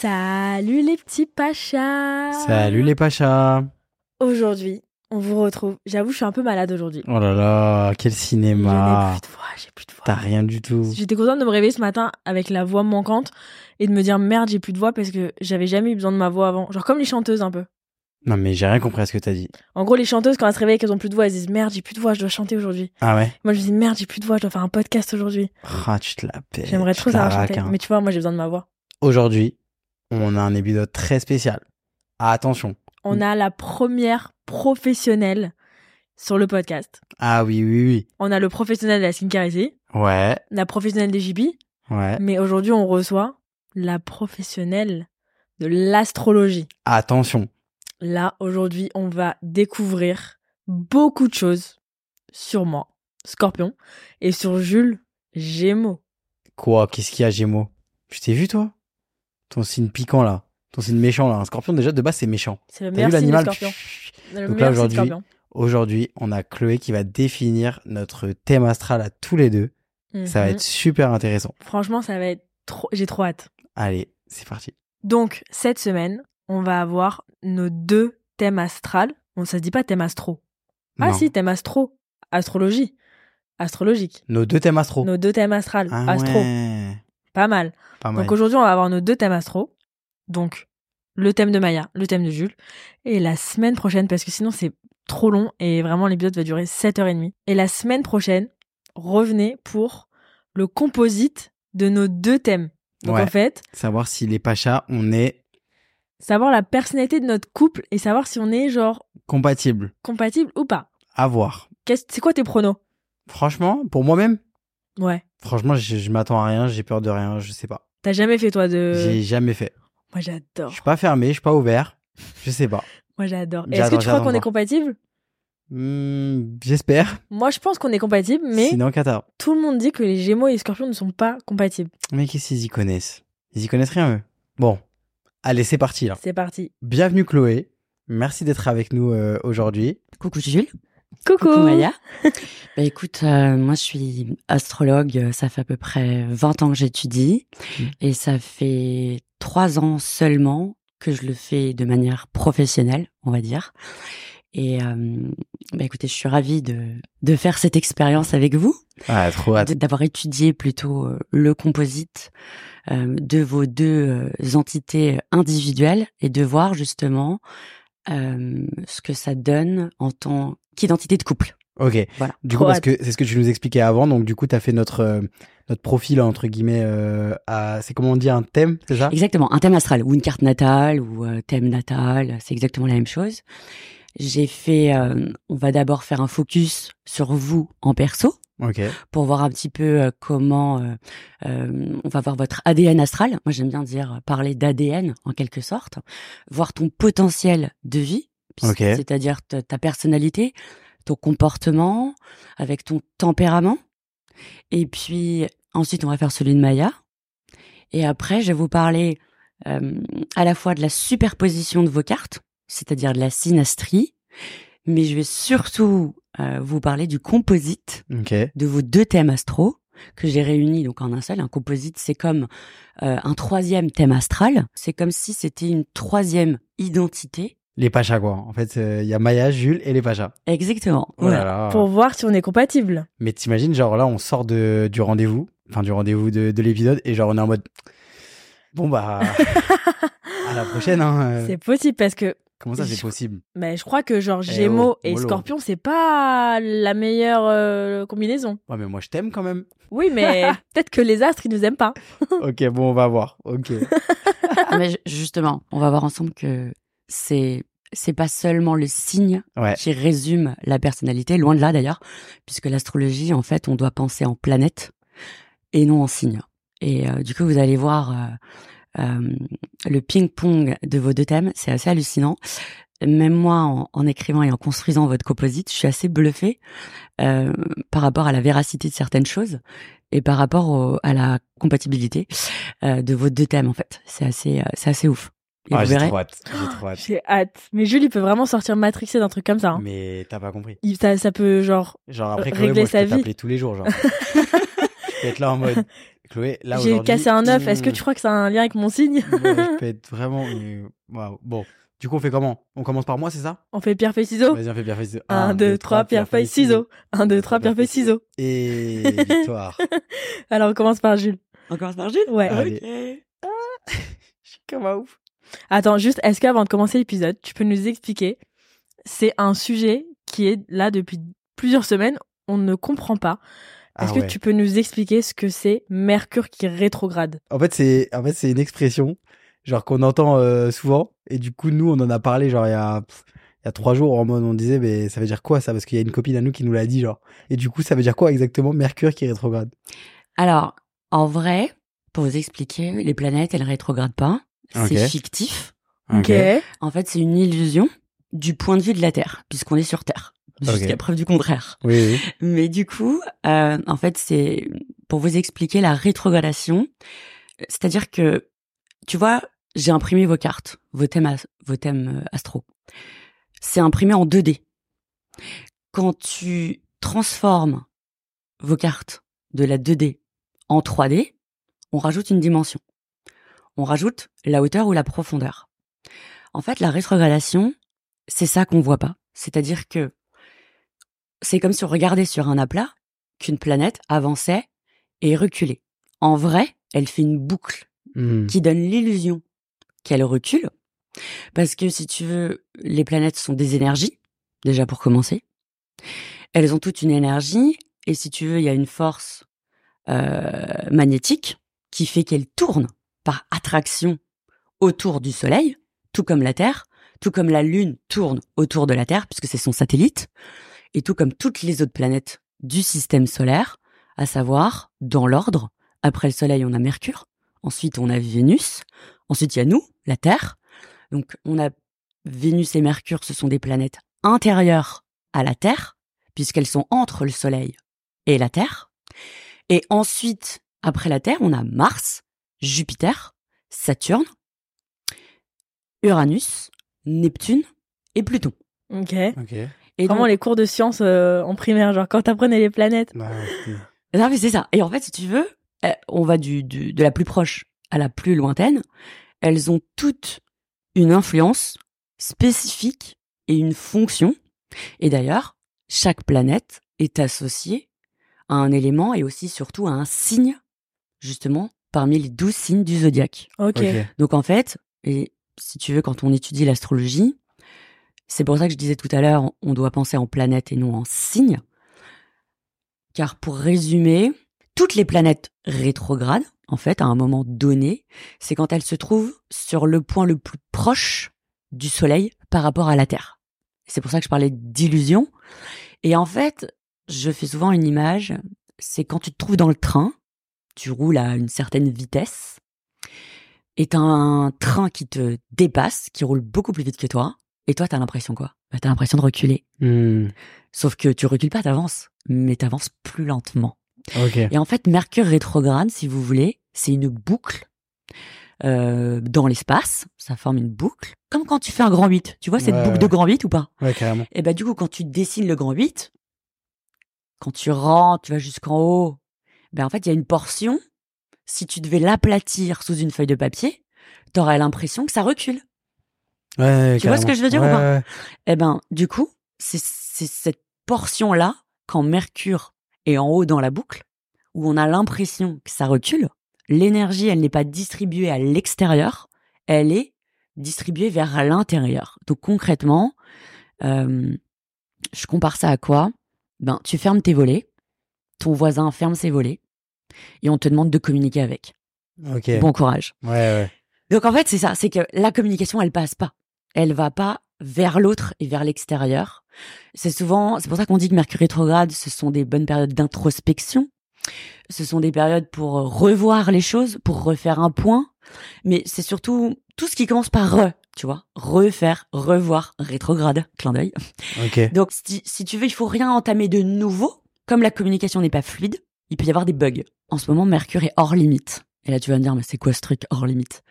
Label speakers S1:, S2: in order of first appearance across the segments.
S1: Salut les petits pachas
S2: Salut les pachas
S1: Aujourd'hui, on vous retrouve. J'avoue, je suis un peu malade aujourd'hui.
S2: Oh là là, quel cinéma
S1: plus de voix, j'ai plus de voix.
S2: T'as rien du tout.
S1: J'étais contente de me réveiller ce matin avec la voix manquante et de me dire merde, j'ai plus de voix parce que j'avais jamais eu besoin de ma voix avant. Genre comme les chanteuses un peu.
S2: Non mais j'ai rien compris à ce que t'as dit.
S1: En gros, les chanteuses, quand elles se réveillent et qu'elles ont plus de voix, elles disent merde, j'ai plus de voix, je dois chanter aujourd'hui.
S2: Ah ouais?
S1: Moi, je me dis merde, j'ai plus de voix, je dois faire un podcast aujourd'hui.
S2: Ah, tu te la pètes.
S1: J'aimerais trop savoir chanter.
S2: hein.
S1: Mais tu vois, moi, j'ai besoin de ma voix.
S2: Aujourd'hui, on a un épisode très spécial. Ah, attention.
S1: On a la première professionnelle sur le podcast.
S2: Ah oui, oui, oui.
S1: On a le professionnel de la skincare ici,
S2: Ouais,
S1: la professionnelle des JP,
S2: ouais.
S1: Mais aujourd'hui, on reçoit la professionnelle de l'astrologie.
S2: Attention.
S1: Là, aujourd'hui, on va découvrir beaucoup de choses sur moi, Scorpion, et sur Jules, Gémeaux.
S2: Quoi? Qu'est-ce qu'il y a, Gémeaux? Tu t'es vu, toi? Ton signe piquant, là. Ton signe méchant, là. Un scorpion, déjà, de base, c'est méchant.
S1: C'est le meilleur signe Scorpion. Le
S2: Donc là, aujourd'hui. Aujourd'hui, on a Chloé qui va définir notre thème astral à tous les deux. Ça va
S1: Mhm.
S2: être super intéressant.
S1: Franchement, ça va être trop. J'ai trop hâte.
S2: Allez, c'est parti.
S1: Donc, cette semaine, on va avoir nos deux thèmes astrales. Bon, ça se dit pas thème astro. Ah si, thème astro. Astrologie. Astrologique.
S2: Nos deux thèmes astro.
S1: Nos deux thèmes astrales.
S2: Ah
S1: astro.
S2: ouais.
S1: Pas mal.
S2: Pas mal.
S1: Donc aujourd'hui, on va avoir nos deux thèmes astro. Donc, le thème de Maya, le thème de Jules. Et la semaine prochaine, parce que sinon c'est trop long et vraiment l'épisode va durer 7h30. Et la semaine prochaine, revenez pour le composite de nos deux thèmes. Donc
S2: Ouais.
S1: en fait,
S2: Savoir si les pachas, on est
S1: savoir la personnalité de notre couple et savoir si on est genre
S2: compatibles.
S1: compatible ou pas.
S2: À voir.
S1: C'est quoi tes pronos?
S2: Franchement, pour moi-même,
S1: Ouais.
S2: franchement, je, je m'attends à rien, j'ai peur de rien, je sais pas.
S1: T'as jamais fait toi de...
S2: J'ai jamais fait.
S1: Moi
S2: Je
S1: j'adore.
S2: suis pas fermé, je suis pas ouvert. Je sais pas.
S1: Moi j'adore. Est-ce que tu crois qu'on est
S2: voir.
S1: compatible?
S2: Hmm, J'espère.
S1: Moi je pense qu'on est compatible, mais
S2: Sinon, Qatar.
S1: tout le monde dit que les Gémeaux et les Scorpions ne sont pas compatibles.
S2: Mais qu'est-ce qu'ils y connaissent? Ils y connaissent rien, eux. Bon. Allez, c'est parti, là.
S1: C'est parti.
S2: Bienvenue, Chloé. Merci d'être avec nous euh, aujourd'hui.
S3: Coucou Jules.
S1: Coucou,
S3: Coucou Maya. bah écoute, euh, moi je suis astrologue, euh, ça fait à peu près 20 ans que j'étudie
S2: Mm.
S3: et ça fait trois ans seulement que je le fais de manière professionnelle, on va dire. Et euh, bah écoutez, je suis ravie de, de faire cette expérience avec vous,
S2: Ah, trop hâte.
S3: d'avoir étudié plutôt euh, le composite euh, de vos deux euh, entités individuelles et de voir justement euh, ce que ça donne en tant qu'identité de couple.
S2: Ok.
S3: Voilà.
S2: Du
S1: Trop
S2: coup, parce
S1: hâte.
S2: que c'est ce que tu nous expliquais avant. Donc, du coup, tu as fait notre, euh, notre profil, entre guillemets, euh, à, c'est comment on dit, un thème, c'est ça?
S3: Exactement, un thème astral ou une carte natale ou euh, thème natal, c'est exactement la même chose. J'ai fait, on va d'abord faire un focus sur vous en perso
S2: Ok.
S3: pour voir un petit peu comment euh, euh, on va voir votre ADN astral. Moi, j'aime bien dire parler d'ADN en quelque sorte, voir ton potentiel de vie, C'est-à-dire ta, personnalité, ton comportement, avec ton tempérament. Et puis ensuite, on va faire celui de Maya. Et après, je vais vous parler euh, à la fois de la superposition de vos cartes, c'est-à-dire de la synastrie, mais je vais surtout euh, vous parler du composite de vos deux thèmes astro que j'ai réunis donc en un seul. Un composite, c'est comme euh, un troisième thème astral. C'est comme si c'était une troisième identité.
S2: Les pachas, quoi. En fait, il y a Maya, Jules et les pachas.
S3: Exactement.
S2: Oh là
S3: Voilà.
S2: là.
S1: Pour voir si on est compatible.
S2: Mais t'imagines, genre là, on sort de, du rendez-vous, enfin du rendez-vous de, de l'épisode, et genre on est en mode, bon bah, à la prochaine, hein. euh.
S1: C'est possible parce que
S2: Comment ça, c'est possible?
S1: Mais je crois que genre
S2: Eh
S1: Gémeaux
S2: oh,
S1: et. Scorpion, c'est pas la meilleure euh, combinaison.
S2: Ouais, mais moi je t'aime quand même.
S1: Oui, mais peut-être que les astres, ils nous aiment pas.
S2: ok, bon, on va voir. Ok.
S3: Ah, mais ju- justement, on va voir ensemble que c'est c'est pas seulement le signe
S2: Ouais.
S3: qui résume la personnalité, loin de là d'ailleurs, puisque l'astrologie, en fait, on doit penser en planète et non en signe. Et euh, du coup, vous allez voir euh, euh, le ping-pong de vos deux thèmes, c'est assez hallucinant. Même moi, en, en écrivant et en construisant votre composite, je suis assez bluffée par rapport à la véracité de certaines choses et par rapport au- à la compatibilité de vos deux thèmes. En fait, c'est assez, c'est assez ouf. Et
S2: Ah,
S3: vous
S2: j'ai
S3: verrez.
S2: trop hâte. J'ai trop hâte.
S1: J'ai hâte. Mais Jules, il peut vraiment sortir matrixé d'un truc comme ça. hein.
S2: Mais t'as pas compris.
S1: Il- ça, ça peut, genre,
S2: Genre après Chloé,
S1: régler
S2: moi, je
S1: sa
S2: peux
S1: vie.
S2: t'appeler tous les jours. Genre. je peux être là en mode. Chloé, là
S1: j'ai cassé un œuf. Est-ce que
S2: hmm,
S1: tu crois que ça a un lien avec mon signe?
S2: Ouais, Je peux être vraiment. waouh. Bon, du coup, on fait comment? On commence par moi, c'est ça?
S1: On fait pierre, feuille, ciseaux.
S2: Vas-y, on fait pierre, feuille, ciseaux.
S1: 1, 2, 3, pierre, feuille, ciseaux. 1, 2, 3, pierre, feuille, ciseaux.
S2: Et victoire.
S1: Alors, on commence par Jules.
S3: On commence par Jules?
S1: Ouais.
S2: Allez.
S3: Ok.
S2: Je suis comme un ouf.
S1: Attends, juste, est-ce qu'avant de commencer l'épisode, tu peux nous expliquer C'est un sujet qui est là depuis plusieurs semaines. On ne comprend pas. Est-ce
S2: Ah
S1: que
S2: ouais.
S1: tu peux nous expliquer ce que c'est Mercure qui rétrograde?
S2: En fait, c'est en fait c'est une expression genre qu'on entend euh, souvent et du coup nous on en a parlé genre il y a il y a trois jours en mode on disait mais ça veut dire quoi ça? Parce qu'il y a une copine à nous qui nous l'a dit genre et du coup ça veut dire quoi exactement Mercure qui rétrograde?
S3: Alors, en vrai, pour vous expliquer, les planètes, elles rétrogradent pas. C'est fictif.
S1: Ok.
S3: En fait, c'est une illusion du point de vue de la Terre, puisqu'on est sur Terre. Jusqu'à
S2: Ok.
S3: preuve du contraire.
S2: Oui, oui.
S3: Mais du coup, euh, en fait, c'est pour vous expliquer la rétrogradation. C'est-à-dire que, tu vois, j'ai imprimé vos cartes, vos thèmes, as- vos thèmes euh, astro. C'est imprimé en 2D. Quand tu transformes vos cartes de la 2D en 3D, on rajoute une dimension. On rajoute la hauteur ou la profondeur. En fait, la rétrogradation, c'est ça qu'on voit pas. C'est-à-dire que c'est comme si on regardait sur un aplat qu'une planète avançait et reculait. En vrai, elle fait une boucle
S2: Hmm.
S3: qui donne l'illusion qu'elle recule. Parce que si tu veux, les planètes sont des énergies, déjà pour commencer. Elles ont toute une énergie, et si tu veux, il y a une force euh, magnétique qui fait qu'elles tournent attraction autour du Soleil, tout comme la Terre, tout comme la Lune tourne autour de la Terre, puisque c'est son satellite, et tout comme toutes les autres planètes du système solaire, à savoir, dans l'ordre, après le Soleil, on a Mercure, ensuite on a Vénus, ensuite il y a nous, la Terre. Donc on a Vénus et Mercure, ce sont des planètes intérieures à la Terre, puisqu'elles sont entre le Soleil et la Terre. Et ensuite, après la Terre, on a Mars, Jupiter, Saturne, Uranus, Neptune et Pluton.
S1: Ok.
S3: Et
S1: Vraiment
S3: donc-
S1: les cours de sciences euh, en primaire, genre quand t'apprenais les planètes.
S2: C'était-
S3: Non, mais c'est ça. Et en fait, si tu veux, euh, on va du, du- de la plus proche à la plus lointaine. Elles ont toutes une influence spécifique et une fonction. Et d'ailleurs, chaque planète est associée à un élément et aussi surtout à un signe, justement, parmi les douze signes du zodiaque.
S1: Ok.
S2: ok.
S3: Donc en fait, et si tu veux, quand on étudie l'astrologie, c'est pour ça que je disais tout à l'heure, on doit penser en planète et non en signe. Car pour résumer, toutes les planètes rétrogrades, en fait, à un moment donné, c'est quand elles se trouvent sur le point le plus proche du Soleil par rapport à la Terre. C'est pour ça que je parlais d'illusion. Et en fait, je fais souvent une image, c'est quand tu te trouves dans le train, tu roules à une certaine vitesse, est un train qui te dépasse, qui roule beaucoup plus vite que toi, et toi, t'as l'impression quoi? Bah, T'as l'impression de reculer.
S2: Hmm.
S3: Sauf que tu recules pas, t'avances, mais t'avances plus lentement. Et en fait, Mercure rétrograde, si vous voulez, c'est une boucle euh, dans l'espace. Ça forme une boucle, comme quand tu fais un grand 8. Tu vois cette
S2: Ouais,
S3: boucle
S2: ouais.
S3: de grand 8 ou pas?
S2: Ouais, carrément.
S3: Et ben du coup, quand tu dessines le grand 8, quand tu rentres, tu vas jusqu'en haut, ben en fait, il y a une portion. Si tu devais l'aplatir sous une feuille de papier, t'aurais l'impression que ça recule.
S2: Ouais,
S3: Tu vois ce que je veux dire ou
S2: Ouais,
S3: pas
S2: ouais.
S3: Eh ben, du coup, c'est c'est cette portion-là, quand Mercure est en haut dans la boucle, où on a l'impression que ça recule, l'énergie, elle n'est pas distribuée à l'extérieur, elle est distribuée vers l'intérieur. Donc concrètement, euh, je compare ça à quoi? Ben, tu fermes tes volets, ton voisin ferme ses volets, et on te demande de communiquer avec. Bon courage.
S2: Ouais, ouais.
S3: Donc en fait, c'est ça, c'est que la communication, elle passe pas. Elle va pas vers l'autre et vers l'extérieur. C'est souvent, c'est pour ça qu'on dit que Mercure rétrograde, ce sont des bonnes périodes d'introspection. Ce sont des périodes pour revoir les choses, pour refaire un point. Mais c'est surtout tout ce qui commence par re, tu vois. Refaire, revoir, rétrograde, clin d'œil. Donc, si, si tu veux, il faut rien entamer de nouveau. Comme la communication n'est pas fluide, il peut y avoir des bugs. En ce moment, Mercure est hors limite. Et là, tu vas me dire, mais c'est quoi ce truc hors limite?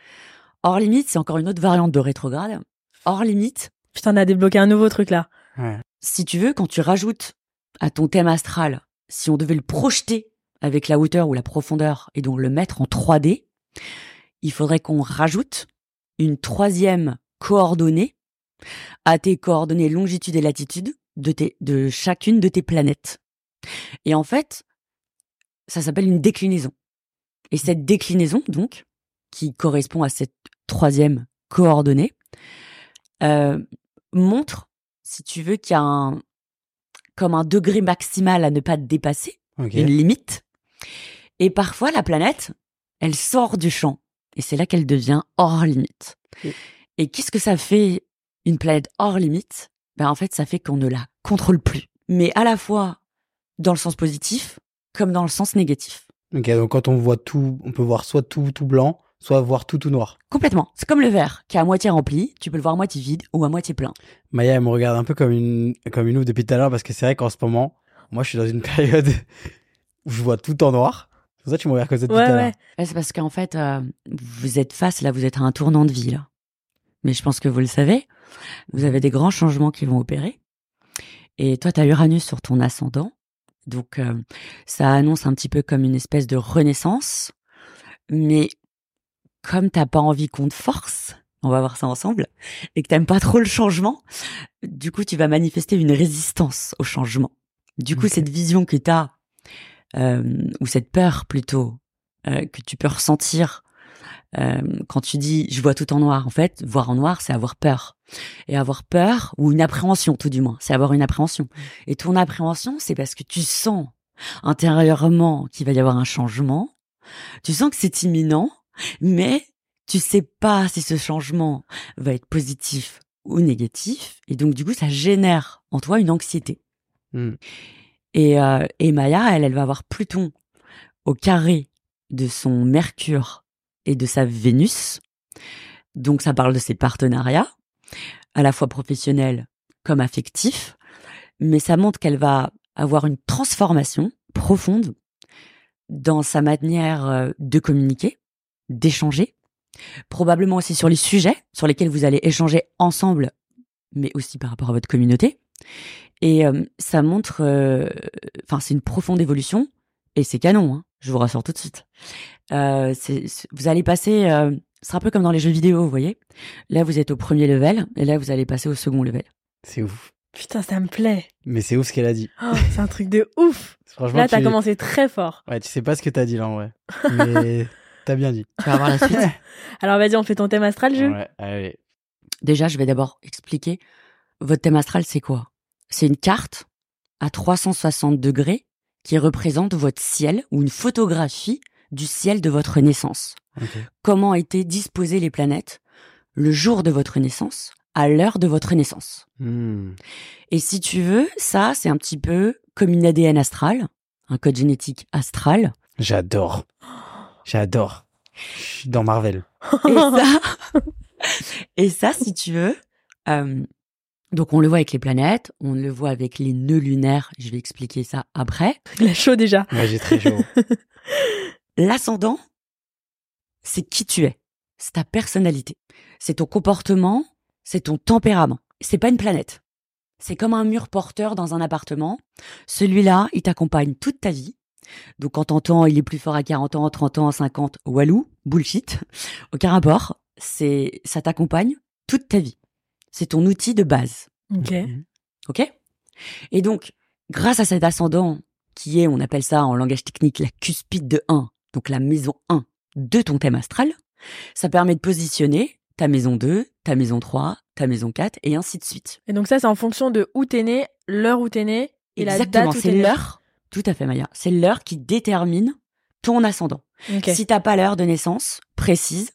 S3: Hors limite, c'est encore une autre variante de rétrograde. Hors limite,
S1: Putain, on a débloqué un nouveau truc là.
S2: Ouais.
S3: si tu veux, quand tu rajoutes à ton thème astral, si on devait le projeter avec la hauteur ou la profondeur et donc le mettre en 3D, il faudrait qu'on rajoute une troisième coordonnée à tes coordonnées longitude et latitude de, tes, de chacune de tes planètes. Et en fait, ça s'appelle une déclinaison. Et cette déclinaison, donc, qui correspond à cette troisième coordonnée, euh, montre, si tu veux, qu'il y a un, comme un degré maximal à ne pas dépasser, une limite. Et parfois, la planète, elle sort du champ. Et c'est là qu'elle devient hors limite.
S2: Et-
S3: Et qu'est-ce que ça fait, une planète hors limite? Ben en fait, ça fait qu'on ne la contrôle plus. Mais à la fois dans le sens positif, comme dans le sens négatif.
S2: Ok, donc quand on voit tout, on peut voir soit tout tout blanc, soit voir tout tout noir.
S3: Complètement. C'est comme le verre qui est à moitié rempli, tu peux le voir à moitié vide ou à moitié plein.
S2: Maya, elle me regarde un peu comme une comme une ouf depuis tout à l'heure parce que c'est vrai qu'en ce moment, moi, je suis dans une période où je vois tout en noir. C'est pour ça que tu me regardes comme ça depuis
S1: Ouais,
S2: tout à l'heure.
S1: ouais.
S3: Ouais, c'est parce qu'en fait, euh, vous êtes face, là, vous êtes à un tournant de vie, là. Mais je pense que vous le savez, vous avez des grands changements qui vont opérer. Et toi, tu as Uranus sur ton ascendant. Donc, euh, ça annonce un petit peu comme une espèce de renaissance. Mais comme t'as pas envie qu'on te force, on va voir ça ensemble, et que t'aimes pas trop le changement, du coup, tu vas manifester une résistance au changement. Du coup, cette vision que t'as, euh, ou cette peur plutôt, euh, que tu peux ressentir euh, quand tu dis je vois tout en noir. En fait, voir en noir, c'est avoir peur. Et avoir peur, ou une appréhension tout du moins, c'est avoir une appréhension. Et ton appréhension, c'est parce que tu sens intérieurement qu'il va y avoir un changement. Tu sens que c'est imminent, mais tu sais pas si ce changement va être positif ou négatif. Et donc, du coup, ça génère en toi une anxiété.
S2: Hmm.
S3: Et, euh, et Maya, elle, elle va avoir Pluton au carré de son Mercure et de sa Vénus. Donc ça parle de ses partenariats, à la fois professionnels comme affectifs, mais ça montre qu'elle va avoir une transformation profonde dans sa manière euh, de communiquer, d'échanger, probablement aussi sur les sujets sur lesquels vous allez échanger ensemble, mais aussi par rapport à votre communauté. Et euh, ça montre, euh, enfin, c'est une profonde évolution et c'est canon. Hein, je vous rassure tout de suite. Euh, c'est- c'est- vous allez passer, euh, c'est un peu comme dans les jeux vidéo, vous voyez. Là, vous êtes au premier level et là, vous allez passer au second level.
S2: C'est ouf.
S1: Putain, ça me plaît.
S2: Mais c'est ouf ce qu'elle a dit.
S1: Oh, c'est un truc de ouf.
S2: Franchement,
S1: Là, t'as
S2: tu...
S1: commencé très fort.
S2: Ouais, tu sais pas ce que t'as dit là en vrai. Mais t'as bien dit.
S3: Tu vas voir la suite.
S1: Alors, vas-y, on fait ton thème astral, Jules.
S2: Ouais, allez.
S3: Déjà, je vais d'abord expliquer votre thème astral, c'est quoi? C'est une carte à 360 degrés qui représente votre ciel ou une photographie du ciel de votre naissance. Comment étaient disposées les planètes le jour de votre naissance, à l'heure de votre naissance?
S2: Hmm.
S3: Et si tu veux, ça, c'est un petit peu comme une ADN astral, un code génétique astral.
S2: J'adore. J'adore. Je suis dans Marvel.
S3: Et ça, et ça, si tu veux, euh, donc on le voit avec les planètes, on le voit avec les nœuds lunaires, je vais expliquer ça après.
S1: Il a chaud déjà.
S2: Ouais, j'ai très chaud.
S3: L'ascendant, c'est qui tu es, c'est ta personnalité, c'est ton comportement, c'est ton tempérament. C'est pas une planète. C'est comme un mur porteur dans un appartement. Celui-là, il t'accompagne toute ta vie. Donc quand t'entends il est plus fort à 40 ans, 30 ans, 50, walou, bullshit, aucun rapport. C'est, ça t'accompagne toute ta vie. C'est ton outil de base.
S1: Ok.
S3: Ok? Et donc, grâce à cet ascendant qui est, on appelle ça en langage technique, la cuspide de 1, donc la maison 1 de ton thème astral, ça permet de positionner ta maison 2, ta maison 3, ta maison 4, et ainsi de suite.
S1: Et donc, ça, c'est en fonction de où t'es né, l'heure où t'es né et
S3: Exactement,
S1: la date où
S3: c'est
S1: t'es né.
S3: l'heure, tout à fait Maya, c'est l'heure qui détermine ton ascendant.
S1: Ok.
S3: Si t'as pas l'heure de naissance précise,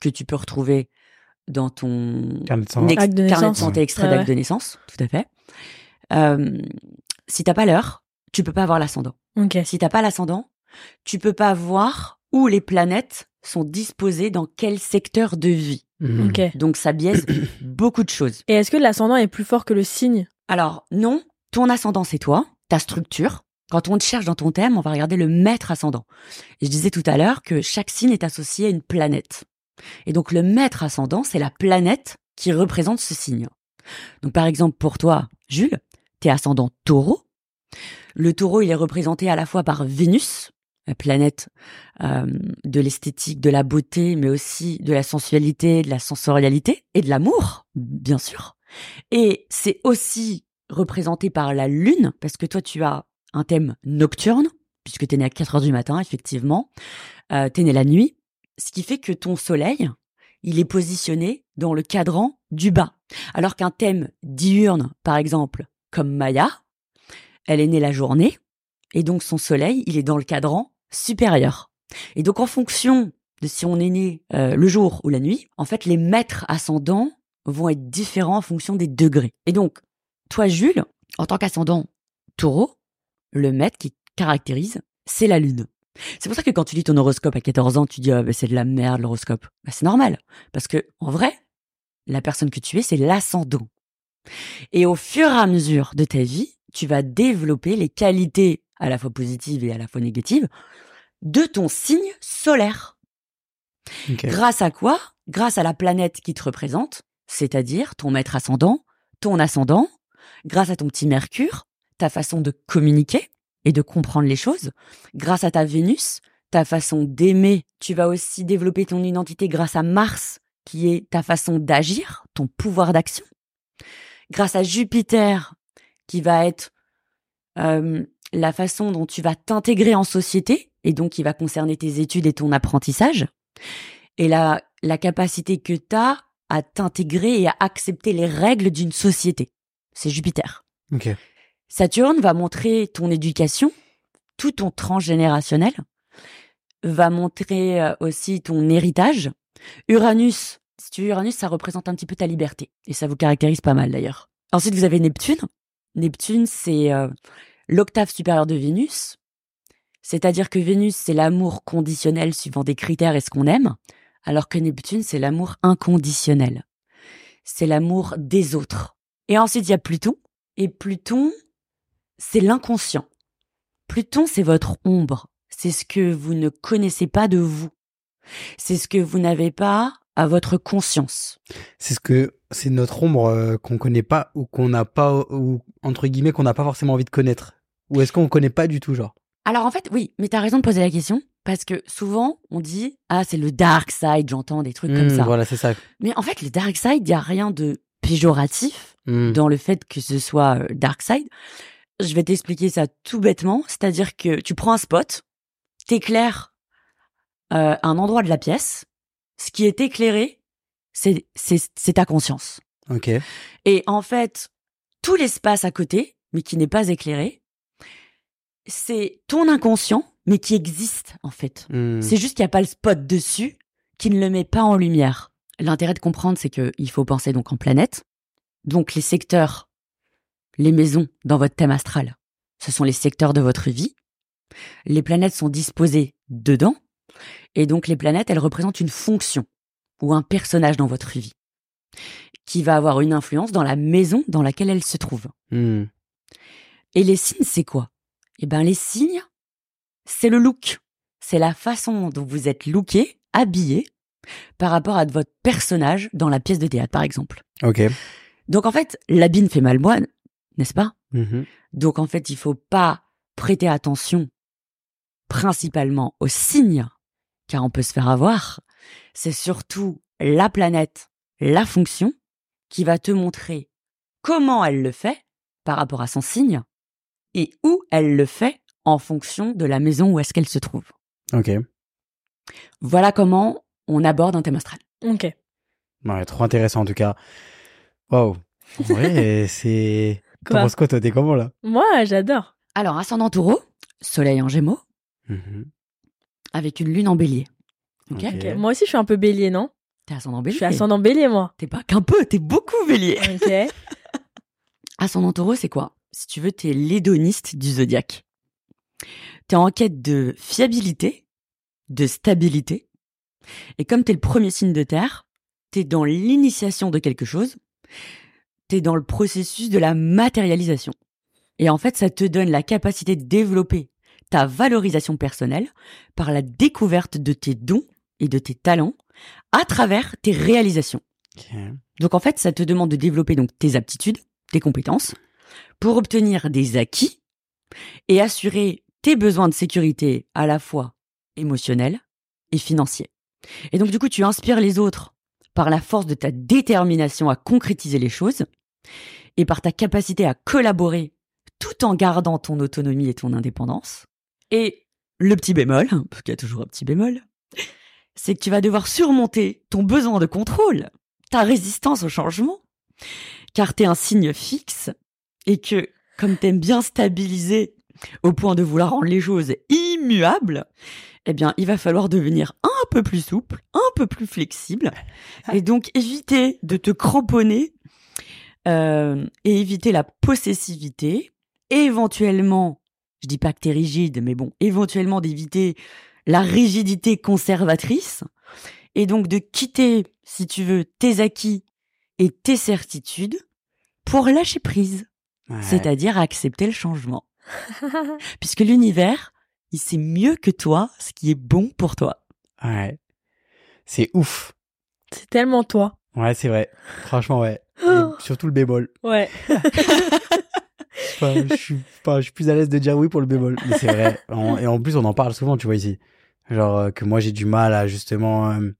S3: que tu peux retrouver dans ton
S2: Carnet de
S1: Acte de
S3: carnet de
S1: naissance.
S3: santé extrait
S1: Ouais,
S3: d'acte de naissance, tout à fait. Euh, si t'as pas l'heure, tu peux pas avoir l'ascendant. Si t'as pas l'ascendant, tu peux pas voir où les planètes sont disposées dans quel secteur de vie.
S1: Ok.
S3: Donc ça biaise beaucoup de choses.
S1: Et est-ce que l'ascendant est plus fort que le signe?
S3: Alors non, ton ascendant c'est toi, ta structure. Quand on te cherche dans ton thème, on va regarder le maître ascendant. Et je disais tout à l'heure que chaque signe est associé à une planète. Et donc le maître ascendant, c'est la planète qui représente ce signe. Donc par exemple pour toi, Jules, t'es ascendant taureau. Le taureau, il est représenté à la fois par Vénus, la planète euh, de l'esthétique, de la beauté, mais aussi de la sensualité, de la sensorialité et de l'amour, bien sûr. Et c'est aussi représenté par la lune, parce que toi, tu as un thème nocturne, puisque tu es né à 4 heures du matin, effectivement. Euh, tu es né la nuit, ce qui fait que ton soleil, il est positionné dans le cadran du bas. Alors qu'un thème diurne, par exemple, comme Maya, elle est née la journée, et donc son soleil, il est dans le cadran supérieur. Et donc en fonction de si on est né euh, le jour ou la nuit, en fait, les maîtres ascendants vont être différents en fonction des degrés. Et donc, toi, Jules, en tant qu'ascendant taureau, le maître qui caractérise, c'est la lune. C'est pour ça que quand tu lis ton horoscope à 14 ans, tu dis ah, bah, c'est de la merde l'horoscope. Bah, c'est normal parce que en vrai, la personne que tu es, c'est l'ascendant. Et au fur et à mesure de ta vie, tu vas développer les qualités à la fois positives et à la fois négatives de ton signe solaire. Grâce à quoi? Grâce à la planète qui te représente, c'est-à-dire ton maître ascendant, ton ascendant, grâce à ton petit Mercure, ta façon de communiquer et de comprendre les choses, grâce à ta Vénus, ta façon d'aimer, tu vas aussi développer ton identité grâce à Mars, qui est ta façon d'agir, ton pouvoir d'action, grâce à Jupiter, qui va être euh, la façon dont tu vas t'intégrer en société, et donc qui va concerner tes études et ton apprentissage, et la, la capacité que tu as à t'intégrer et à accepter les règles d'une société. C'est Jupiter.
S2: Ok.
S3: Saturne va montrer ton éducation, tout ton transgénérationnel, va montrer euh, aussi ton héritage. Uranus, si tu veux, Uranus, ça représente un petit peu ta liberté. Et ça vous caractérise pas mal d'ailleurs. Ensuite, vous avez Neptune. Neptune, c'est euh, l'octave supérieure de Vénus. C'est-à-dire que Vénus, c'est l'amour conditionnel suivant des critères et ce qu'on aime, alors que Neptune, c'est l'amour inconditionnel. C'est l'amour des autres. Et ensuite, il y a Pluton. Et Pluton, c'est l'inconscient. Pluton, c'est votre ombre. C'est ce que vous ne connaissez pas de vous. C'est ce que vous n'avez pas à votre conscience.
S2: C'est ce que c'est notre ombre euh, qu'on connaît pas ou qu'on n'a pas ou entre guillemets qu'on n'a pas forcément envie de connaître. Ou est-ce qu'on connaît pas du tout genre?
S3: Alors en fait, oui, mais t'as raison de poser la question parce que souvent on dit ah c'est le dark side, j'entends des trucs comme
S2: Hmm,
S3: ça.
S2: Voilà, c'est ça.
S3: Mais en fait, le dark side, il y a rien de péjoratif
S2: Hmm.
S3: dans le fait que ce soit euh, dark side. Je vais t'expliquer ça tout bêtement, c'est-à-dire que tu prends un spot, t'éclaires euh, un endroit de la pièce, ce qui est éclairé, c'est ta conscience.
S2: Ok.
S3: Et en fait, tout l'espace à côté, mais qui n'est pas éclairé, c'est ton inconscient, mais qui existe en fait.
S2: Hmm.
S3: C'est juste qu'il n'y a pas le spot dessus qui ne le met pas en lumière. L'intérêt de comprendre, c'est qu'il faut penser donc en planète. Donc les secteurs, les maisons dans votre thème astral, ce sont les secteurs de votre vie. Les planètes sont disposées dedans. Et donc les planètes, elles représentent une fonction ou un personnage dans votre vie qui va avoir une influence dans la maison dans laquelle elle se trouve.
S2: Hmm.
S3: Et les signes, c'est quoi? Eh ben, les signes, c'est le look. C'est la façon dont vous êtes looké, habillé, par rapport à votre personnage dans la pièce de théâtre, par exemple.
S2: Ok.
S3: Donc, en fait, l'habit ne fait mal moine, n'est-ce pas?
S2: Mhm.
S3: Donc, en fait, il faut pas prêter attention principalement aux signes, car on peut se faire avoir. C'est surtout la planète, la fonction, qui va te montrer comment elle le fait par rapport à son signe et où elle le fait en fonction de la maison où est-ce qu'elle se trouve.
S2: Ok.
S3: Voilà comment on aborde un thème astral.
S1: Ok.
S2: Ouais, trop intéressant en tout cas. Waouh. En vrai, c'est. T'en
S1: Quoi
S2: penses quoi, toi T'es comment là?
S1: Moi, j'adore.
S3: Alors, ascendant taureau, soleil en gémeaux,
S2: Mhm.
S3: avec une lune en bélier.
S1: Moi aussi, je suis un peu bélier, non?
S3: T'es ascendant
S1: Je
S3: bélier.
S1: suis ascendant bélier, moi.
S3: T'es pas qu'un peu, t'es beaucoup bélier.
S1: Ok.
S3: Ascendant taureau, c'est quoi? Si tu veux, t'es l'hédoniste du zodiaque. T'es en quête de fiabilité, de stabilité. Et comme t'es le premier signe de terre, t'es dans l'initiation de quelque chose. T'es dans le processus de la matérialisation. Et en fait, ça te donne la capacité de développer ta valorisation personnelle par la découverte de tes dons et de tes talents à travers tes réalisations. Donc en fait, ça te demande de développer donc tes aptitudes, tes compétences pour obtenir des acquis et assurer tes besoins de sécurité à la fois émotionnels et financiers. Et donc du coup, tu inspires les autres par la force de ta détermination à concrétiser les choses et par ta capacité à collaborer tout en gardant ton autonomie et ton indépendance. Et le petit bémol, parce qu'il y a toujours un petit bémol, c'est que tu vas devoir surmonter ton besoin de contrôle, ta résistance au changement, car t'es un signe fixe et que, comme t'aimes bien stabiliser au point de vouloir rendre les choses immuables, eh bien, il va falloir devenir un peu plus souple, un peu plus flexible, et donc éviter de te cramponner euh, et éviter la possessivité, et éventuellement, je dis pas que t'es rigide, mais bon, éventuellement d'éviter la rigidité conservatrice, et donc de quitter, si tu veux, tes acquis et tes certitudes pour lâcher prise,
S2: Ouais.
S3: c'est-à-dire accepter le changement. Puisque l'univers, il sait mieux que toi ce qui est bon pour toi.
S2: Ouais. C'est ouf.
S1: C'est tellement toi.
S2: Ouais, c'est vrai. Franchement, ouais. Et
S1: Oh.
S2: surtout le bémol.
S1: Ouais.
S2: Enfin, je suis pas, je suis plus à l'aise de dire oui pour le bémol. Mais c'est vrai. Et en plus, on en parle souvent, tu vois, ici. Genre, euh, que moi, j'ai du mal à justement, euh,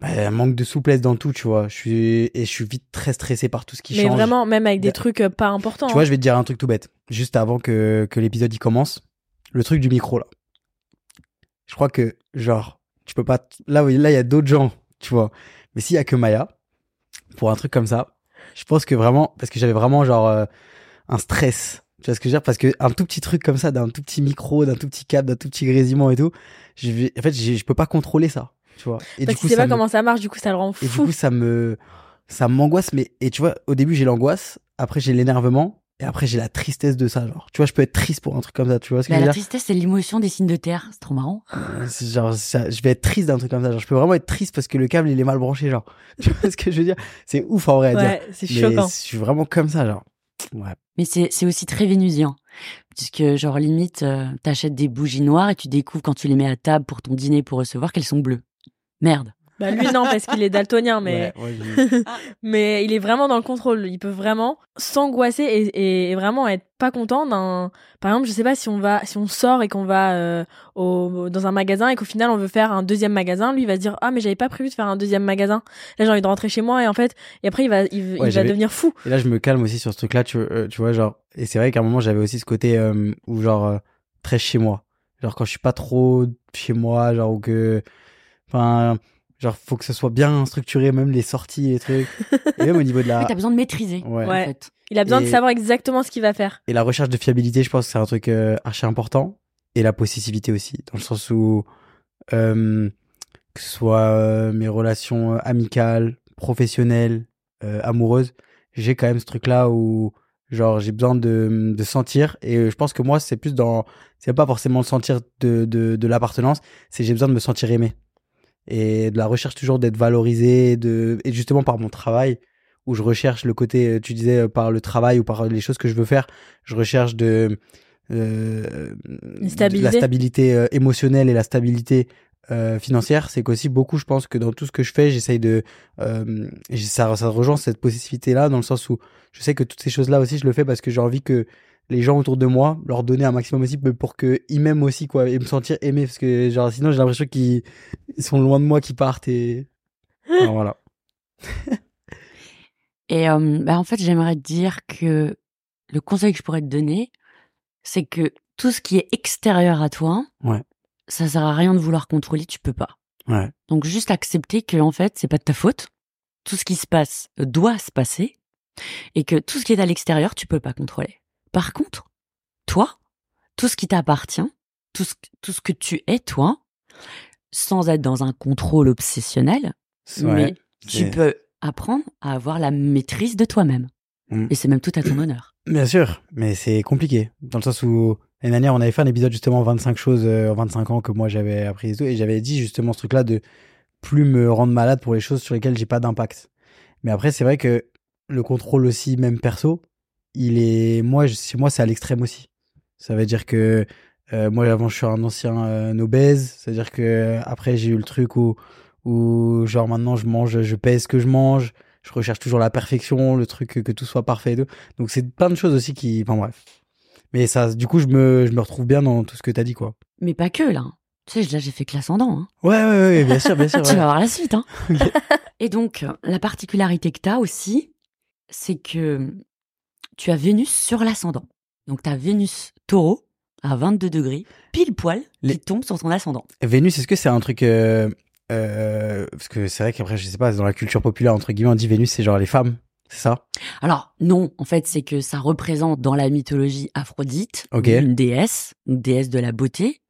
S2: bah, un manque de souplesse dans tout, tu vois. Je suis, et je suis vite très stressé par tout ce qui
S1: Mais
S2: change.
S1: vraiment, même avec des
S2: Bah,
S1: trucs euh, pas importants.
S2: Tu vois,
S1: hein.
S2: je vais te dire un truc tout bête. Juste avant que, que l'épisode y commence. Le truc du micro, là. Je crois que, genre, tu peux pas, là, là, il y a d'autres gens, tu vois. Mais s'il y a que Maya, pour un truc comme ça, je pense que vraiment, parce que j'avais vraiment, genre, euh, un stress. Tu vois ce que je veux dire? Parce que un tout petit truc comme ça, d'un tout petit micro, d'un tout petit câble, d'un tout petit grésillement et tout, je vais, en fait, je peux pas contrôler ça, tu vois. Et
S1: Parce
S2: du coup,
S1: tu sais
S2: ça
S1: pas
S2: me-
S1: comment ça marche, du coup, ça le rend
S2: et du
S1: fou.
S2: coup, ça me, ça m'angoisse, mais, et tu vois, au début, j'ai l'angoisse, après, j'ai l'énervement, et après, j'ai la tristesse de ça, genre. Tu vois, je peux être triste pour un truc comme ça, tu vois ce que
S3: Bah,
S2: je veux
S3: la
S2: dire?
S3: tristesse, c'est l'émotion des signes de terre. C'est trop marrant.
S2: Euh, Genre, ça, je vais être triste d'un truc comme ça, genre, je peux vraiment être triste parce que le câble, il est mal branché, genre. Tu vois ce que je veux dire? C'est ouf, en vrai, à dire.
S1: Ouais, c'est
S2: Mais
S1: choquant.
S2: je suis vraiment comme ça, genre. Ouais.
S3: Mais c'est c'est aussi très vénusien. Puisque, genre, limite, euh, t'achètes des bougies noires et tu découvres quand tu les mets à table pour ton dîner pour recevoir qu'elles sont bleues. Merde.
S1: Bah, lui, non, parce qu'il est daltonien, mais,
S2: Ouais, ouais, j'ai-
S1: mais il est vraiment dans le contrôle. Il peut vraiment s'angoisser et, et vraiment être pas content d'un. Par exemple, je sais pas si on va, si on sort et qu'on va euh, au, dans un magasin et qu'au final on veut faire un deuxième magasin, lui il va se dire ah mais j'avais pas prévu de faire un deuxième magasin. Là j'ai envie de rentrer chez moi et en fait et après il va, il, il va devenir fou.
S2: Et là, je me calme aussi sur ce truc-là, tu, euh, tu vois, genre. Et c'est vrai qu'à un moment, j'avais aussi ce côté euh, où, genre, euh, très chez moi. Genre, quand je suis pas trop chez moi, genre, ou que. Enfin, genre, faut que ce soit bien structuré, même les sorties, les trucs. et même au niveau de la.
S3: t'as besoin de maîtriser.
S2: Ouais.
S3: En
S1: Ouais.
S3: fait.
S1: Il a besoin de savoir exactement ce qu'il va faire.
S2: Et la recherche de fiabilité, je pense que c'est un truc euh, archi important. Et la possessivité aussi, dans le sens où. euh, que ce soit euh, mes relations euh, amicales, professionnelles, euh, amoureuses, j'ai quand même ce truc-là où genre j'ai besoin de, de sentir et je pense que moi c'est plus dans c'est pas forcément le sentir de, de, de l'appartenance c'est j'ai besoin de me sentir aimé et de la recherche toujours d'être valorisé de et justement par mon travail où je recherche le côté euh, tu disais euh, par le travail ou par les choses que je veux faire je recherche de euh, la stabilité euh, émotionnelle et la stabilité euh, financière, c'est qu'aussi beaucoup, je pense que dans tout ce que je fais, j'essaye de, euh, ça, ça rejoint cette possessivité-là dans le sens où je sais que toutes ces choses-là aussi, je le fais parce que j'ai envie que les gens autour de moi leur donner un maximum aussi pour que ils m'aiment aussi quoi et me sentir aimé parce que genre sinon j'ai l'impression qu'ils ils sont loin de moi qu'ils partent et Alors, voilà
S3: Et euh, bah, en fait, j'aimerais te dire que le conseil que je pourrais te donner, c'est que tout ce qui est extérieur à toi,
S2: Ouais.
S3: ça sert à rien de vouloir contrôler, tu peux pas.
S2: ouais
S3: Donc juste accepter que en fait, c'est pas de ta faute. Tout ce qui se passe doit se passer et que tout ce qui est à l'extérieur, tu peux pas contrôler. Par contre, toi, tout ce qui t'appartient, tout ce, tout ce que tu es toi, sans être dans un contrôle obsessionnel,
S2: Ouais,
S3: mais tu peux apprendre à avoir la maîtrise de toi-même.
S2: Mm.
S3: Et c'est même tout à ton honneur.
S2: Bien sûr, mais c'est compliqué. Dans le sens où l'année dernière, on avait fait un épisode justement 25 choses euh, en 25 ans que moi j'avais appris et tout, et j'avais dit justement ce truc-là de plus me rendre malade pour les choses sur lesquelles j'ai pas d'impact. Mais après, c'est vrai que le contrôle aussi, même perso, il est, moi, chez moi, c'est à l'extrême aussi. Ça veut dire que euh, moi, avant, je suis un ancien euh, obèse. C'est-à-dire que après, j'ai eu le truc où, où, genre, maintenant, je mange, je pèse ce que je mange. Je recherche toujours la perfection, le truc que, que tout soit parfait et tout. Donc, c'est plein de choses aussi qui, enfin bref. Mais ça, du coup, je me, je me retrouve bien dans tout ce que t'as dit, quoi.
S3: Mais pas que, là. Tu sais, là, j'ai fait que l'ascendant. Hein.
S2: Ouais, ouais, ouais, bien sûr, bien sûr.
S3: tu
S2: ouais.
S3: vas voir la suite. Hein. Et donc, euh, la particularité que tu as aussi, c'est que tu as Vénus sur l'ascendant. Donc, tu as Vénus taureau à 22 degrés, pile poil,
S2: Les-
S3: qui tombe sur ton ascendant.
S2: Vénus, est-ce que c'est un truc euh, euh, parce que c'est vrai qu'après je sais pas dans la culture populaire entre guillemets on dit Vénus c'est genre les femmes, c'est ça?
S3: Alors, non, en fait, c'est que ça représente dans la mythologie Aphrodite,
S2: Ok.
S3: une déesse, une déesse de la beauté,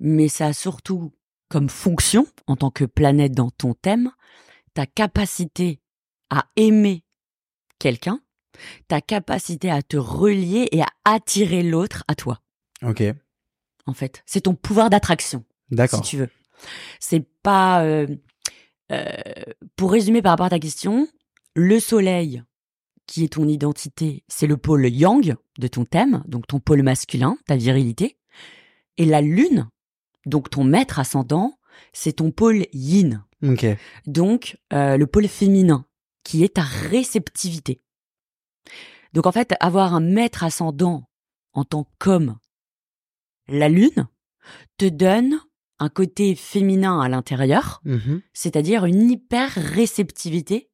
S3: mais ça a surtout comme fonction, en tant que planète dans ton thème, ta capacité à aimer quelqu'un, ta capacité à te relier et à attirer l'autre à toi,
S2: Ok,
S3: en fait. C'est ton pouvoir d'attraction, si
S2: d'accord.
S3: tu veux. C'est pas... euh, euh, pour résumer par rapport à ta question, le soleil, qui est ton identité, c'est le pôle yang de ton thème, donc ton pôle masculin, ta virilité. Et la lune, donc ton maître ascendant, c'est ton pôle yin,
S2: Ok,
S3: donc euh, le pôle féminin, qui est ta réceptivité. Donc en fait, avoir un maître ascendant en tant qu'homme, la lune, te donne un côté féminin à l'intérieur,
S2: Mhm.
S3: c'est-à-dire une hyper réceptivité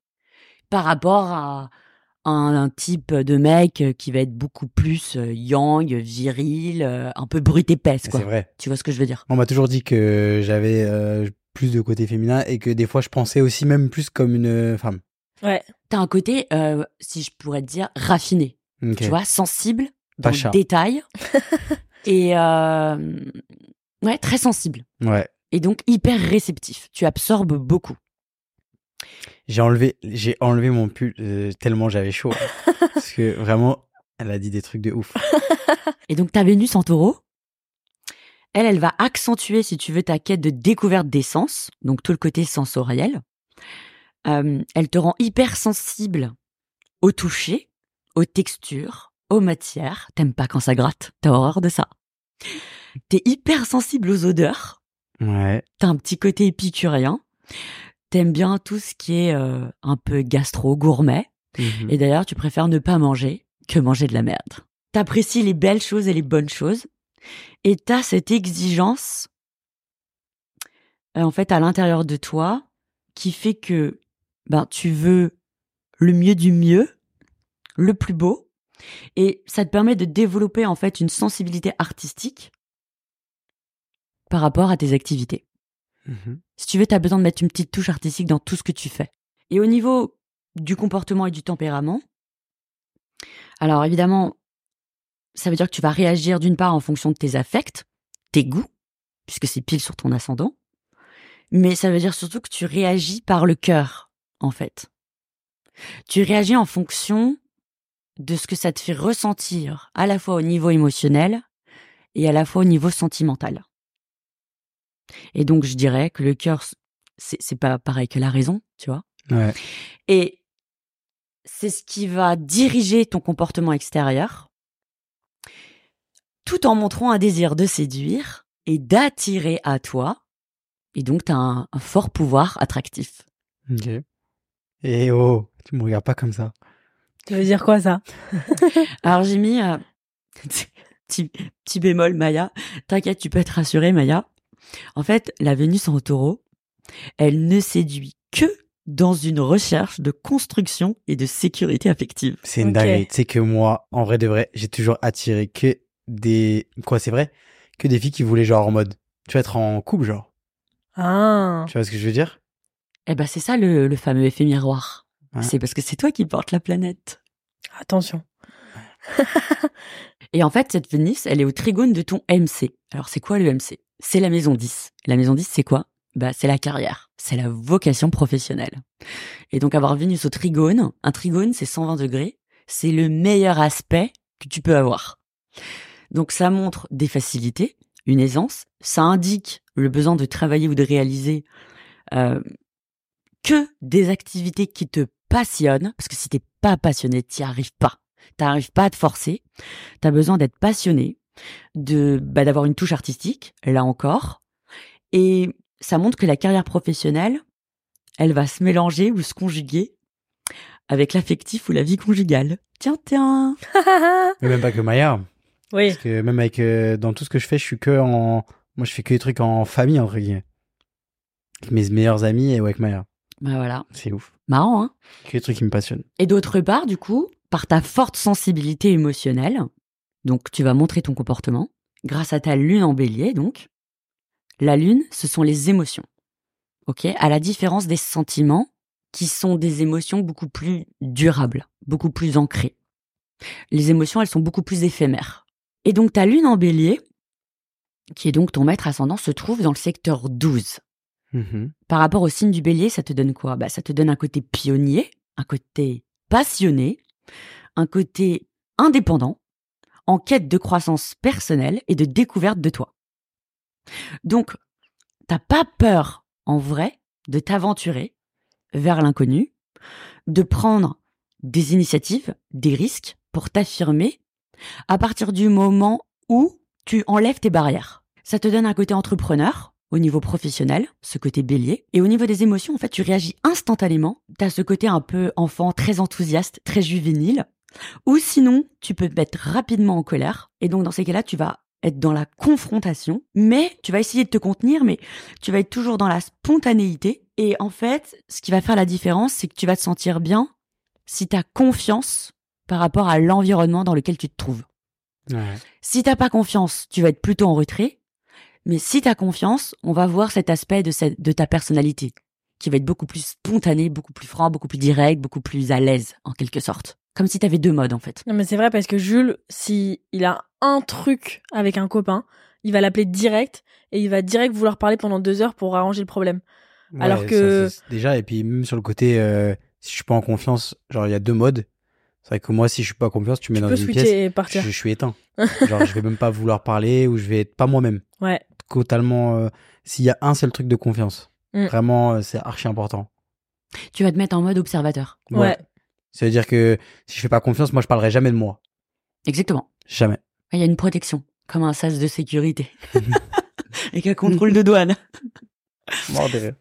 S3: par rapport à un, un type de mec qui va être beaucoup plus euh, yang, viril, euh, un peu brut épaisse,
S2: c'est vrai.
S3: Tu vois ce que je veux dire?
S2: On m'a toujours dit que j'avais euh, plus de côté féminin et que des fois je pensais aussi même plus comme une femme.
S1: Ouais.
S3: T'as un côté, euh, si je pourrais te dire, raffiné, tu vois, sensible, dans
S2: Pacha.
S3: le détail, et euh, ouais, très sensible,
S2: Ouais.
S3: et donc hyper réceptif. Tu absorbes beaucoup.
S2: J'ai enlevé, j'ai enlevé mon pull euh, tellement j'avais chaud. Parce que vraiment, elle a dit des trucs de ouf.
S3: Et donc ta Vénus en taureau, elle, elle va accentuer, si tu veux, ta quête de découverte des sens, donc tout le côté sensoriel. Euh, elle te rend hyper sensible au toucher, aux textures, aux matières. T'aimes pas quand ça gratte, t'as horreur de ça. T'es hyper sensible aux odeurs,
S2: Ouais.
S3: t'as un petit côté épicurien. T'aimes bien tout ce qui est euh, un peu gastro-gourmet.
S2: Mhm.
S3: Et d'ailleurs, tu préfères ne pas manger que manger de la merde. T'apprécies les belles choses et les bonnes choses. Et t'as cette exigence, euh, en fait, à l'intérieur de toi, qui fait que, ben, tu veux le mieux du mieux, le plus beau. Et ça te permet de développer, en fait, une sensibilité artistique par rapport à tes activités.
S2: Mhm.
S3: Si tu veux, tu as besoin de mettre une petite touche artistique dans tout ce que tu fais. Et au niveau du comportement et du tempérament, alors évidemment, ça veut dire que tu vas réagir d'une part en fonction de tes affects, tes goûts, puisque c'est pile sur ton ascendant, mais ça veut dire surtout que tu réagis par le cœur, en fait. Tu réagis en fonction de ce que ça te fait ressentir, à la fois au niveau émotionnel et à la fois au niveau sentimental. Et donc, je dirais que le cœur, c'est pas pareil que la raison, tu vois.
S2: Ouais.
S3: Et c'est ce qui va diriger ton comportement extérieur, tout en montrant un désir de séduire et d'attirer à toi. Et donc, tu as un, un fort pouvoir attractif.
S2: Et oh, tu me regardes pas comme ça.
S1: Tu veux dire quoi ça?
S3: Alors, j'ai mis euh, petit, petit bémol, Maya. T'inquiète, tu peux être rassurée, Maya. En fait, la Vénus en taureau, elle ne séduit que dans une recherche de construction et de sécurité affective.
S2: C'est une
S1: Ok.
S2: dinguerie. Tu sais que moi, en vrai de vrai, j'ai toujours attiré que des. Quoi, c'est vrai? Que des filles qui voulaient, genre, en mode. Tu vas être en couple, genre.
S1: Ah.
S2: Tu vois ce que je veux dire?
S3: Eh ben, c'est ça le, le fameux effet miroir.
S2: Ouais.
S3: C'est parce que c'est toi qui portes la planète.
S1: Attention.
S3: Et en fait, cette Vénus, elle est au trigone de ton MC. Alors, c'est quoi le MC C'est la maison 10. La maison 10, c'est quoi? Bah, c'est la carrière, c'est la vocation professionnelle. Et donc avoir Vénus au trigone, un trigone c'est 120 degrés, c'est le meilleur aspect que tu peux avoir. Donc ça montre des facilités, une aisance, ça indique le besoin de travailler ou de réaliser euh, que des activités qui te passionnent, parce que si t'es pas passionné, t'y arrives pas. T'arrives pas à te forcer. T'as besoin d'être passionné, de bah, d'avoir une touche artistique, là encore. Et ça montre que la carrière professionnelle, elle va se mélanger ou se conjuguer avec l'affectif ou la vie conjugale. Tiens, tiens.
S2: Mais même pas que Maya.
S1: Oui.
S2: Parce que même avec euh, dans tout ce que je fais, je suis que en moi je fais que des trucs en famille entre guillemets. Avec mes meilleurs amis et ouais, avec Maya.
S3: Bah voilà.
S2: C'est ouf.
S3: Marrant, hein
S2: Que des trucs qui me passionnent.
S3: Et d'autre part, du coup, par ta forte sensibilité émotionnelle, donc tu vas montrer ton comportement, grâce à ta lune en bélier, donc. La lune, ce sont les émotions. Ok? À la différence des sentiments, qui sont des émotions beaucoup plus durables, beaucoup plus ancrées. Les émotions, elles sont beaucoup plus éphémères. Et donc ta lune en bélier, qui est donc ton maître ascendant, se trouve dans le secteur 12.
S2: Mhm.
S3: Par rapport au signe du bélier, ça te donne quoi? Bah, Ça te donne un côté pionnier, un côté passionné, un côté indépendant, en quête de croissance personnelle et de découverte de toi. Donc, t'as pas peur, en vrai, de t'aventurer vers l'inconnu, de prendre des initiatives, des risques pour t'affirmer à partir du moment où tu enlèves tes barrières. Ça te donne un côté entrepreneur au niveau professionnel, ce côté bélier, et au niveau des émotions, en fait, tu réagis instantanément. T'as ce côté un peu enfant, très enthousiaste, très juvénile. Ou sinon, tu peux te mettre rapidement en colère, et donc dans ces cas-là, tu vas être dans la confrontation, mais tu vas essayer de te contenir, mais tu vas être toujours dans la spontanéité. Et en fait, ce qui va faire la différence, c'est que tu vas te sentir bien si tu as confiance par rapport à l'environnement dans lequel tu te trouves.
S2: Ouais.
S3: Si t'as pas confiance, tu vas être plutôt en retrait. Mais si t'as confiance, on va voir cet aspect de, cette- de ta personnalité qui va être beaucoup plus spontané, beaucoup plus franc, beaucoup plus direct, beaucoup plus à l'aise, en quelque sorte. Comme si t'avais deux modes, en fait.
S1: Non, mais c'est vrai parce que Jules, si il a un truc avec un copain, il va l'appeler direct et il va direct vouloir parler pendant deux heures pour arranger le problème.
S2: Ouais,
S1: Alors que-
S2: déjà et puis même sur le côté euh, si je suis pas en confiance, genre il y a deux modes. C'est vrai que moi si je suis pas en confiance, tu me
S1: Tu
S2: mets dans une pièce,
S1: et
S2: je,
S1: partir.
S2: je suis éteint. genre je vais même pas vouloir parler ou je vais être pas moi-même.
S1: Ouais.
S2: Totalement euh, s'il y a un seul truc de confiance.
S1: Mm.
S2: Vraiment euh, c'est archi important.
S3: Tu vas te mettre en mode observateur.
S1: Ouais.
S2: Ça veut dire que si je fais pas confiance, moi je parlerai jamais de moi.
S3: Exactement.
S2: Jamais.
S3: Il y a une protection, comme un sas de sécurité. Avec un contrôle de douane.
S2: Mort de rire.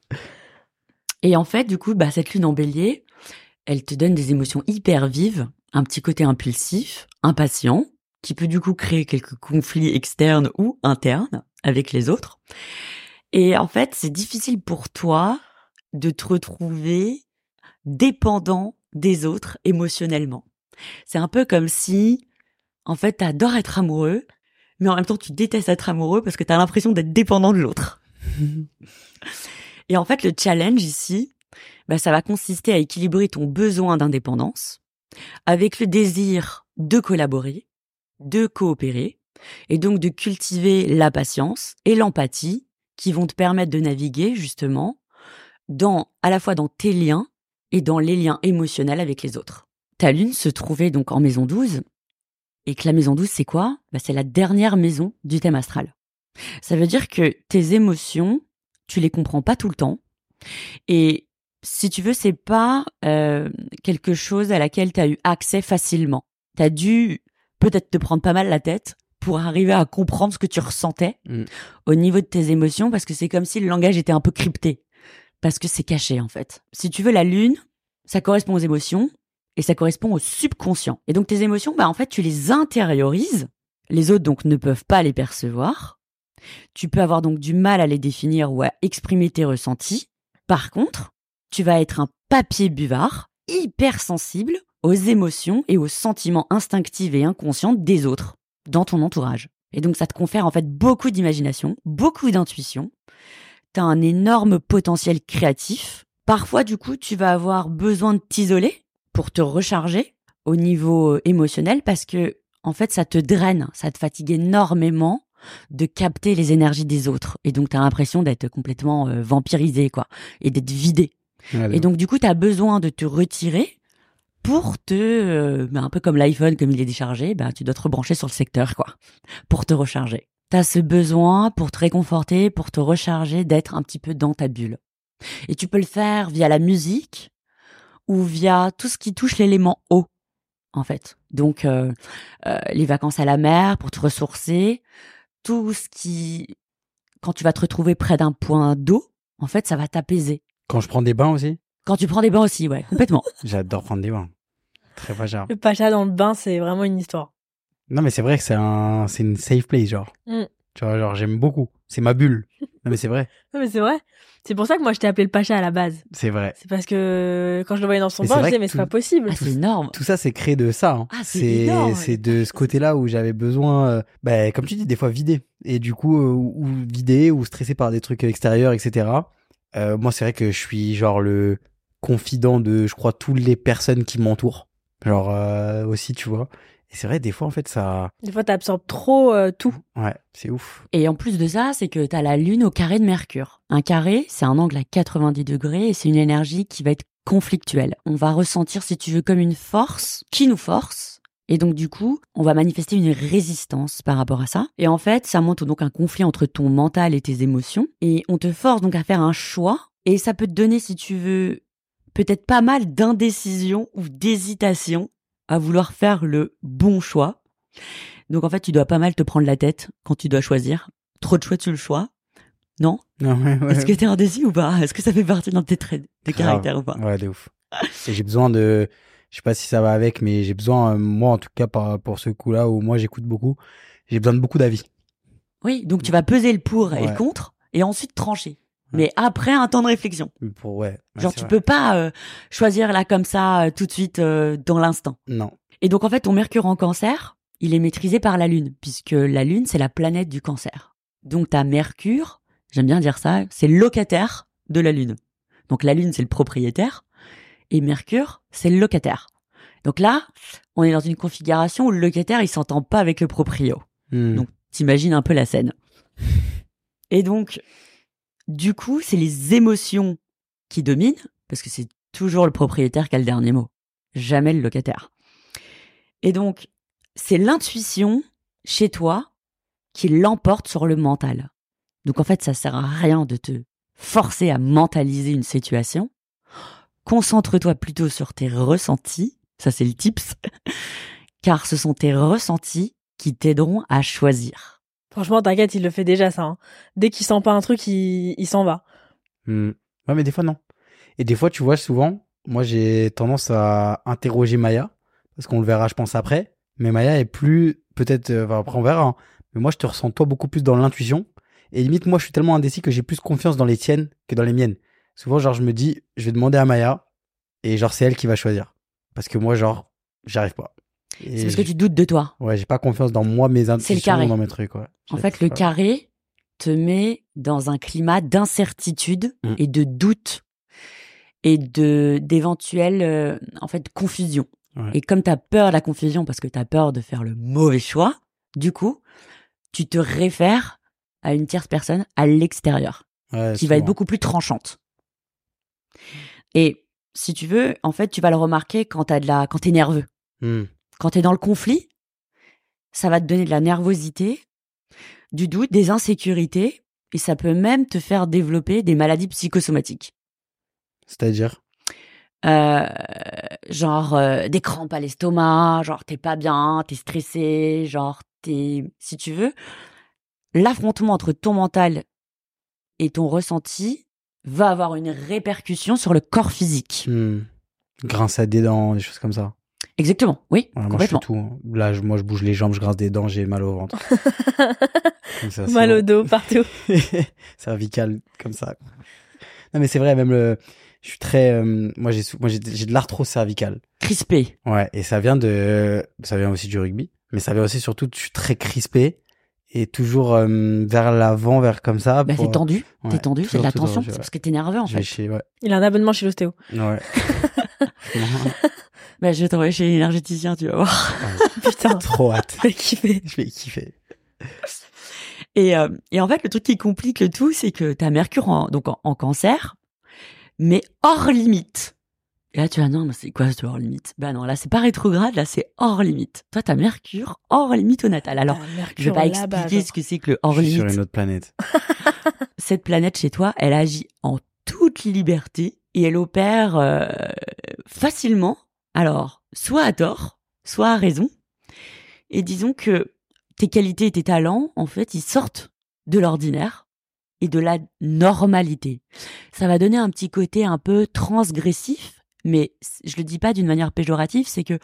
S3: Et en fait, du coup, bah, cette lune en bélier, elle te donne des émotions hyper vives, un petit côté impulsif, impatient, qui peut du coup créer quelques conflits externes ou internes avec les autres. Et en fait, c'est difficile pour toi de te retrouver dépendant des autres émotionnellement. C'est un peu comme si, en fait, t'adores être amoureux, mais en même temps, tu détestes être amoureux parce que t'as l'impression d'être dépendant de l'autre. Et en fait, le challenge ici, bah, ça va consister à équilibrer ton besoin d'indépendance avec le désir de collaborer, de coopérer, et donc de cultiver la patience et l'empathie qui vont te permettre de naviguer justement dans, à la fois dans tes liens et dans les liens émotionnels avec les autres. Ta lune se trouvait donc en maison 12, et que la maison 12, c'est quoi? Bah, C'est la dernière maison du thème astral. Ça veut dire que tes émotions, tu les comprends pas tout le temps. Et si tu veux, c'est pas euh, quelque chose à laquelle tu as eu accès facilement. Tu as dû peut-être te prendre pas mal la tête pour arriver à comprendre ce que tu ressentais
S2: Mm.
S3: au niveau de tes émotions parce que c'est comme si le langage était un peu crypté parce que c'est caché en fait. Si tu veux la lune, ça correspond aux émotions et ça correspond au subconscient. Et donc tes émotions, bah en fait, tu les intériorises. Les autres donc ne peuvent pas les percevoir. Tu peux avoir donc du mal à les définir ou à exprimer tes ressentis. Par contre, tu vas être un papier buvard, hyper sensible aux émotions et aux sentiments instinctifs et inconscients des autres dans ton entourage. Et donc ça te confère en fait beaucoup d'imagination, beaucoup d'intuition. T'as un énorme potentiel créatif. Parfois, du coup, tu vas avoir besoin de t'isoler pour te recharger au niveau euh, émotionnel parce que, en fait, ça te draine, ça te fatigue énormément de capter les énergies des autres. Et donc, tu as l'impression d'être complètement euh, vampirisé, quoi, et d'être vidé. Et donc, du coup, tu as besoin de te retirer pour te, euh, bah, un peu comme l'iPhone, comme il est déchargé, bah, tu dois te rebrancher sur le secteur, quoi, pour te recharger. Tu as ce besoin pour te réconforter, pour te recharger, d'être un petit peu dans ta bulle. Et tu peux le faire via la musique ou via tout ce qui touche l'élément eau, en fait. Donc, euh, euh, les vacances à la mer pour te ressourcer, tout ce qui, quand tu vas te retrouver près d'un point d'eau, en fait, ça va t'apaiser.
S2: Quand je prends des bains aussi,
S3: Quand tu prends des bains aussi, ouais, complètement.
S2: j'adore prendre des bains. Très pas
S1: Le pacha dans le bain, c'est vraiment une histoire.
S2: Non, mais c'est vrai que c'est un, c'est une safe place, genre.
S1: Mm.
S2: Tu vois, genre, j'aime beaucoup. C'est ma bulle. Non, mais c'est vrai.
S1: Non, mais c'est vrai. C'est pour ça que moi, je t'ai appelé le pacha à la base.
S2: C'est vrai.
S1: C'est parce que quand je le voyais dans son
S2: Mais
S1: bain, je disais, mais c'est pas possible.
S3: Ah, c'est énorme.
S2: Tout ça, c'est créé de ça. hein.
S3: Ah, c'est
S2: c'est,
S3: énorme.
S2: c'est de ce côté-là où j'avais besoin, euh, bah, comme tu dis, des fois vider. Et du coup, euh, ou vider, ou stressé par des trucs extérieurs, etc. Euh, moi, c'est vrai que je suis genre le confident de, je crois, toutes les personnes qui m'entourent. Genre, euh, aussi, tu vois. Et c'est vrai, des fois, en fait, ça,
S1: Des fois, t'absorbes trop euh, tout.
S2: ouais, c'est ouf.
S3: Et en plus de ça, c'est que tu as la Lune au carré de Mercure. Un carré, c'est un angle à 90 degrés et c'est une énergie qui va être conflictuelle. On va ressentir, si tu veux, comme une force qui nous force. Et donc, du coup, on va manifester une résistance par rapport à ça. Et en fait, ça montre donc un conflit entre ton mental et tes émotions. Et on te force donc à faire un choix. Et ça peut te donner, si tu veux, peut-être pas mal d'indécision ou d'hésitation à vouloir faire le bon choix. Donc en fait, tu dois pas mal te prendre la tête quand tu dois choisir. Trop de choix, tu le choix. Non?
S2: Non, ouais, ouais.
S3: Est-ce que t'es indécis ou pas? Est-ce que ça fait partie de tes traits de caractère ou pas?
S2: Ouais, de ouf. Et j'ai besoin de, je sais pas si ça va avec, mais j'ai besoin, euh, moi en tout cas, pour ce coup-là où moi j'écoute beaucoup, j'ai besoin de beaucoup d'avis.
S3: Oui, donc tu vas peser le pour et
S2: Ouais.
S3: le contre et ensuite trancher. Mais après un temps de réflexion.
S2: Pour, ouais. ouais,
S3: Genre tu
S2: vrai.
S3: peux pas euh, choisir là comme ça euh, tout de suite euh, dans l'instant.
S2: Non.
S3: Et donc en fait ton Mercure en cancer, il est maîtrisé par la Lune puisque la Lune c'est la planète du cancer. Donc ta Mercure, j'aime bien dire ça, c'est le locataire de la Lune. Donc la Lune c'est le propriétaire et Mercure c'est le locataire. Donc là, on est dans une configuration où le locataire il s'entend pas avec le proprio.
S2: Hmm.
S3: Donc, t'imagines un peu la scène. Et donc, du coup, c'est les émotions qui dominent, parce que c'est toujours le propriétaire qui a le dernier mot, jamais le locataire. Et donc, c'est l'intuition chez toi qui l'emporte sur le mental. Donc, en fait, ça sert à rien de te forcer à mentaliser une situation. Concentre-toi plutôt sur tes ressentis, ça c'est le tips, car ce sont tes ressentis qui t'aideront à choisir.
S1: Franchement, t'inquiète, il le fait déjà ça. hein. Dès qu'il sent pas un truc, il, s'en va.
S2: Hmm. Ouais, mais des fois non. Et des fois, tu vois, souvent, moi j'ai tendance à interroger Maya, parce qu'on le verra, je pense, après. Mais Maya est plus, peut-être, euh, après on verra, hein. mais moi je te ressens toi beaucoup plus dans l'intuition. Et limite, moi je suis tellement indécis que j'ai plus confiance dans les tiennes que dans les miennes. Souvent, genre, je me dis, je vais demander à Maya, et genre, c'est elle qui va choisir. Parce que moi, genre, j'arrive pas.
S3: C'est parce que tu doutes de toi.
S2: Ouais, j'ai pas confiance dans moi, mes intuitions, dans mes trucs, ouais.
S3: En fait, le carré te met dans un climat d'incertitude
S2: Mm.
S3: et de doute et de d'éventuelles euh, en fait confusion.
S2: Ouais.
S3: Et comme tu as peur de la confusion parce que tu as peur de faire le mauvais choix, du coup, tu te réfères à une tierce personne à l'extérieur
S2: Ouais,
S3: qui va être beaucoup plus tranchante. Et si tu veux, en fait, tu vas le remarquer quand t'as de la quand t'es nerveux.
S2: Hmm.
S3: Quand tu es dans le conflit, ça va te donner de la nervosité, du doute, des insécurités, et ça peut même te faire développer des maladies psychosomatiques.
S2: C'est-à-dire?
S3: Euh, genre euh, des crampes à l'estomac, genre t'es pas bien, t'es stressé, genre t'es, si tu veux, l'affrontement entre ton mental et ton ressenti va avoir une répercussion sur le corps physique.
S2: Hmm. Grince à des dents, des choses comme ça.
S3: Exactement, oui,
S2: Ouais, moi, je fais tout. hein. Là, je- moi, je bouge les jambes, je grince des dents, j'ai mal au ventre. Ça,
S1: Mal au dos, partout.
S2: Cervical, comme ça. Non, mais c'est vrai, même le. Je suis très. euh, moi, j'ai moi, j'ai de l'arthrose cervicale.
S3: Crispé.
S2: Ouais, et ça vient de. Ça vient aussi du rugby. Mais ça vient aussi surtout, je suis très crispé. Et toujours euh, vers l'avant, vers comme ça.
S3: Bah,
S2: pour-
S3: t'es tendu,
S2: Ouais,
S3: t'es tendu, c'est de la tension, c'est
S2: ouais.
S3: parce que t'es nerveux en fait.
S2: chier, ouais.
S1: Il a un abonnement chez l'ostéo.
S2: Ouais.
S3: Bah, je vais t'envoyer chez l'énergéticien, tu vas voir.
S1: Putain,
S2: Trop hâte.
S1: je vais kiffer.
S2: Je vais kiffer.
S3: Et, euh, et en fait, le truc qui complique le tout, c'est que t'as Mercure en, donc en, en cancer, mais hors limite. Et là, tu vas, non, mais c'est quoi ce hors limite? Bah non, là, c'est pas rétrograde, là, c'est hors limite. Toi, t'as Mercure hors limite au natal. Alors,
S1: Ah,
S3: je vais pas expliquer ce que c'est que le hors
S2: Je suis
S3: limite.
S2: sur une autre planète.
S3: Cette planète chez toi, elle agit en toute liberté et elle opère euh, facilement. Alors, soit à tort, soit à raison. Et disons que tes qualités et tes talents, en fait, ils sortent de l'ordinaire et de la normalité. Ça va donner un petit côté un peu transgressif, mais je le dis pas d'une manière péjorative, c'est que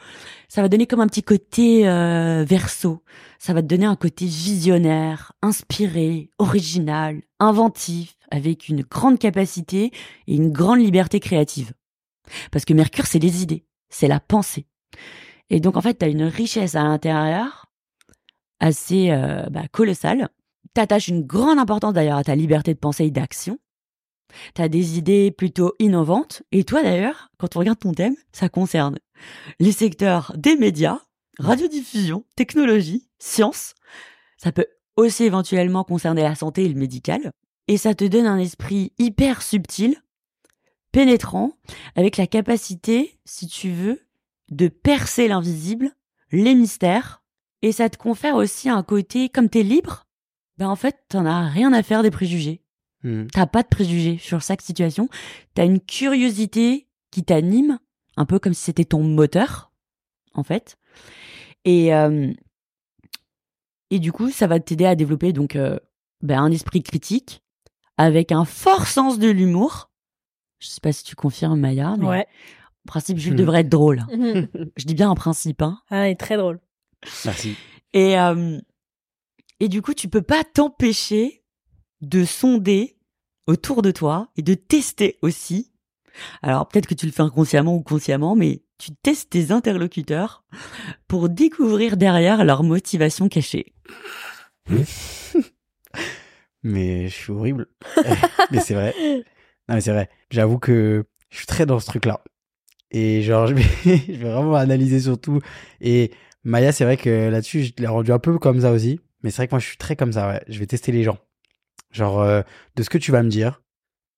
S3: ça va donner comme un petit côté euh, verso. Ça va te donner un côté visionnaire, inspiré, original, inventif, avec une grande capacité et une grande liberté créative. Parce que Mercure, c'est les idées, c'est la pensée. Et donc, en fait, tu as une richesse à l'intérieur assez euh, bah, colossale. T'attaches une grande importance d'ailleurs à ta liberté de pensée et d'action. T'as des idées plutôt innovantes. Et toi d'ailleurs, quand on regarde ton thème, ça concerne les secteurs des médias, radiodiffusion, technologie, sciences. Ça peut aussi éventuellement concerner la santé et le médical. Et ça te donne un esprit hyper subtil, pénétrant, avec la capacité, si tu veux, de percer l'invisible, les mystères. Et ça te confère aussi un côté, comme t'es libre, ben en fait, t'en as rien à faire des préjugés.
S2: Hmm.
S3: T'as pas de préjugés sur chaque situation. T'as une curiosité qui t'anime, un peu comme si c'était ton moteur, en fait. Et, euh, et du coup, ça va t'aider à développer donc euh, ben, un esprit critique avec un fort sens de l'humour. Je sais pas si tu confirmes, Maya, mais
S1: Ouais.
S3: en principe, Jules
S2: Hmm.
S3: devrait être drôle.
S1: Mhm.
S3: Je dis bien en principe, hein.
S1: ah, il est très drôle.
S2: Merci.
S3: Et, euh, et du coup, tu peux pas t'empêcher de sonder autour de toi et de tester aussi. Alors peut-être que tu le fais inconsciemment ou consciemment, mais tu testes tes interlocuteurs pour découvrir derrière leur motivation cachée.
S2: Mais je suis horrible. mais c'est vrai. Non, mais c'est vrai. J'avoue que je suis très dans ce truc-là. Et genre, je vais, je vais vraiment analyser surtout. Et Maya, c'est vrai que là-dessus, je l'ai rendu un peu comme ça aussi. Mais c'est vrai que moi, je suis très comme ça, ouais. Je vais tester les gens. Genre, euh, de ce que tu vas me dire.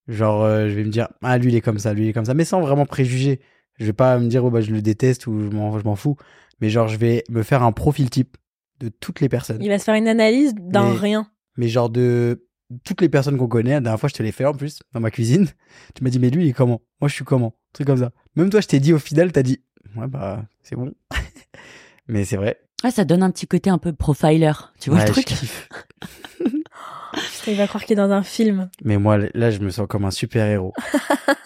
S2: Genre, euh, je vais me dire, ah, lui, il est comme ça, lui, il est comme ça. Mais sans vraiment préjuger. Je vais pas me dire, oh, bah, je le déteste ou je m'en, fous. Mais genre, je vais me faire un profil type de toutes les personnes.
S1: Il va se faire une analyse d'un rien.
S2: mais genre de toutes les personnes qu'on connaît. La dernière fois, je te l'ai fait en plus dans ma cuisine. Tu m'as dit, mais lui, il est comment? Moi, je suis comment? Un truc comme ça. Même toi, je t'ai dit au final, t'as dit, ouais, bah, c'est bon. mais c'est vrai.
S3: Ouais, ça donne un petit côté un peu profiler, tu vois
S2: Ouais,
S3: le
S2: je
S3: truc
S2: kiffe.
S1: Il va croire qu'il est dans un film.
S2: Mais moi, là, je me sens comme un super héros.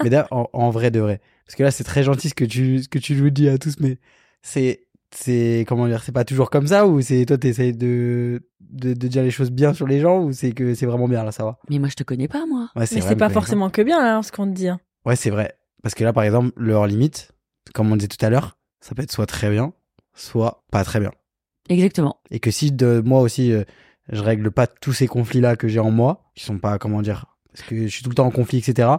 S2: mais là, en, en vrai de vrai. Parce que là, c'est très gentil ce que tu, ce que tu nous dis à tous, mais c'est, c'est, comment dire, c'est pas toujours comme ça ou c'est, toi, t'essayes de, de, de dire les choses bien sur les gens ou c'est que c'est vraiment bien, là, ça va?
S3: Mais moi, je te connais pas, moi.
S2: Ouais,
S1: Mais c'est
S2: me
S1: pas forcément que bien, hein, ce qu'on te dit. hein.
S2: Ouais, c'est vrai. Parce que là, par exemple, le hors limite, comme on disait tout à l'heure, ça peut être soit très bien, soit pas très bien.
S3: Exactement.
S2: Et que si de moi aussi, euh, je règle pas tous ces conflits-là que j'ai en moi, qui sont pas, comment dire, parce que je suis tout le temps en conflit, etc.,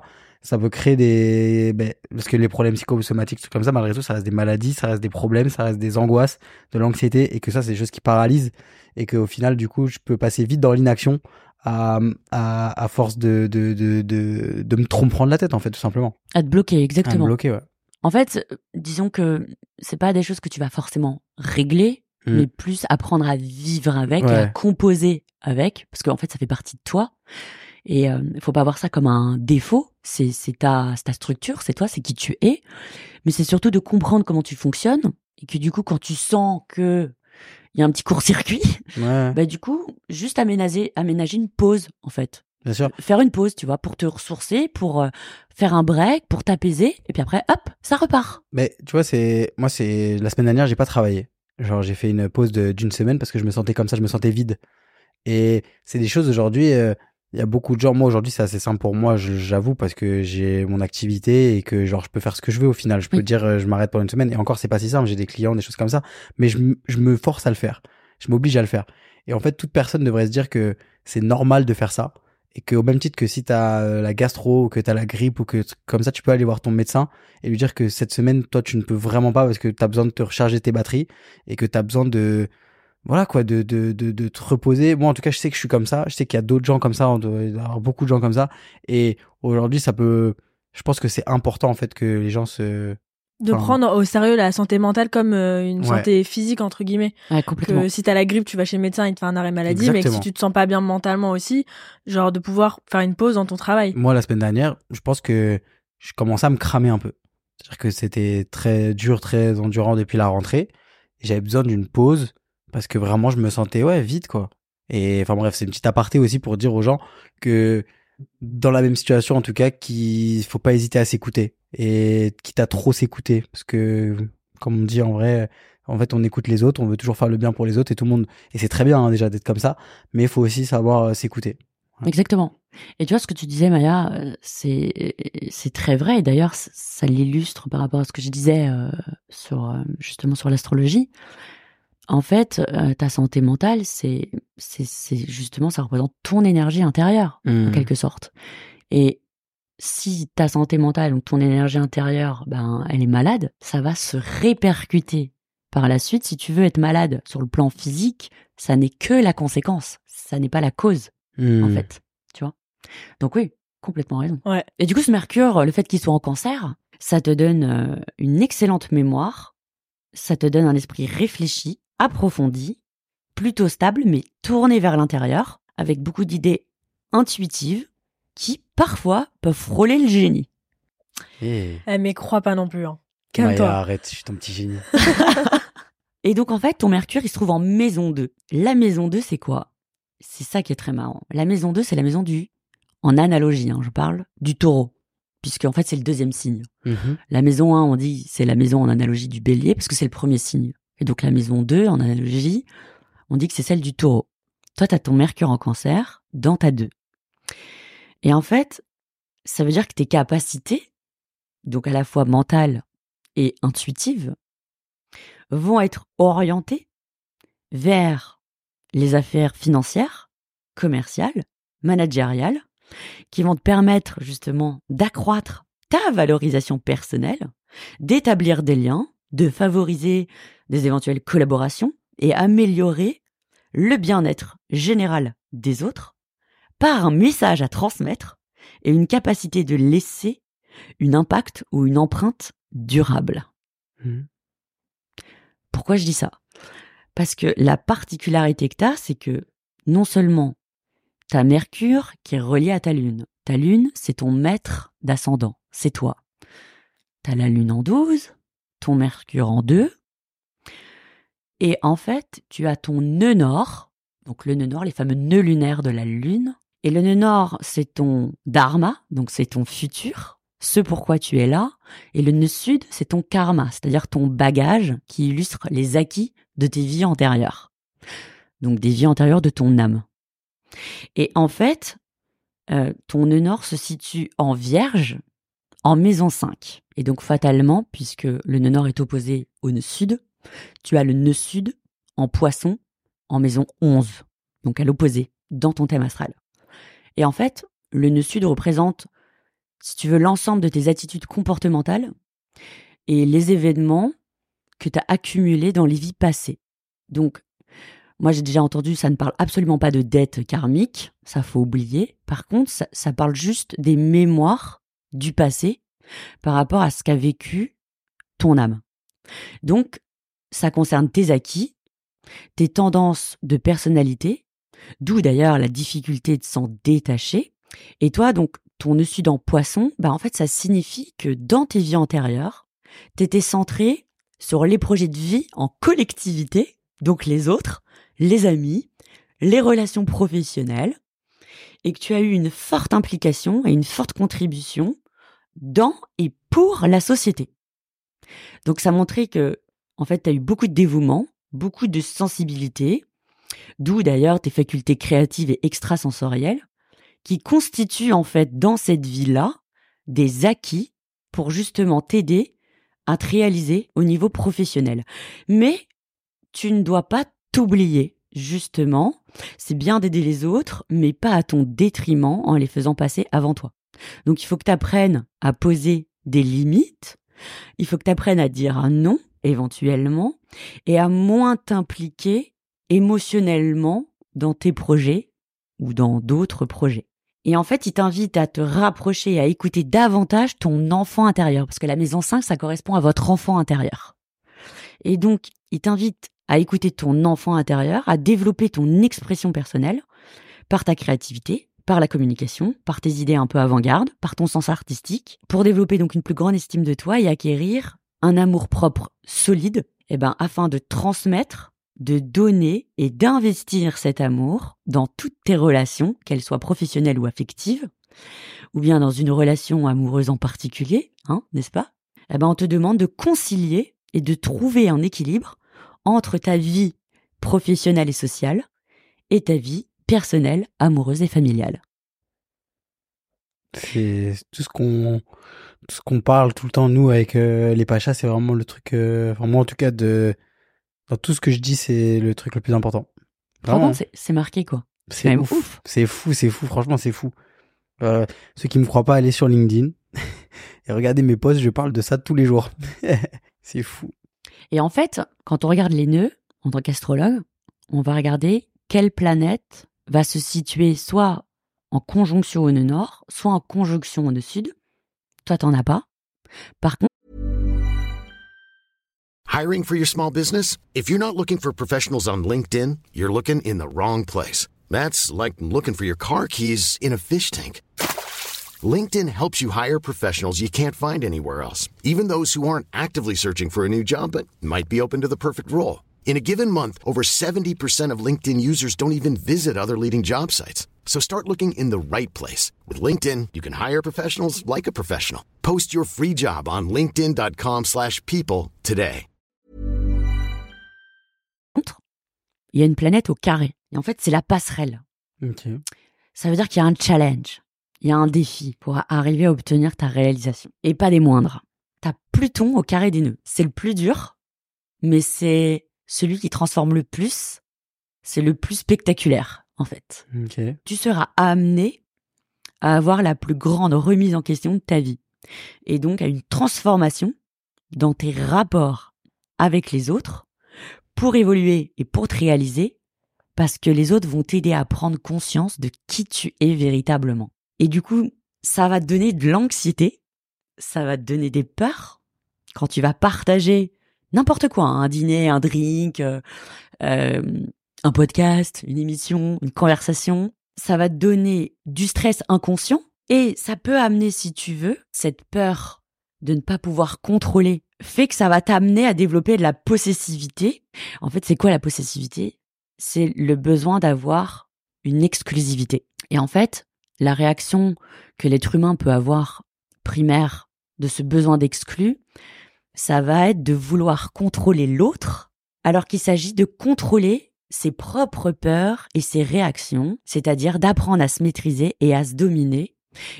S2: ça peut créer des... ben, parce que les problèmes psychosomatiques, tout comme ça, malgré tout, ça reste des maladies, ça reste des problèmes, ça reste des angoisses, de l'anxiété, et que ça, c'est des choses qui paralysent, et qu'au final, du coup, je peux passer vite dans l'inaction à, à, à force de, de, de, de, de me trop prendre la tête, en fait, tout simplement.
S3: À te bloquer,
S2: À me
S3: exactement.
S2: bloquer, ouais.
S3: En fait, disons que c'est pas des choses que tu vas forcément régler,
S2: Mm.
S3: mais plus apprendre à vivre avec, à composer avec, parce qu'en fait, ça fait partie de toi. Et il faut pas voir ça comme un défaut. C'est c'est ta, c'est ta structure, c'est toi, c'est qui tu es. Mais c'est surtout de comprendre comment tu fonctionnes et que du coup, quand tu sens que il y a un petit court-circuit,
S2: Ouais,
S3: bah du coup, juste aménager, aménager une pause en fait
S2: bien sûr.
S3: faire une pause, tu vois, pour te ressourcer, pour euh, faire un break, pour t'apaiser, et puis après, hop, ça repart.
S2: Mais tu vois, c'est moi, c'est la semaine dernière, j'ai pas travaillé. Genre, j'ai fait une pause de- d'une semaine parce que je me sentais comme ça, je me sentais vide. Et c'est des choses aujourd'hui. euh, Il y a beaucoup de gens. Moi, aujourd'hui, c'est assez simple pour moi, j'avoue, parce que j'ai mon activité et que genre je peux faire ce que je veux au final. Je peux
S3: Oui.
S2: dire, euh, je m'arrête pendant une semaine. Et encore, c'est pas si simple. J'ai des clients, des choses comme ça. Mais je, je me force à le faire. Je m'oblige à le faire. Et en fait, toute personne devrait se dire que c'est normal de faire ça. Et qu'au même titre que si t'as euh, la gastro ou que t'as la grippe ou que comme ça, tu peux aller voir ton médecin et lui dire que cette semaine, toi, tu ne peux vraiment pas parce que t'as besoin de te recharger tes batteries et que t'as besoin de, voilà quoi, de, de, de, de te reposer. Moi, en tout cas, je sais que je suis comme ça. Je sais qu'il y a d'autres gens comme ça. On doit avoir beaucoup de gens comme ça. Et aujourd'hui, ça peut. Je pense que c'est important en fait que les gens se.
S1: De
S2: Enfin-
S1: prendre au sérieux la santé mentale comme euh, une
S2: Ouais.
S1: santé physique entre guillemets.
S3: Ouais, complètement.
S1: Que si t'as la grippe, tu vas chez le médecin, il te fait un arrêt maladie, mais que si tu te sens pas bien mentalement aussi, genre de pouvoir faire une pause dans ton travail.
S2: Moi, la semaine dernière, je pense que je commençais à me cramer un peu. C'est-à-dire que c'était très dur, très endurant depuis la rentrée. J'avais besoin d'une pause parce que vraiment, je me sentais ouais vide quoi. Et enfin bref, c'est une petite aparté aussi pour dire aux gens que dans la même situation, en tout cas, qu'il faut pas hésiter à s'écouter et quitte à trop s'écouter parce que comme on dit en vrai, en fait, on écoute les autres, on veut toujours faire le bien pour les autres et tout le monde. Et c'est très bien hein, déjà d'être comme ça, mais il faut aussi savoir euh, s'écouter.
S3: Exactement. Et tu vois ce que tu disais, Maya, euh, c'est c'est très vrai. Et d'ailleurs, ça l'illustre par rapport à ce que je disais euh, sur euh, justement sur l'astrologie. En fait, euh, ta santé mentale, c'est c'est c'est justement ça représente ton énergie intérieure en
S2: Mm.
S3: quelque sorte. Et si ta santé mentale ou ton énergie intérieure, ben elle est malade, ça va se répercuter par la suite. Si tu veux être malade sur le plan physique, ça n'est que la conséquence, ça n'est pas la cause en
S2: Mm.
S3: fait. Tu vois Donc oui, complètement raison.
S1: Ouais.
S3: Et du coup, ce Mercure, le fait qu'il soit en cancer, ça te donne euh, une excellente mémoire, ça te donne un esprit réfléchi, approfondi, plutôt stable, mais tourné vers l'intérieur, avec beaucoup d'idées intuitives qui, parfois, peuvent frôler le génie.
S2: Eh.
S1: Eh, mais crois pas non plus. Hein. Calme-toi.
S2: arrête, je suis ton petit génie.
S3: Et donc, en fait, ton Mercure, il se trouve en maison 2. La maison 2, c'est quoi? C'est ça qui est très marrant. La maison 2, c'est la maison du, en analogie, hein, je parle, du taureau. Puisque, en fait, c'est le deuxième signe.
S2: Mhm.
S3: La maison 1, on dit, c'est la maison en analogie du bélier, parce que c'est le premier signe. Et donc, la maison 2, en analogie, on dit que c'est celle du taureau. Toi, tu as ton Mercure en cancer dans ta 2. Et en fait, ça veut dire que tes capacités, donc à la fois mentales et intuitives, vont être orientées vers les affaires financières, commerciales, managériales, qui vont te permettre justement d'accroître ta valorisation personnelle, d'établir des liens, de favoriser des éventuelles collaborations et améliorer le bien-être général des autres par un message à transmettre et une capacité de laisser une impact ou une empreinte durable.
S2: Mhm.
S3: Pourquoi je dis ça? Parce que la particularité que tu as, c'est que non seulement tu as Mercure qui est relié à ta Lune. Ta Lune, c'est ton maître d'ascendant, c'est toi. Tu as la Lune en 12, ton Mercure en 2, et en fait, tu as ton nœud nord, donc le nœud nord, les fameux nœuds lunaires de la Lune. Et le nœud nord, c'est ton dharma, donc c'est ton futur, ce pourquoi tu es là. Et le nœud sud, c'est ton karma, c'est-à-dire ton bagage qui illustre les acquis de tes vies antérieures. Donc des vies antérieures de ton âme. Et en fait, euh, ton nœud nord se situe en vierge, en maison 5. Et donc fatalement, puisque le nœud nord est opposé au nœud sud, tu as le nœud sud en poisson en maison 11, donc à l'opposé, dans ton thème astral. Et en fait, le nœud sud représente, si tu veux, l'ensemble de tes attitudes comportementales et les événements que tu as accumulés dans les vies passées. Donc, moi j'ai déjà entendu, ça ne parle absolument pas de dette karmique, ça faut oublier. Par contre, ça, ça parle juste des mémoires du passé par rapport à ce qu'a vécu ton âme. Donc, ça concerne tes acquis, tes tendances de personnalité, d'où d'ailleurs la difficulté de s'en détacher. Et toi, donc, ton nœud en poisson, bah en fait, ça signifie que dans tes vies antérieures, t'étais centré sur les projets de vie en collectivité, donc les autres, les amis, les relations professionnelles, et que tu as eu une forte implication et une forte contribution dans et pour la société. Donc ça montrait que, en fait, tu as eu beaucoup de dévouement, beaucoup de sensibilité, d'où d'ailleurs tes facultés créatives et extrasensorielles, qui constituent en fait dans cette vie-là des acquis pour justement t'aider à te réaliser au niveau professionnel. Mais tu ne dois pas t'oublier, justement. C'est bien d'aider les autres, mais pas à ton détriment en les faisant passer avant toi. Donc il faut que tu apprennes à poser des limites, il faut que tu apprennes à dire un non éventuellement et à moins t'impliquer émotionnellement dans tes projets ou dans d'autres projets. Et en fait, il t'invite à te rapprocher, à écouter davantage ton enfant intérieur, parce que la maison 5, ça correspond à votre enfant intérieur. Et donc, il t'invite à écouter ton enfant intérieur, à développer ton expression personnelle par ta créativité, par la communication, par tes idées un peu avant-garde, par ton sens artistique, pour développer donc une plus grande estime de toi et acquérir un amour propre solide, eh ben, afin de transmettre, de donner et d'investir cet amour dans toutes tes relations, qu'elles soient professionnelles ou affectives, ou bien dans une relation amoureuse en particulier, hein, n'est-ce pas? Eh ben, on te demande de concilier et de trouver un équilibre entre ta vie professionnelle et sociale et ta vie personnelle, amoureuse et familiale.
S2: C'est tout ce qu'on ce qu'on parle tout le temps nous avec euh, les pachas, c'est vraiment le truc euh, vraiment en tout cas de dans tout ce que je dis, c'est le truc le plus important.
S3: Vraiment, c'est marqué quoi.
S2: C'est ouf. C'est fou, c'est fou, franchement, c'est fou. Euh, ceux qui me croient pas, allez sur LinkedIn et regardez mes posts, je parle de ça tous les jours. c'est fou.
S3: Et en fait, quand on regarde les nœuds, en tant qu'astrologue, on va regarder quelle planète va se situer soit en conjonction au nord, soit en conjonction au sud. Toi, t'en as pas. Par contre,
S4: Hiring for your small business? If you're not looking for professionals on LinkedIn, you're looking in the wrong place. That's like looking for your car keys in a fish tank. LinkedIn helps you hire professionals you can't find anywhere else, even those who aren't actively searching for a new job but might be open to the perfect role. In a given month, over 70% of LinkedIn users don't even visit other leading job sites. So start looking in the right place. With LinkedIn, you can hire professionals like a professional. Post your free job on linkedin.com slash people today.
S3: il y a une planète au carré. Et en fait, c'est la passerelle.
S2: Ok.
S3: Ça veut dire qu'il y a un challenge. Il y a un défi pour arriver à obtenir ta réalisation. Et pas des moindres. T'as Pluton au carré des nœuds. C'est le plus dur, mais c'est celui qui transforme le plus. C'est le plus spectaculaire, en fait. Tu seras amené à avoir la plus grande remise en question de ta vie. Et donc à une transformation dans tes rapports avec les autres pour évoluer et pour te réaliser parce que les autres vont t'aider à prendre conscience de qui tu es véritablement. Et du coup, ça va te donner de l'anxiété, ça va te donner des peurs quand tu vas partager n'importe quoi, hein, un dîner, un drink, euh, euh, un podcast, une émission, une conversation. Ça va donner du stress inconscient et ça peut amener, si tu veux, cette peur de ne pas pouvoir contrôler fait que ça va t'amener à développer de la possessivité. En fait, c'est quoi la possessivité? C'est le besoin d'avoir une exclusivité. Et en fait, la réaction que l'être humain peut avoir primaire de ce besoin d'exclus, ça va être de vouloir contrôler l'autre, alors qu'il s'agit de contrôler ses propres peurs et ses réactions, c'est-à-dire d'apprendre à se maîtriser et à se dominer,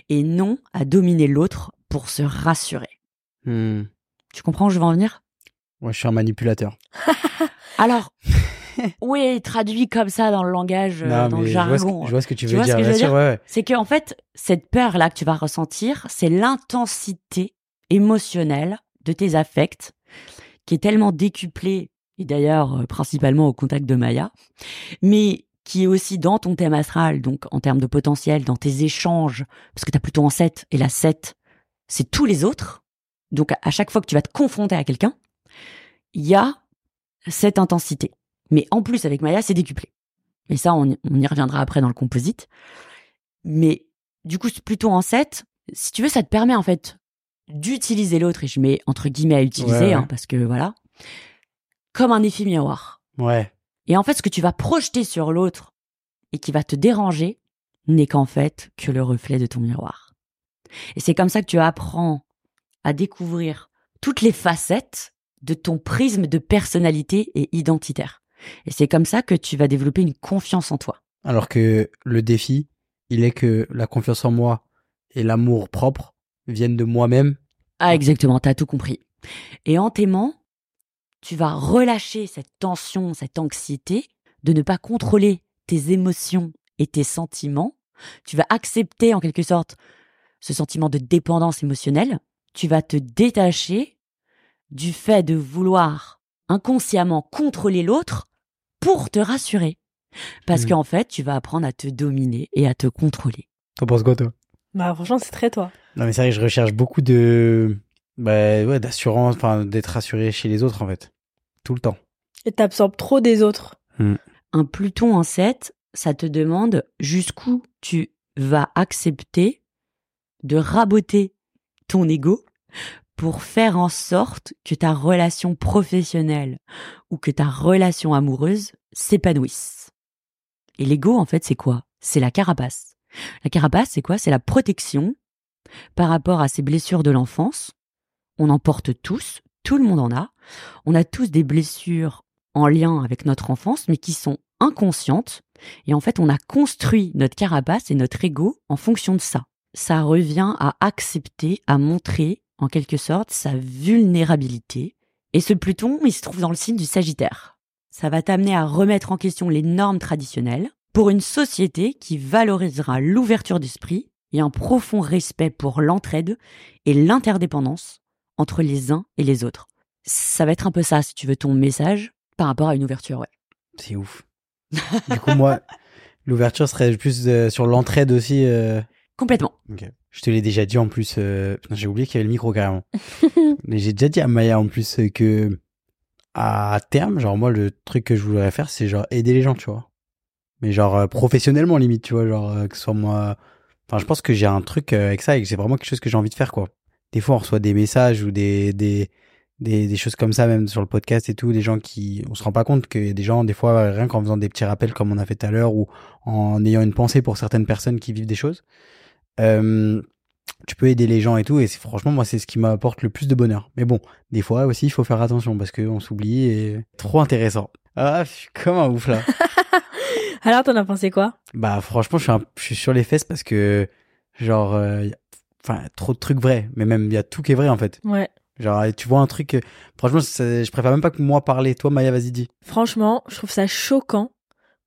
S3: et non à dominer l'autre pour se rassurer.
S2: Hmm.
S3: Tu comprends où je veux en venir?
S2: Ouais, je suis un manipulateur.
S3: Alors, oui, traduit comme ça dans le langage, euh,
S2: Non,
S3: dans le
S2: mais je vois, ce
S3: jargon.
S2: que, je vois ce que tu
S3: Tu
S2: veux
S3: ce
S2: dire.
S3: que veux
S2: sûr,
S3: dire
S2: ouais, ouais.
S3: C'est que en fait, cette peur là que tu vas ressentir, c'est l'intensité émotionnelle de tes affects qui est tellement décuplée et d'ailleurs euh, principalement au contact de Maya, mais qui est aussi dans ton thème astral, donc en termes de potentiel, dans tes échanges, parce que tu as plutôt en 7 et la 7, c'est tous les autres. Donc à chaque fois que tu vas te confronter à quelqu'un, il y a cette intensité. Mais en plus avec Maya, c'est décuplé. Et ça, on, y- reviendra après dans le composite. Mais du coup, plutôt en 7. Si tu veux, ça te permet en fait d'utiliser l'autre, et je mets entre guillemets à utiliser,
S2: Ouais, ouais.
S3: hein, parce que voilà, comme un effet miroir.
S2: Ouais.
S3: Et en fait, ce que tu vas projeter sur l'autre et qui va te déranger n'est qu'en fait que le reflet de ton miroir. Et c'est comme ça que tu apprends à découvrir toutes les facettes de ton prisme de personnalité et identitaire. Et c'est comme ça que tu vas développer une confiance en toi.
S2: Alors que le défi, il est que la confiance en moi et l'amour propre viennent de moi-même.
S3: Ah, exactement, t'as tout compris. Et en t'aimant, tu vas relâcher cette tension, cette anxiété de ne pas contrôler tes émotions et tes sentiments. Tu vas accepter en quelque sorte ce sentiment de dépendance émotionnelle. Tu vas te détacher du fait de vouloir inconsciemment contrôler l'autre pour te rassurer. Parce
S2: Mhm.
S3: qu'en fait, tu vas apprendre à te dominer et à te contrôler.
S2: T'en penses quoi, toi?
S1: Bah, franchement, c'est très toi.
S2: Non, mais c'est vrai que je recherche beaucoup de. Bah, ouais, d'assurance, enfin, d'être rassuré chez les autres, en fait. Tout le temps.
S1: Et t'absorbes trop des autres.
S3: Un Pluton en 7, ça te demande jusqu'où tu vas accepter de raboter ton ego pour faire en sorte que ta relation professionnelle ou que ta relation amoureuse s'épanouisse. Et l'ego, en fait, c'est quoi? C'est la carapace. La carapace, c'est quoi? C'est la protection par rapport à ces blessures de l'enfance. On en porte tous, tout le monde en a. On a tous des blessures en lien avec notre enfance, mais qui sont inconscientes. Et en fait, on a construit notre carapace et notre ego en fonction de ça. Ça revient à accepter, à montrer, en quelque sorte, sa vulnérabilité. Et ce Pluton, il se trouve dans le signe du Sagittaire. Ça va t'amener à remettre en question les normes traditionnelles pour une société qui valorisera l'ouverture d'esprit et un profond respect pour l'entraide et l'interdépendance entre les uns et les autres. Ça va être un peu ça, si tu veux, ton message par rapport à une ouverture, ouais.
S2: C'est ouf. du coup, moi, l'ouverture serait plus euh, sur l'entraide aussi. euh,
S3: Complètement.
S2: Ok. Je te l'ai déjà dit en plus. euh, J'ai oublié qu'il y avait le micro carrément. Mais j'ai déjà dit à Maya en plus que à terme, genre moi le truc que je voudrais faire, c'est genre aider les gens, tu vois. Mais genre euh, professionnellement limite, tu vois, genre euh, que ce soit moi. Enfin, je pense que j'ai un truc euh, avec ça et que c'est vraiment quelque chose que j'ai envie de faire, quoi. Des fois, on reçoit des messages ou des des des, choses comme ça même sur le podcast et tout, des gens qui on se rend pas compte qu'il y a des gens des fois rien qu'en faisant des petits rappels comme on a fait tout à l'heure ou en ayant une pensée pour certaines personnes qui vivent des choses euh, tu peux aider les gens et tout et c'est franchement moi c'est ce qui m'apporte le plus de bonheur mais bon des fois aussi il faut faire attention parce que on s'oublie et trop intéressant ah je suis comme un ouf là
S1: Alors, t'en as pensé quoi?
S2: Bah franchement je suis un- je suis sur les fesses parce que genre euh, y a- enfin trop de trucs vrais mais même il y a tout qui est vrai en fait.
S1: Ouais.
S2: genre tu vois un truc euh, franchement je préfère même pas que moi parler. Toi Maya vas-y dis.
S1: Franchement, je trouve ça choquant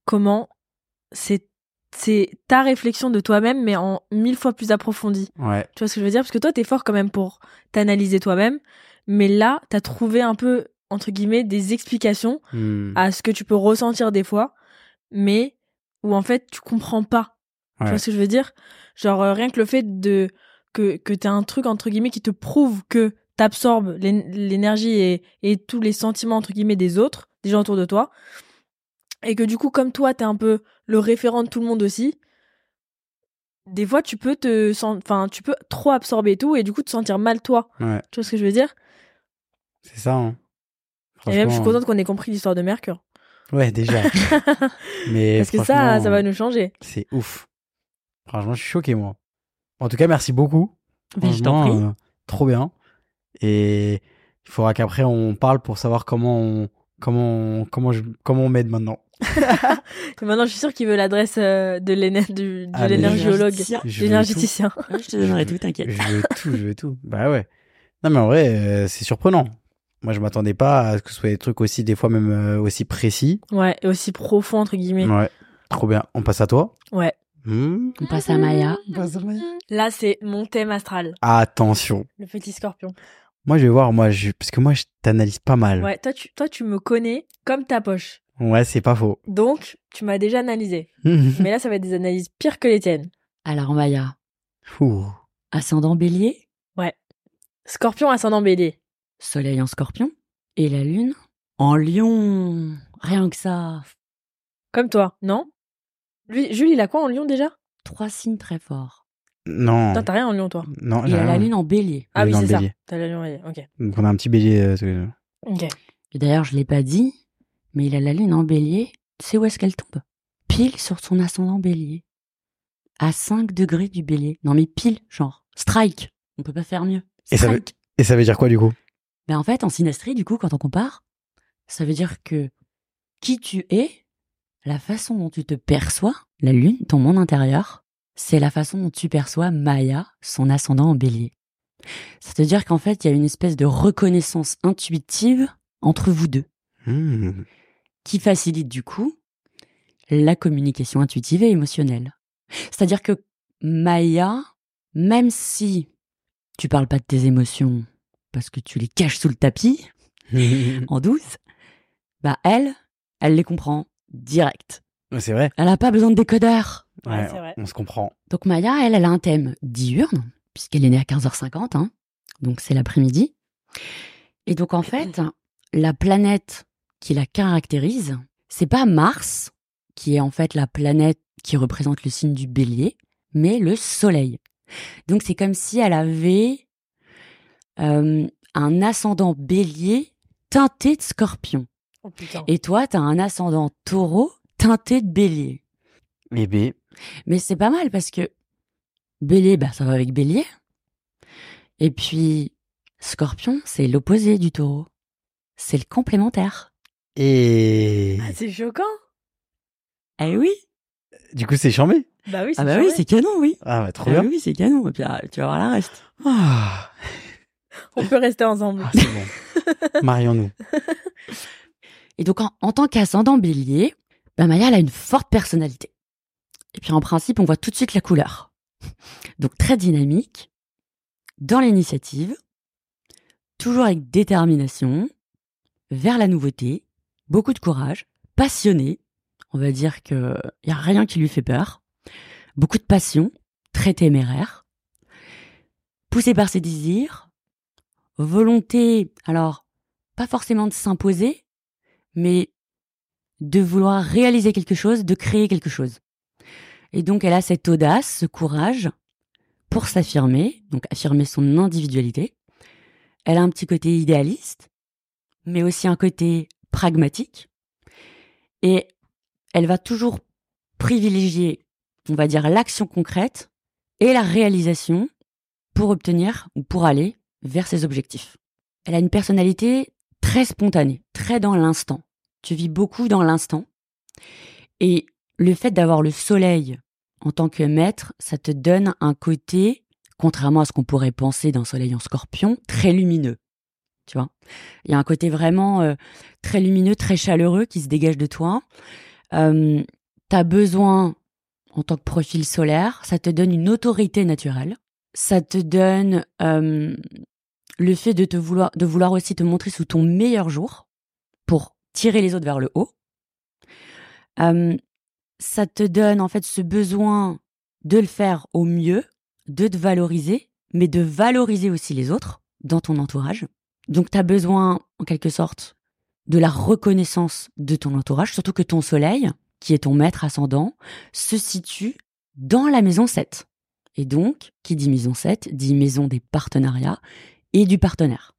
S1: comment c'est c'est ta réflexion de toi-même, mais en mille fois plus approfondie.
S2: ouais.
S1: Tu vois ce que je veux dire? Parce que toi, t'es fort quand même pour t'analyser toi-même, mais là, t'as trouvé un peu, entre guillemets, des explications
S2: Hmm.
S1: à ce que tu peux ressentir des fois, mais où en fait, tu comprends pas. Tu vois ce que je veux dire? Genre, euh, rien que le fait de que, que t'as un truc, entre guillemets, qui te prouve que t'absorbes l'é- l'énergie et, et tous les sentiments, entre guillemets, des autres, des gens autour de toi, et que du coup, comme toi, t'es un peu le référent de tout le monde aussi, des fois, tu peux te enfin, tu peux trop absorber tout et du coup te sentir mal toi.
S2: ouais
S1: Tu vois ce que je veux dire?
S2: C'est ça hein.
S1: Et même, je suis contente qu'on ait compris l'histoire de Mercure.
S2: Ouais déjà mais
S1: Parce que ça, ça va nous changer.
S2: C'est ouf. Franchement, je suis choqué, moi. En tout cas, merci beaucoup.
S3: Mais je t'en
S2: Franchement,
S3: prie.
S2: euh, trop bien. Et il faudra qu'après, on parle pour savoir comment on, comment on, comment je, comment on m'aide maintenant.
S1: Maintenant, je suis sûre qu'il veut l'adresse euh, de l'éner- du- de
S2: Ah,
S3: l'énergéticien.
S2: Je.
S3: Ouais, Je te donnerai
S2: Je-
S3: tout, t'inquiète.
S2: Je veux tout, je veux tout. Bah ouais. Non, mais en vrai, euh, c'est surprenant. Moi, je m'attendais pas à ce que ce soit des trucs aussi, des fois même euh, aussi précis.
S1: Ouais, et aussi profond, entre guillemets.
S2: Ouais. Trop bien. On passe à toi.
S1: Ouais.
S2: Hmm.
S3: On passe à Maya.
S2: On passe à Maya.
S1: Là, c'est mon thème astral,
S2: Attention.
S1: le petit scorpion.
S2: Moi, je vais voir, moi, je, parce que moi, je t'analyse pas mal.
S1: Ouais, toi tu, toi, tu me connais comme ta poche.
S2: Ouais, c'est pas faux.
S1: Donc, tu m'as déjà analysé. Mais là, ça va être des analyses pires que les tiennes.
S3: Alors Maya,
S2: Ouh.
S3: ascendant bélier,
S1: Scorpion ascendant bélier.
S3: Soleil en scorpion, et la lune en lion. Rien que ça.
S1: Comme toi, non? Lui, Jules, il a quoi en lion déjà?
S3: Trois signes très forts.
S2: Non.
S1: T'as rien en lion, toi?
S2: Non,
S3: Il
S2: j'ai
S3: a la
S2: rien.
S3: lune en bélier.
S1: Ah oui,
S2: dans
S1: c'est ça.
S2: bélier.
S1: T'as la lion bélier, ok.
S2: Donc on a un petit bélier. euh, tous les deux.
S1: Ok.
S3: Et d'ailleurs, je l'ai pas dit, mais il a la lune en bélier. Tu sais où est-ce qu'elle tombe? Pile sur son ascendant bélier. À 5 degrés du bélier. Non mais pile, genre. Strike. On peut pas faire mieux.
S2: Et ça veut-
S3: Strike.
S2: Et ça veut dire quoi du coup?
S3: Ben en fait, en synastrie, du coup, quand on compare, ça veut dire que qui tu es, la façon dont tu te perçois, la lune, ton monde intérieur, c'est la façon dont tu perçois Maya, son ascendant en bélier. Ça veut dire qu'en fait, il y a une espèce de reconnaissance intuitive entre vous deux,
S2: Hmm.
S3: qui facilite du coup la communication intuitive et émotionnelle. C'est-à-dire que Maya, même si tu parles pas de tes émotions parce que tu les caches sous le tapis, en douce, bah elle, elle les comprend direct.
S2: C'est vrai.
S3: Elle n'a pas besoin de décodeur.
S1: Ouais,
S2: Ouais,
S1: c'est vrai.
S2: on se comprend.
S3: Donc Maya, elle, elle a un thème diurne, puisqu'elle est née à 15h50, hein, donc c'est l'après-midi. Et donc en fait, la planète qui la caractérise, c'est pas Mars, qui est en fait la planète qui représente le signe du bélier, mais le Soleil. Donc c'est comme si elle avait euh, un ascendant bélier teinté de scorpion.
S1: Oh putain.
S3: Et toi, t'as un ascendant taureau teinté de bélier.
S2: Eh ben,
S3: Mais c'est pas mal parce que bélier, bah, ça va avec bélier. Et puis, scorpion, c'est l'opposé du taureau. C'est le complémentaire.
S2: et
S1: Ah, c'est choquant.
S3: Eh oui
S2: du coup, c'est charmé.
S1: Bah oui, c'est
S3: Ah bah oui, c'est canon, oui.
S2: Ah, bah, trop
S3: Ah
S2: bien.
S3: oui, c'est canon. Et puis, ah, tu vas voir la reste.
S2: Ah,
S1: On peut rester ensemble.
S2: ah, c'est bon. Marions-nous.
S3: Et donc, en, en tant qu'ascendant bélier, bah, Maya, elle a une forte personnalité. Et puis, en principe, on voit tout de suite la couleur. Donc, très dynamique, dans l'initiative, toujours avec détermination, vers la nouveauté, beaucoup de courage, passionné. On va dire que y a rien qui lui fait peur. Beaucoup de passion, très téméraire. Poussé par ses désirs, volonté, alors, pas forcément de s'imposer, mais de vouloir réaliser quelque chose, de créer quelque chose. Et donc elle a cette audace, ce courage pour s'affirmer, donc affirmer son individualité. Elle a un petit côté idéaliste, mais aussi un côté pragmatique. Et elle va toujours privilégier, on va dire, l'action concrète et la réalisation pour obtenir ou pour aller vers ses objectifs. Elle a une personnalité très spontanée, très dans l'instant. Tu vis beaucoup dans l'instant. Et le fait d'avoir le soleil en tant que maître, ça te donne un côté, contrairement à ce qu'on pourrait penser d'un soleil en scorpion, très lumineux. Tu vois? Il y a un côté vraiment euh, très lumineux, très chaleureux qui se dégage de toi. Euh, tu as besoin, en tant que profil solaire, ça te donne une autorité naturelle. Ça te donne euh, le fait de te vouloir, de vouloir aussi te montrer sous ton meilleur jour pour tirer les autres vers le haut. Euh, ça te donne en fait ce besoin de le faire au mieux, de te valoriser, mais de valoriser aussi les autres dans ton entourage. Donc tu as besoin en quelque sorte de la reconnaissance de ton entourage, surtout que ton soleil, qui est ton maître ascendant, se situe dans la maison 7. Et donc, qui dit maison 7, dit maison des partenariats et du partenaire.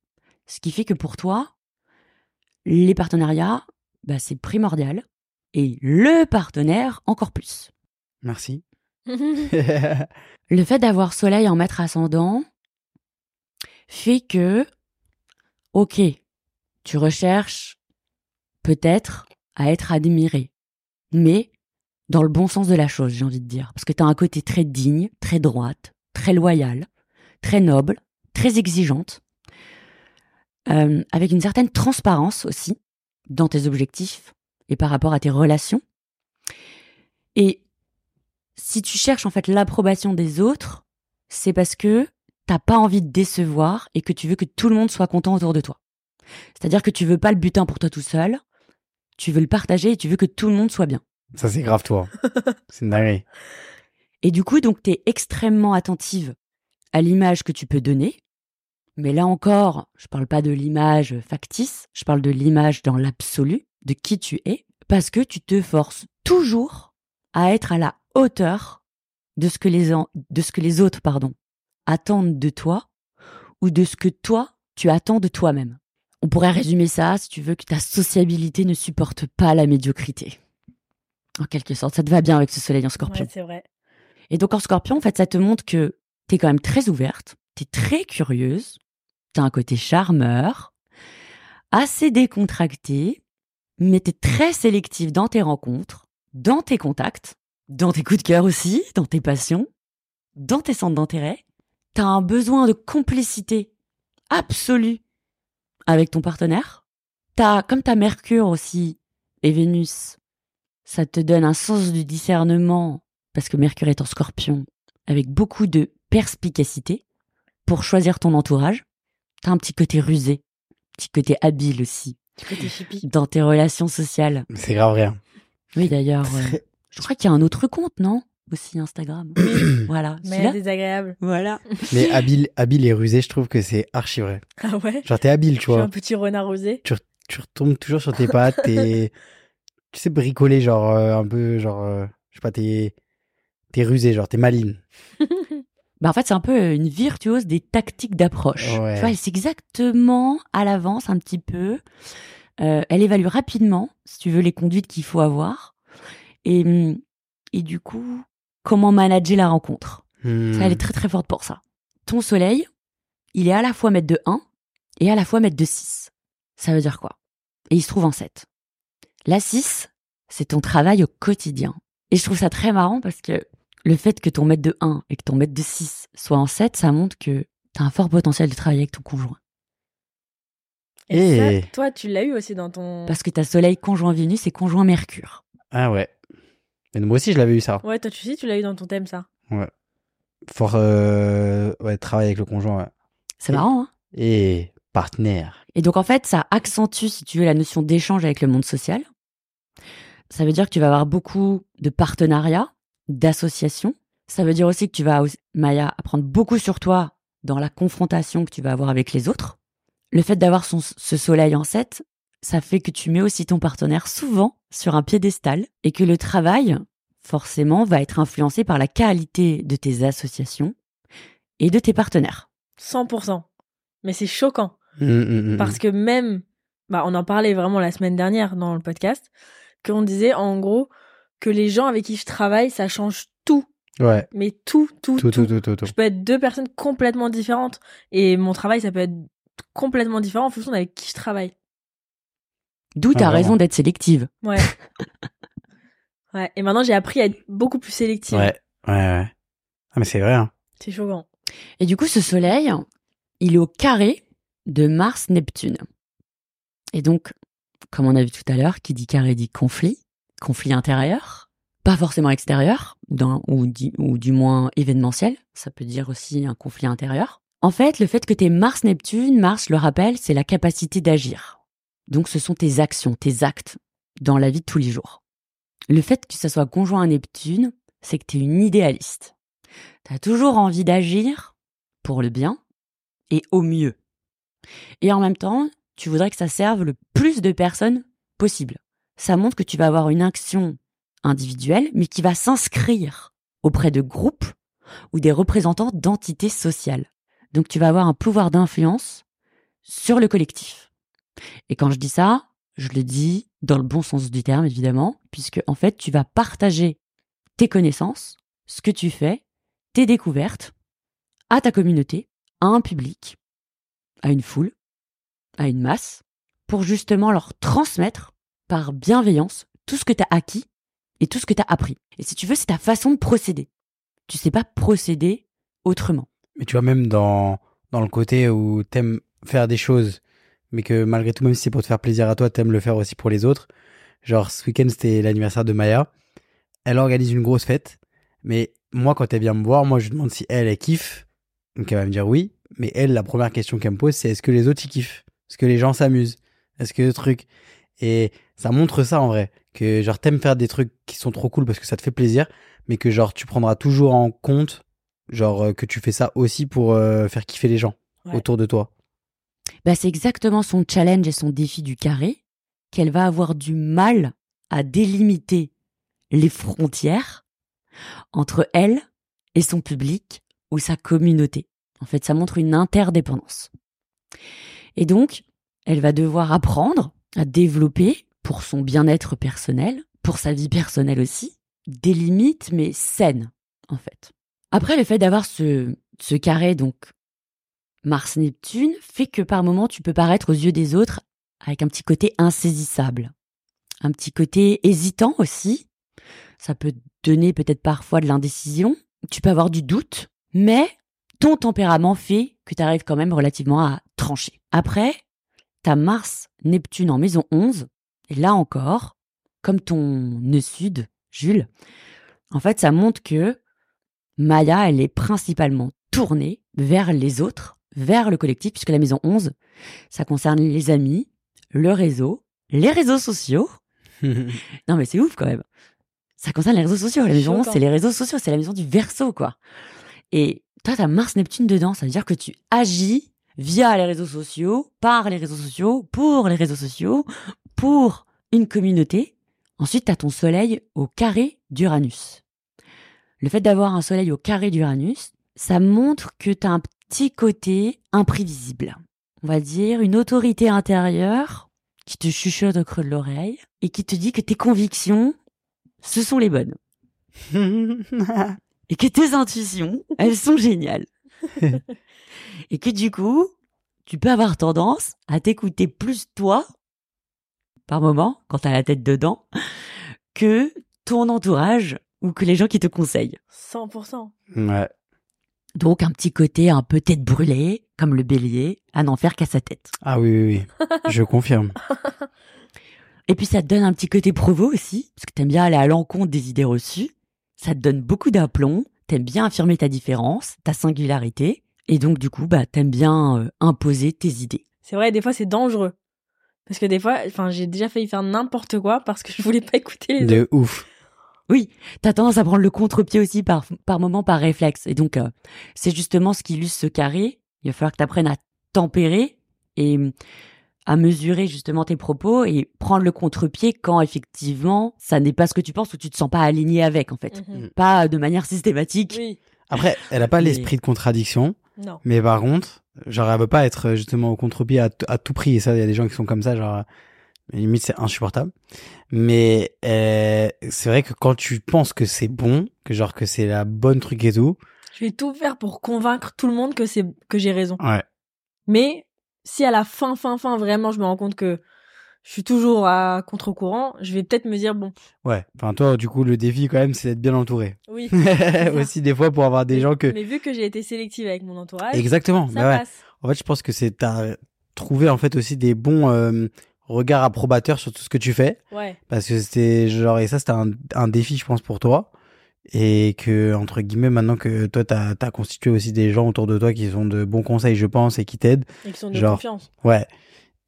S3: Ce qui fait que pour toi, les partenariats, bah, c'est primordial. Et le partenaire, encore plus.
S2: Merci.
S3: Le fait d'avoir soleil en maître ascendant fait que, ok, tu recherches peut-être à être admiré, mais dans le bon sens de la chose, j'ai envie de dire. Parce que tu as un côté très digne, très droite, très loyal, très noble, très exigeante, euh, avec une certaine transparence aussi dans tes objectifs et par rapport à tes relations. Et si tu cherches en fait l'approbation des autres, c'est parce que t'as pas envie de décevoir et que tu veux que tout le monde soit content autour de toi. C'est-à-dire que tu veux pas le butin pour toi tout seul, tu veux le partager et tu veux que tout le monde soit bien.
S2: Ça, c'est grave, toi. c'est une dinguerie.
S3: Et du coup, donc, tu es extrêmement attentive à l'image que tu peux donner. Mais là encore, je parle pas de l'image factice, je parle de l'image dans l'absolu, de qui tu es, parce que tu te forces toujours à être à la hauteur de ce que les, en- de ce que les autres pardon, attendent de toi ou de ce que toi, tu attends de toi-même. On pourrait résumer ça, si tu veux, que ta sociabilité ne supporte pas la médiocrité. En quelque sorte, ça te va bien avec ce soleil en scorpion.
S1: Ouais, c'est vrai.
S3: Et donc en scorpion, en fait, ça te montre que t'es quand même très ouverte, t'es très curieuse, t'as un côté charmeur, assez décontracté, mais t'es très sélective dans tes rencontres, dans tes contacts, dans tes coups de cœur aussi, dans tes passions, dans tes centres d'intérêt. T'as un besoin de complicité absolue avec ton partenaire. T'as, comme ta Mercure aussi et Vénus, ça te donne un sens du discernement parce que Mercure est en scorpion, avec beaucoup de perspicacité pour choisir ton entourage. T'as un petit côté rusé, petit côté habile aussi.
S1: Côté hippie.
S3: dans tes relations sociales.
S2: C'est grave rien.
S3: Oui, d'ailleurs, euh, je crois qu'il y a un autre compte, non? Aussi Instagram. voilà.
S1: Mais désagréable.
S3: Voilà.
S2: Mais habile, habile et rusé, je trouve que c'est archi vrai.
S1: Ah ouais?
S2: Genre, t'es habile,
S1: Je
S2: tu
S1: suis un
S2: vois.
S1: petit renard rosé.
S2: Tu retombes toujours sur tes pattes, t'es. tu sais, bricoler, genre, euh, un peu, genre. euh, je sais pas, t'es. T'es rusé, genre, t'es maline.
S3: Bah en fait, c'est un peu une virtuose des tactiques d'approche.
S2: Ouais.
S3: Tu vois, elle sait exactement à l'avance un petit peu. Euh, elle évalue rapidement, si tu veux, les conduites qu'il faut avoir. Et, hum, et du coup, comment manager la rencontre.
S2: Hmm.
S3: Ça, elle est très très forte pour ça. Ton soleil, il est à la fois maître de 1 et à la fois maître de 6. Ça veut dire quoi? Et il se trouve en 7. La 6, c'est ton travail au quotidien. Et je trouve ça très marrant parce que le fait que ton maître de 1 et que ton maître de 6 soit en 7, ça montre que tu as un fort potentiel de travailler avec ton conjoint.
S1: Et
S2: Et-
S1: ça, toi, tu l'as eu aussi dans ton.
S3: Parce que ta soleil conjoint Vénus et conjoint Mercure.
S2: Ah ouais. Mais moi aussi, je l'avais eu ça.
S1: Ouais, toi, tu sais, tu l'as eu dans ton thème, ça.
S2: Fort. Euh... Ouais, travail avec le conjoint, ouais.
S3: C'est
S2: Et-
S3: marrant, hein
S2: Et partenaire.
S3: Et donc en fait, ça accentue, si tu veux, la notion d'échange avec le monde social. Ça veut dire que tu vas avoir beaucoup de partenariats, d'associations. Ça veut dire aussi que tu vas, Maya, apprendre beaucoup sur toi dans la confrontation que tu vas avoir avec les autres. Le fait d'avoir son- ce soleil en 7, ça fait que tu mets aussi ton partenaire souvent sur un piédestal et que le travail, forcément, va être influencé par la qualité de tes associations et de tes partenaires.
S1: 100%. Mais c'est choquant.
S2: Hum, hum, hum,
S1: Parce que même, bah, on en parlait vraiment la semaine dernière dans le podcast, qu'on disait en gros que les gens avec qui je travaille, ça change tout.
S2: Ouais.
S1: Mais tout, tout,
S2: Tout,
S1: tout.
S2: tout, tout, tout, tout.
S1: Je peux être deux personnes complètement différentes. Et mon travail, ça peut être complètement différent en fonction d'avec qui je travaille.
S3: D'où
S2: Ah,
S3: tu as
S2: vraiment.
S3: raison d'être sélective.
S1: Ouais. ouais. Et maintenant, j'ai appris à être beaucoup plus sélective.
S2: Ouais, ouais, ouais. Ah, mais c'est vrai, hein.
S1: C'est choquant.
S3: Et du coup, ce soleil, il est au carré de Mars-Neptune. Et donc, comme on a vu tout à l'heure, qui dit carré dit conflit, conflit intérieur, pas forcément extérieur, ou, du moins événementiel, ça peut dire aussi un conflit intérieur. En fait, le fait que tu Mars-Neptune, Mars, le rappelle, c'est la capacité d'agir. Donc, ce sont tes actions, tes actes dans la vie de tous les jours. Le fait que ça soit conjoint à Neptune, c'est que tu es une idéaliste. Tu as toujours envie d'agir pour le bien et au mieux. Et en même temps, tu voudrais que ça serve le plus de personnes possible. Ça montre que tu vas avoir une action individuelle, mais qui va s'inscrire auprès de groupes ou des représentants d'entités sociales. Donc tu vas avoir un pouvoir d'influence sur le collectif. Et quand je dis ça, je le dis dans le bon sens du terme, évidemment, puisque en fait, tu vas partager tes connaissances, ce que tu fais, tes découvertes à ta communauté, à un public, à une foule, à une masse, pour justement leur transmettre par bienveillance tout ce que tu as acquis et tout ce que tu as appris. Et si tu veux, c'est ta façon de procéder. Tu sais pas procéder autrement.
S2: Mais tu vois, même dans, dans le côté où t'aimes faire des choses, mais que malgré tout, même si c'est pour te faire plaisir à toi, t'aimes le faire aussi pour les autres. Genre, ce week-end, c'était l'anniversaire de Maya. Elle organise une grosse fête. Mais moi, quand elle vient me voir, moi, je lui demande si elle, elle kiffe. Donc, elle va me dire oui. Mais elle, la première question qu'elle me pose, c'est est-ce que les autres, ils kiffent? Est-ce que les gens s'amusent? Est-ce que le truc? Ça montre ça, en vrai. Que, genre, t'aimes faire des trucs qui sont trop cool parce que ça te fait plaisir. Mais que, genre, tu prendras toujours en compte genre euh, que tu fais ça aussi pour euh, faire kiffer les gens
S1: Ouais.
S2: autour de toi.
S3: Bah, c'est exactement son challenge et son défi du carré qu'elle va avoir du mal à délimiter les frontières entre elle et son public ou sa communauté. En fait, ça montre une interdépendance. Et donc, elle va devoir apprendre à développer, pour son bien-être personnel, pour sa vie personnelle aussi, des limites, mais saines, en fait. Après, le fait d'avoir ce, ce carré, donc Mars-Neptune, fait que par moments, tu peux paraître aux yeux des autres avec un petit côté insaisissable, un petit côté hésitant aussi. Ça peut donner peut-être parfois de l'indécision. Tu peux avoir du doute, mais ton tempérament fait que tu arrives quand même relativement à trancher. Après, ta Mars-Neptune en maison 11, et là encore, comme ton nœud sud, Jules, en fait, ça montre que Maya, elle est principalement tournée vers les autres, vers le collectif, puisque la maison 11, ça concerne les amis, le réseau, les réseaux sociaux. Non, mais c'est ouf quand même. Ça concerne les réseaux sociaux. La maison,
S1: Choquant.
S3: c'est les réseaux sociaux. C'est la maison du verso, quoi. Et toi, t'as Mars-Neptune dedans. Ça veut dire que tu agis via les réseaux sociaux, par les réseaux sociaux, pour les réseaux sociaux, pour une communauté. Ensuite, t'as ton soleil au carré d'Uranus. Le fait d'avoir un soleil au carré d'Uranus, ça montre que t'as un petit côté imprévisible. On va dire une autorité intérieure qui te chuchote au creux de l'oreille et qui te dit que tes convictions, ce sont les bonnes. Et que tes intuitions, elles sont géniales. et que du coup, tu peux avoir tendance à t'écouter plus toi, par moment, quand t'as la tête dedans, que ton entourage ou que les gens qui te conseillent.
S1: 100%.
S2: ouais.
S3: Donc un petit côté un peu tête brûlée, comme le bélier, à n'en faire qu'à sa tête.
S2: Ah oui, oui, oui. Je confirme.
S3: Et puis ça te donne un petit côté provo aussi, parce que t'aimes bien aller à l'encontre des idées reçues. Ça te donne beaucoup d'aplomb, t'aimes bien affirmer ta différence, ta singularité, et donc du coup, bah t'aimes bien euh, imposer tes idées.
S1: C'est vrai, des fois, c'est dangereux. Parce que des fois, enfin, j'ai déjà failli faire n'importe quoi parce que je voulais pas écouter les autres.
S2: De ouf.
S3: Oui, t'as tendance à prendre le contre-pied aussi par, par moment, par réflexe. Et donc, euh, c'est justement ce qui illustre ce carré. Il va falloir que t'apprennes à tempérer et hum, à mesurer justement tes propos et prendre le contre-pied quand effectivement ça n'est pas ce que tu penses ou tu te sens pas aligné avec en fait.
S1: Mhm.
S3: Pas de manière systématique.
S1: Oui,
S2: Après, elle a pas
S3: Mais-
S2: l'esprit de contradiction,
S1: non.
S2: mais par contre, genre, elle veut pas être euh, justement au contre-pied à, tout prix. Et ça, il y a des gens qui sont comme ça, genre, euh, limite, c'est insupportable. Mais euh, c'est vrai que quand tu penses que c'est bon, que genre que c'est la bonne truc et tout,
S1: Je vais tout faire pour convaincre tout le monde que c'est que j'ai raison.
S2: ouais.
S1: Mais si à la fin, fin, fin, vraiment, je me rends compte que je suis toujours à contre-courant, je vais peut-être me dire bon,
S2: Ouais. Enfin, toi, du coup, le défi, quand même, c'est d'être bien entouré.
S1: oui.
S2: Aussi, des fois, pour avoir des
S1: mais,
S2: gens que...
S1: Mais vu que j'ai été sélective avec mon entourage,
S2: Exactement.
S1: ça
S2: bah ouais.
S1: passe.
S2: En fait, je pense que c'est t'as trouvé en fait aussi des bons euh, regards approbateurs sur tout ce que tu fais
S1: Ouais.
S2: parce que c'était genre et ça c'était un, un défi je pense pour toi et que entre guillemets maintenant que toi t'as as constitué aussi des gens autour de toi qui sont de bons conseils je pense et qui t'aident
S1: Et qui sont de
S2: Genre.
S1: confiance.
S2: ouais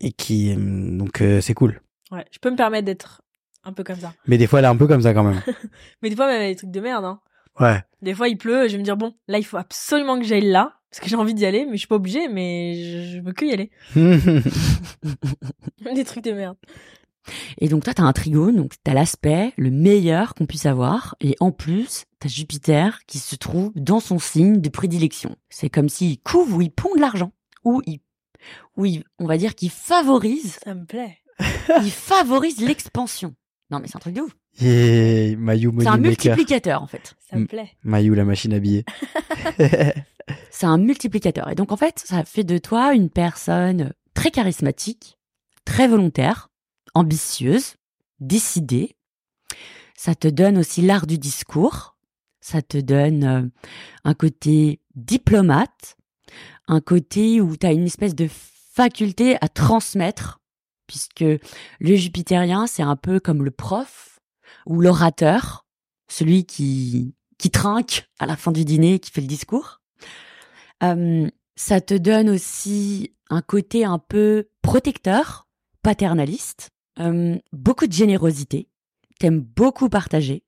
S2: et qui euh, donc euh, c'est cool
S1: Ouais. Je peux me permettre d'être un peu comme ça.
S2: mais des fois elle est un peu comme ça quand même
S1: Mais des fois, même avec des trucs de merde, hein.
S2: ouais
S1: Des fois, il pleut, et je vais me dire, bon, là, il faut absolument que j'aille là, parce que j'ai envie d'y aller, mais je suis pas obligée, mais je, veux que y aller. Des trucs de merde.
S3: Et donc toi, t'as un trigone, donc t'as l'aspect le meilleur qu'on puisse avoir, et en plus, t'as Jupiter qui se trouve dans son signe de prédilection. C'est comme s'il couvre ou il pond de l'argent, ou il, ou il- on va dire qu'il favorise,
S1: Ça me plaît.
S3: il favorise l'expansion. Non mais c'est un truc de ouf.
S2: yeah, Mayu
S3: C'est un multiplicateur en fait.
S1: Ça me
S2: Mm.
S1: plaît.
S2: Mayu la machine à billets
S3: C'est un multiplicateur. Et donc en fait, ça fait de toi une personne très charismatique, très volontaire, ambitieuse, décidée. Ça te donne aussi l'art du discours. Ça te donne euh, un côté diplomate, un côté où tu as une espèce de faculté à transmettre, puisque le jupitérien, c'est un peu comme le prof ou l'orateur, celui qui, qui trinque à la fin du dîner, qui fait le discours. Euh, ça te donne aussi un côté un peu protecteur, paternaliste, euh, beaucoup de générosité. T'aimes beaucoup partager.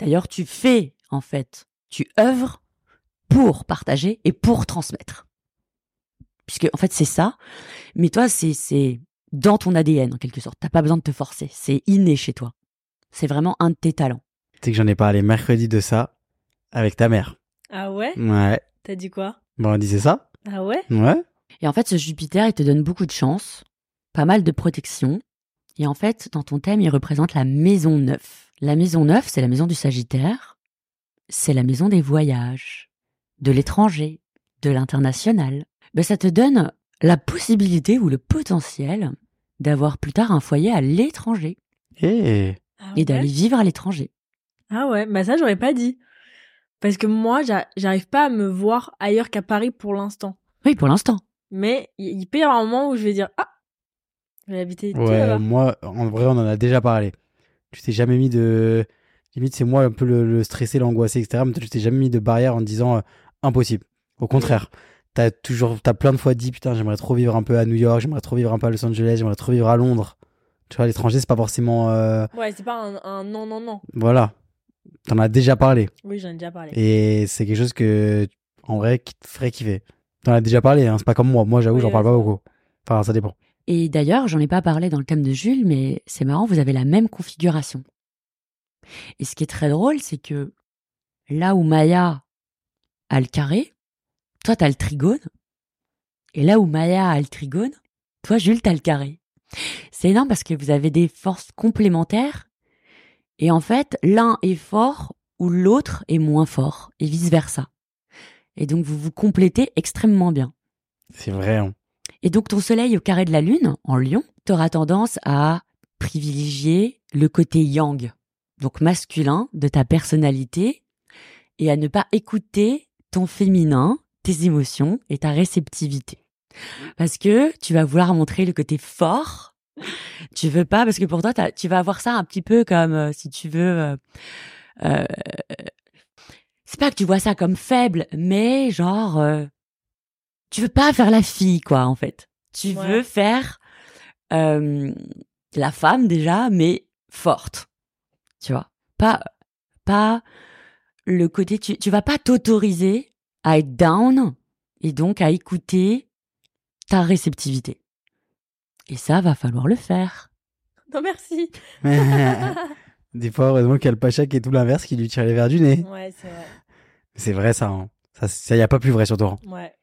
S3: D'ailleurs, tu fais, en fait, tu œuvres pour partager et pour transmettre. Puisque, en fait, c'est ça. Mais toi, c'est, c'est dans ton ADN, en quelque sorte. T'as pas besoin de te forcer. C'est inné chez toi. C'est vraiment un de tes talents.
S2: tu sais que j'en ai parlé mercredi de ça avec ta mère
S1: Ah ouais?
S2: Ouais
S1: T'as dit quoi?
S2: Bon on disait ça
S1: Ah ouais?
S2: Ouais
S3: Et en fait, ce Jupiter, il te donne beaucoup de chance, pas mal de protection. Et en fait, dans ton thème, il représente la maison 9. La maison 9, c'est la maison du Sagittaire. C'est la maison des voyages, de l'étranger, de l'international. Ben, ça te donne la possibilité ou le potentiel d'avoir plus tard un foyer à l'étranger
S2: et
S1: Ah
S3: et
S1: ouais
S3: d'aller vivre à l'étranger.
S1: Ah ouais, bah ça, j'aurais pas dit. Parce que moi, j'a- j'arrive pas à me voir ailleurs qu'à Paris pour l'instant.
S3: Oui, pour l'instant.
S1: Mais il peut y avoir un moment où je vais dire, ah, je vais habiter
S2: Ouais, moi, en vrai, on en a déjà parlé. Tu t'es jamais mis de. Limite, c'est moi un peu le, le stressé, l'angoissé, etc. Mais toi, tu t'es jamais mis de barrière en disant impossible. Au contraire, t'as toujours, t'as plein de fois dit, putain, j'aimerais trop vivre un peu à New York, j'aimerais trop vivre un peu à Los Angeles, j'aimerais trop vivre à Londres. Tu vois, l'étranger, c'est pas forcément, euh,
S1: Ouais, c'est pas un, un non, non, non.
S2: voilà. T'en as déjà parlé.
S1: Oui, j'en ai déjà parlé.
S2: Et c'est quelque chose que, en vrai, qui te ferait kiffer. T'en as déjà parlé, hein, c'est pas comme moi. Moi, j'avoue,
S1: Oui,
S2: j'en parle
S1: ouais,
S2: pas beaucoup. Enfin, ça dépend.
S3: Et d'ailleurs, j'en ai pas parlé dans le thème de Jules, mais c'est marrant, vous avez la même configuration. Et ce qui est très drôle, c'est que là où Maya a le carré, toi t'as le trigone. Et là où Maya a le trigone, toi Jules t'as le carré. C'est énorme parce que vous avez des forces complémentaires. Et en fait, l'un est fort ou l'autre est moins fort. Et vice versa. Et donc vous vous complétez extrêmement bien.
S2: C'est vrai, hein.
S3: Et donc ton soleil au carré de la lune, en lion, t'auras tendance à privilégier le côté yang, donc masculin de ta personnalité, et à ne pas écouter ton féminin, tes émotions et ta réceptivité. Parce que tu vas vouloir montrer le côté fort. Tu veux pas, parce que pour toi, tu vas avoir ça un petit peu comme, euh, si tu veux, euh, euh, c'est pas que tu vois ça comme faible, mais genre, tu veux pas faire la fille, quoi, en fait. Tu
S1: Ouais.
S3: veux faire la femme déjà, mais forte. Tu vois, pas, pas le côté. Tu, tu vas pas t'autoriser à être down et donc à écouter ta réceptivité. Et ça, va falloir le faire.
S1: Non, merci.
S2: Des fois, heureusement qu'il y a le Pacha qui est tout l'inverse, qui lui tire les verres du nez.
S1: Ouais, c'est vrai.
S2: C'est vrai, ça. hein. Ça, ça y a pas plus vrai sur Torrent.
S1: Ouais.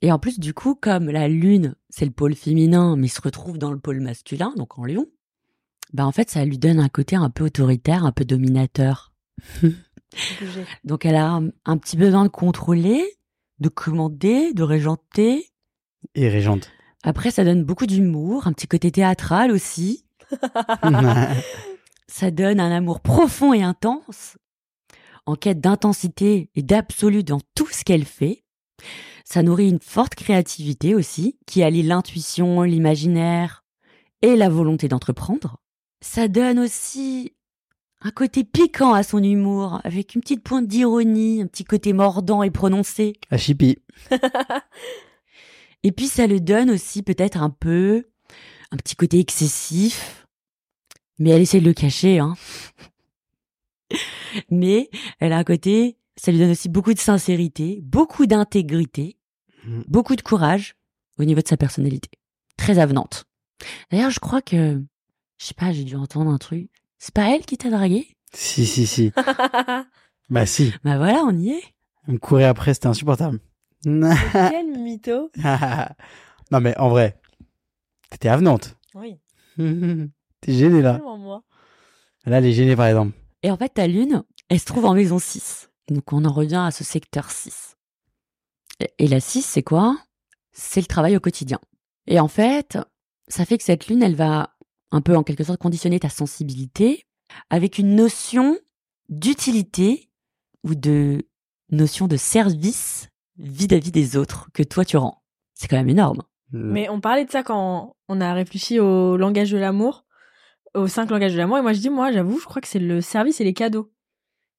S3: Et en plus, du coup, comme la lune, c'est le pôle féminin, mais se retrouve dans le pôle masculin, donc en lion, bah en fait, ça lui donne un côté un peu autoritaire, un peu dominateur.
S1: Obligé.
S3: Donc elle a un, un petit besoin de contrôler, de commander, de régenter.
S2: Et Régente.
S3: Après, ça donne beaucoup d'humour, un petit côté théâtral aussi. Ça donne un amour profond et intense, en quête d'intensité et d'absolu dans tout ce qu'elle fait. Ça nourrit une forte créativité aussi, qui allie l'intuition, l'imaginaire et la volonté d'entreprendre. Ça donne aussi un côté piquant à son humour, avec une petite pointe d'ironie, un petit côté mordant et prononcé.
S2: à Chippy.
S3: Et puis ça le donne aussi peut-être un peu un petit côté excessif, mais elle essaie de le cacher, hein. mais elle a un côté, ça lui donne aussi beaucoup de sincérité, beaucoup d'intégrité,
S2: Mm.
S3: beaucoup de courage au niveau de sa personnalité, très avenante. D'ailleurs, je crois que, je sais pas, j'ai dû entendre un truc. C'est pas elle qui t'a dragué?
S2: Si, si, si. bah, si.
S3: Bah voilà, on y est.
S2: Elle me courait après, c'était insupportable. non,
S1: Quel mytho?
S2: mais en vrai, t'étais avenante.
S1: Oui,
S2: T'es gêné là.
S1: moi.
S2: Là, elle est gênée par exemple.
S3: Et en fait, ta lune, elle se trouve en maison 6. Donc on en revient à ce secteur 6. Et- Et la 6, c'est quoi? C'est le travail au quotidien. Et en fait, ça fait que cette lune, elle va un peu en quelque sorte conditionner ta sensibilité avec une notion d'utilité ou de notion de service vis-à-vis des autres que toi tu rends. C'est quand même énorme.
S1: Mais on parlait de ça quand on a réfléchi au langage de l'amour, aux cinq langages de l'amour. Et moi, je dis, moi, j'avoue, je crois que c'est le service et les cadeaux.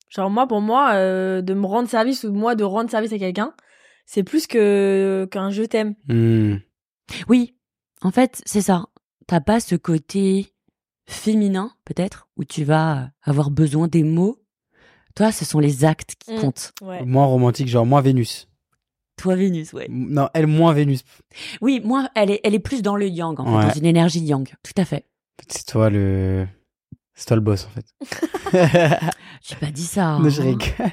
S1: Genre, moi, pour moi, euh, de me rendre service ou moi de rendre service à quelqu'un, c'est plus que qu'un je t'aime.
S2: Hmm.
S3: Oui, en fait, c'est ça. T'as pas ce côté féminin, peut-être, où tu vas avoir besoin des mots? Toi, ce sont les actes qui
S1: Mm.
S3: comptent.
S1: Ouais.
S2: Moins romantique, genre moins Vénus.
S3: Toi, Vénus, ouais.
S2: Non, elle moins Vénus.
S3: Oui, moi, elle est, elle est plus dans le yang, en fait, dans une énergie yang. Tout à fait.
S2: C'est toi le. C'est toi le boss en fait.
S3: J'ai pas dit ça.
S2: Non, je
S3: hein.
S2: rigole.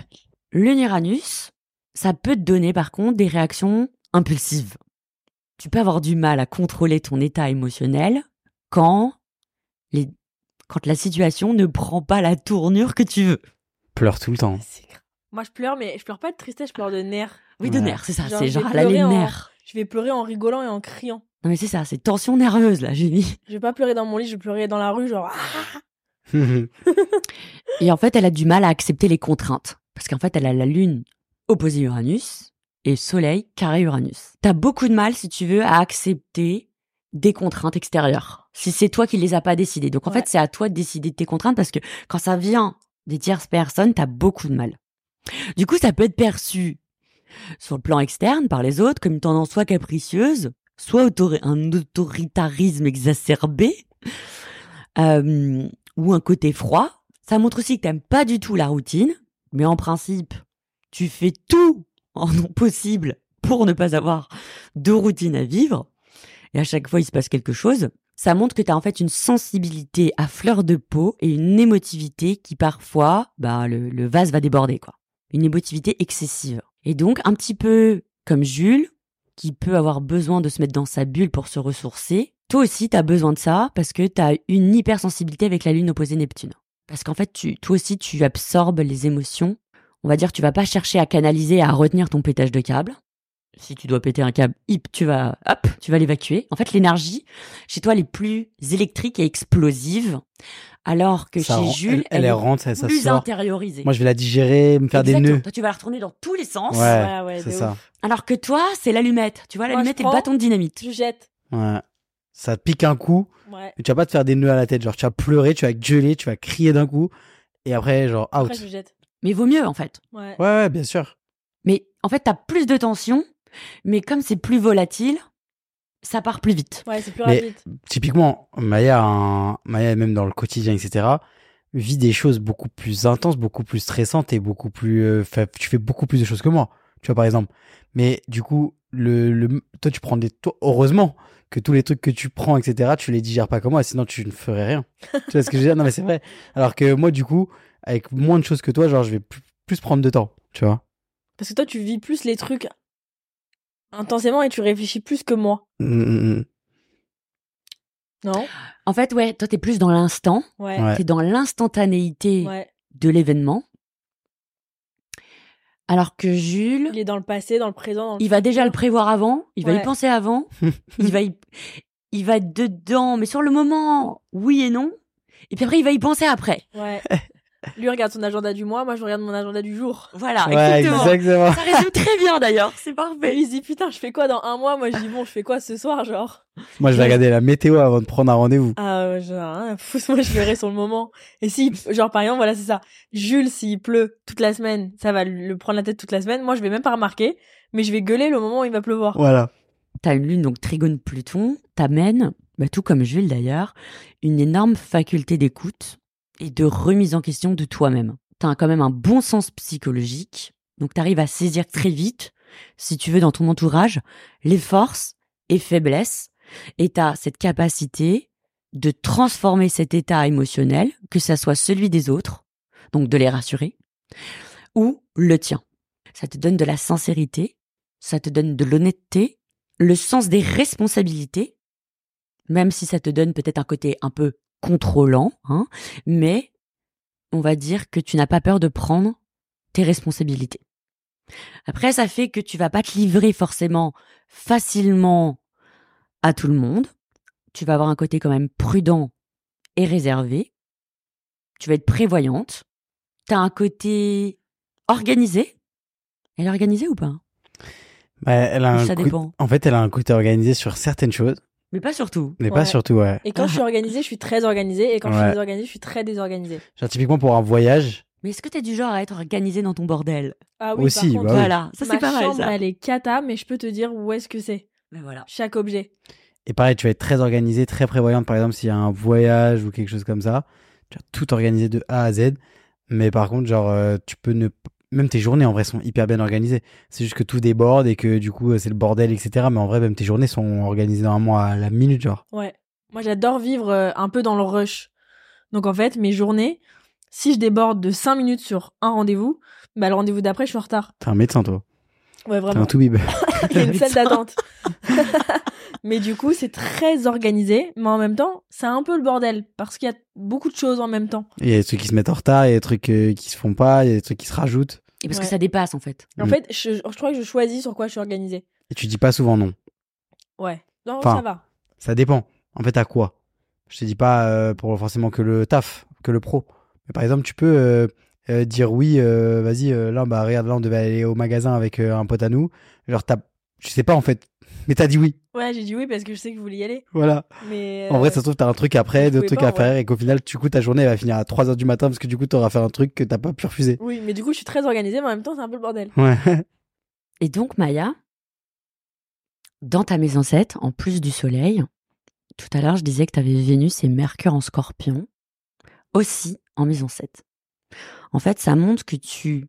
S3: L'Uranus, ça peut te donner, par contre, des réactions impulsives. Tu peux avoir du mal à contrôler ton état émotionnel quand les, quand la situation ne prend pas la tournure que tu veux.
S2: Pleure tout le temps.
S1: Moi, je pleure, mais je pleure pas de tristesse, je pleure de nerfs.
S3: Oui, de
S2: Ouais.
S3: nerfs, c'est ça. C'est
S1: je
S3: genre la
S1: pleurer
S3: les
S1: en-
S3: nerfs.
S1: Je vais pleurer en rigolant et en criant.
S3: Non mais c'est ça, c'est tension nerveuse là, j'ai mis.
S1: Je vais pas pleurer dans mon lit, je vais pleurer dans la rue, genre. ah
S3: Et en fait, elle a du mal à accepter les contraintes. Parce qu'en fait, elle a la lune opposée Uranus et soleil carré Uranus. T'as beaucoup de mal, si tu veux, à accepter des contraintes extérieures. Si c'est toi qui les as pas décidées. Donc en
S1: Ouais.
S3: fait, c'est à toi de décider de tes contraintes parce que quand ça vient des tierces personnes, t'as beaucoup de mal. Du coup, ça peut être perçu sur le plan externe par les autres comme une tendance soit capricieuse, soit autori- un autoritarisme exacerbé, euh, ou un côté froid. Ça montre aussi que t'aimes pas du tout la routine, mais en principe, tu fais tout en non possible pour ne pas avoir de routine à vivre. Et à chaque fois, il se passe quelque chose. Ça montre que tu as en fait une sensibilité à fleur de peau et une émotivité qui parfois, bah, le, vase va déborder, quoi. Une émotivité excessive. Et donc, un petit peu comme Jules, qui peut avoir besoin de se mettre dans sa bulle pour se ressourcer, toi aussi, tu as besoin de ça parce que tu as une hypersensibilité avec la lune opposée Neptune. Parce qu'en fait, tu, toi aussi, tu absorbes les émotions. On va dire, tu vas pas chercher à canaliser, à retenir ton pétage de câble. Si tu dois péter un câble, hip, tu vas, hop, tu vas l'évacuer. En fait, l'énergie, chez toi, elle est plus électrique et explosive. Alors que
S2: Ça
S3: chez
S2: rend-
S3: Jules,
S2: elle, elle est rentre, ça, ça
S3: plus
S2: sort.
S3: intériorisée.
S2: Moi, je vais la digérer, me faire des nœuds.
S3: Toi, tu vas la retourner dans tous les sens.
S2: Ouais,
S1: Ouais, ouais,
S2: c'est ça.
S1: ouf.
S3: Alors que toi, c'est l'allumette. Tu vois, l'allumette
S1: je
S3: et le bâton de dynamite.
S1: Tu jettes.
S2: Ouais. Ça te pique un coup,
S1: Ouais.
S2: mais tu vas pas te faire des nœuds à la tête. Genre, tu vas pleurer, tu vas gueuler, tu vas crier d'un coup, et après, genre, out.
S1: Après, je jette.
S3: Mais vaut mieux, en fait.
S1: Ouais.
S2: Ouais, ouais, bien sûr.
S3: Mais en fait, t'as plus de tension, mais comme c'est plus volatile, ça part plus vite.
S1: Ouais, c'est plus
S2: Mais-
S1: rapide.
S2: Typiquement, Maya, un- Maya, même dans le quotidien, etc., vit des choses beaucoup plus intenses, beaucoup plus stressantes et beaucoup plus. euh, fait- tu fais beaucoup plus de choses que moi, tu vois, par exemple. Mais du coup, le, le, toi, tu prends des. toi, heureusement que tous les trucs que tu prends, etc., tu les digères pas comme moi, sinon tu ne ferais rien. tu vois ce que je veux dire? Non, mais c'est vrai. Alors que moi, du coup, avec moins de choses que toi, genre, je vais plus, prendre de temps, tu vois.
S1: Parce que toi, tu vis plus les trucs intensément et tu réfléchis plus que moi.
S2: Mm, mm, mm.
S1: Non?
S3: En fait, ouais, toi, t'es plus dans l'instant,
S1: Ouais.
S2: Ouais.
S3: t'es dans l'instantanéité
S1: Ouais.
S3: de l'événement. Alors que Jules,
S1: Il est dans le passé, dans le présent. Dans le
S3: il va déjà le prévoir avant, il va y penser avant, il va y... il va être dedans, mais sur le moment, oui et non. Et puis après, il va y penser après.
S1: Ouais. Lui regarde son agenda du mois, moi je regarde mon agenda du jour.
S3: Voilà,
S2: Ouais,
S3: exactement.
S2: exactement.
S3: Ça résume très bien d'ailleurs, c'est parfait.
S1: il se dit putain, je fais quoi dans un mois? Moi je dis bon, je fais quoi ce soir, genre?
S2: Moi, je vais regarder la météo avant de prendre un rendez-vous.
S1: Ah, rien à foutre, moi je verrai sur le moment. Et si, genre par exemple, voilà, c'est ça. Jules, s'il pleut toute la semaine, ça va le prendre la tête toute la semaine. Moi je vais même pas remarquer, mais je vais gueuler le moment où il va pleuvoir.
S2: Voilà.
S3: T'as une lune, donc Trigone Pluton, t'amène, bah, tout comme Jules d'ailleurs, une énorme faculté d'écoute et de remise en question de toi-même. T'as quand même un bon sens psychologique, donc t'arrives à saisir très vite, si tu veux, dans ton entourage, les forces et faiblesses, et t'as cette capacité de transformer cet état émotionnel, que ça soit celui des autres, donc de les rassurer, ou le tien. Ça te donne de la sincérité, ça te donne de l'honnêteté, le sens des responsabilités, même si ça te donne peut-être un côté un peu contrôlant, hein, mais on va dire que tu n'as pas peur de prendre tes responsabilités. Après, ça fait que tu vas pas te livrer forcément facilement à tout le monde. Tu vas avoir un côté quand même prudent et réservé. Tu vas être prévoyante. Tu as un côté organisé. Elle est organisée ou pas?
S2: Bah, elle a un
S3: Ça dépend?
S2: En fait, elle a un côté organisé sur certaines choses,
S3: Mais pas surtout.
S2: mais
S1: Ouais.
S2: pas surtout, ouais.
S1: Et quand je suis organisée, je suis très organisée. Et quand je
S2: Ouais.
S1: suis désorganisée, je suis très désorganisée.
S2: Genre, typiquement pour un voyage,
S3: Mais est-ce que t'es du genre à être organisé dans ton bordel?
S1: Ah oui,
S2: Aussi,
S1: par contre,
S2: bah oui.
S3: Voilà, ça
S1: ma
S3: c'est pas mal
S1: chambre,
S3: ça.
S1: elle est cata, mais je peux te dire où est-ce que c'est.
S3: Mais voilà.
S1: Chaque objet.
S2: et pareil, tu vas être très organisé, très prévoyante, par exemple, s'il y a un voyage ou quelque chose comme ça, tu vas tout organiser de A à Z. Mais par contre, genre, euh, tu peux ne. Même tes journées, en vrai, sont hyper bien organisées. C'est juste que tout déborde et que du coup, euh, c'est le bordel, etc. Mais en vrai, même tes journées sont organisées normalement à la minute, genre.
S1: Ouais. Moi, j'adore vivre euh, un peu dans le rush. Donc, en fait, mes journées, si je déborde de 5 minutes sur un rendez-vous, bah, le rendez-vous d'après, je suis en retard.
S2: T'es un médecin, toi.
S1: Ouais,
S2: T'es
S1: vraiment.
S2: un tout-bib.
S1: Il y a une salle d'attente. mais du coup, c'est très organisé, mais en même temps, c'est un peu le bordel parce qu'il y a beaucoup de choses en même temps.
S2: Il y a des trucs qui se mettent en retard, il y a des trucs euh, qui se font pas, il y a des trucs qui se rajoutent.
S3: Et parce
S1: Ouais.
S3: que ça dépasse en fait.
S1: En
S2: Mm.
S1: fait, je, je crois que je choisis sur quoi je suis organisée.
S2: Et tu dis pas souvent non.
S1: Ouais. Non,
S2: Enfin,
S1: ça va.
S2: Ça dépend. En fait, à quoi? Je te dis pas euh, pour forcément que le taf, que le pro. Mais par exemple, tu peux euh, euh, dire oui, euh, vas-y, euh, là, bah regarde, là, on devait aller au magasin avec euh, un pote à nous. Genre, t'as, je sais pas en fait, mais t'as dit oui.
S1: Ouais, j'ai dit oui parce que je sais que vous voulez y aller.
S2: Voilà.
S1: Mais
S2: En vrai,
S1: euh,
S2: ça se trouve, t'as un truc après,
S1: pouvais
S2: trucs à
S1: pas, ouais.
S2: faire, et qu'au final, du coup, ta journée elle va finir à 3h du matin parce que du coup, t'auras fait un truc que t'as pas pu refuser.
S1: Oui, mais du coup, je suis très organisée, mais en même temps, c'est un peu le bordel.
S2: Ouais.
S3: Et donc, Maya, dans ta maison 7, en plus du soleil, tout à l'heure, je disais que tu avais Vénus et Mercure en scorpion, aussi en maison 7. En fait, ça montre que tu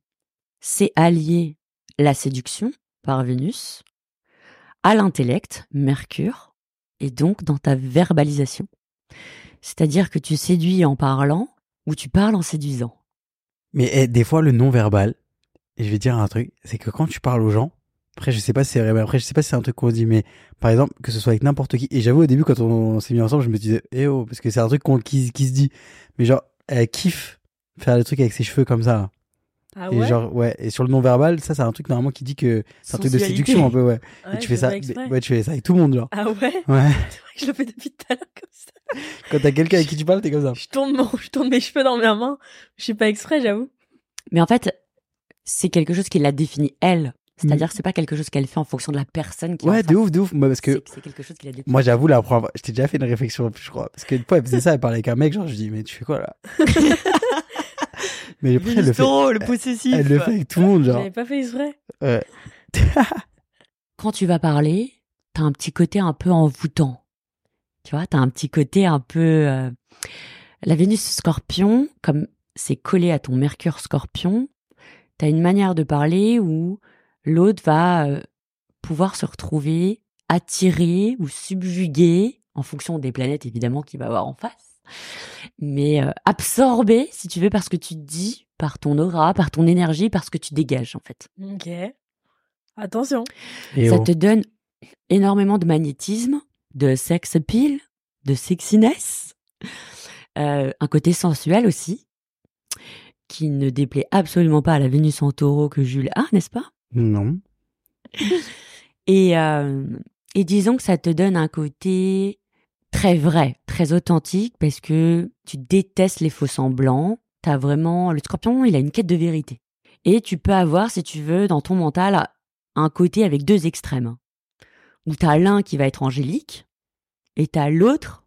S3: sais allier la séduction par Vénus à l'intellect, Mercure, et donc dans ta verbalisation. C'est-à-dire que tu séduis en parlant ou tu parles en séduisant.
S2: Mais eh, des fois, le non-verbal, et je vais dire un truc, c'est que quand tu parles aux gens, après, je sais pas si c'est après, je sais pas si c'est un truc qu'on dit, mais par exemple, que ce soit avec n'importe qui. Et j'avoue, au début, quand on, s'est mis ensemble, je me disais, eh oh, parce que c'est un truc qu'on, qui, qui se dit. Mais genre, elle kiffe faire le truc avec ses cheveux comme ça.
S1: Ah
S2: et
S1: ouais
S2: genre, ouais. Et sur le non-verbal, ça, c'est un truc normalement qui dit que c'est un truc de séduction un peu, ouais.
S1: Ouais,
S2: et tu fais ça, ouais, tu fais ça avec tout le monde, genre.
S1: Ah ouais
S2: Ouais.
S1: C'est vrai que je le fais depuis tout à l'heure comme ça.
S2: Quand t'as quelqu'un avec qui tu parles, t'es comme ça.
S1: Je tourne, mon, je tourne mes cheveux dans ma main. Je suis pas exprès, j'avoue.
S3: Mais en fait, c'est quelque chose qui la définit elle. C'est-à-dire que c'est pas quelque chose qu'elle fait en fonction de la personne qui
S2: Ouais, de ouf, de ouf. Moi, parce que,
S3: C'est- quelque chose qui la définit.
S2: moi, j'avoue, la première fois, je t'ai déjà fait une réflexion, je crois. Parce qu'une fois, elle faisait ça, elle parlait avec un mec, genre, je dis, mais tu fais quoi, là? mais après, elle le fait,
S3: le possessif.
S2: elle le fait avec tout le monde, genre.
S1: J'avais pas fait exprès.
S2: Ouais.
S3: Quand tu vas parler, t'as un petit côté un peu envoûtant. Tu vois, t'as un petit côté un peu... euh, La Vénus scorpion, comme c'est collé à ton Mercure scorpion, t'as une manière de parler où l'autre va euh, pouvoir se retrouver attiré ou subjugué, en fonction des planètes évidemment qu'il va avoir en face, mais euh, absorbé, si tu veux, par ce que tu dis, par ton aura, par ton énergie, par ce que tu dégages en fait.
S1: Ok. Attention.
S2: Et
S3: Ça
S2: oh.
S3: te donne énormément de magnétisme, de sex appeal, de sexiness, euh, un côté sensuel aussi, qui ne déplaît absolument pas à la Vénus en taureau que Jules a, n'est-ce pas?
S2: Non.
S3: et, euh, et disons que ça te donne un côté très vrai, très authentique, parce que tu détestes les faux semblants. T'as vraiment le scorpion, il a une quête de vérité. Et tu peux avoir, si tu veux, dans ton mental, un côté avec deux extrêmes. Où t'as l'un qui va être angélique, et t'as l'autre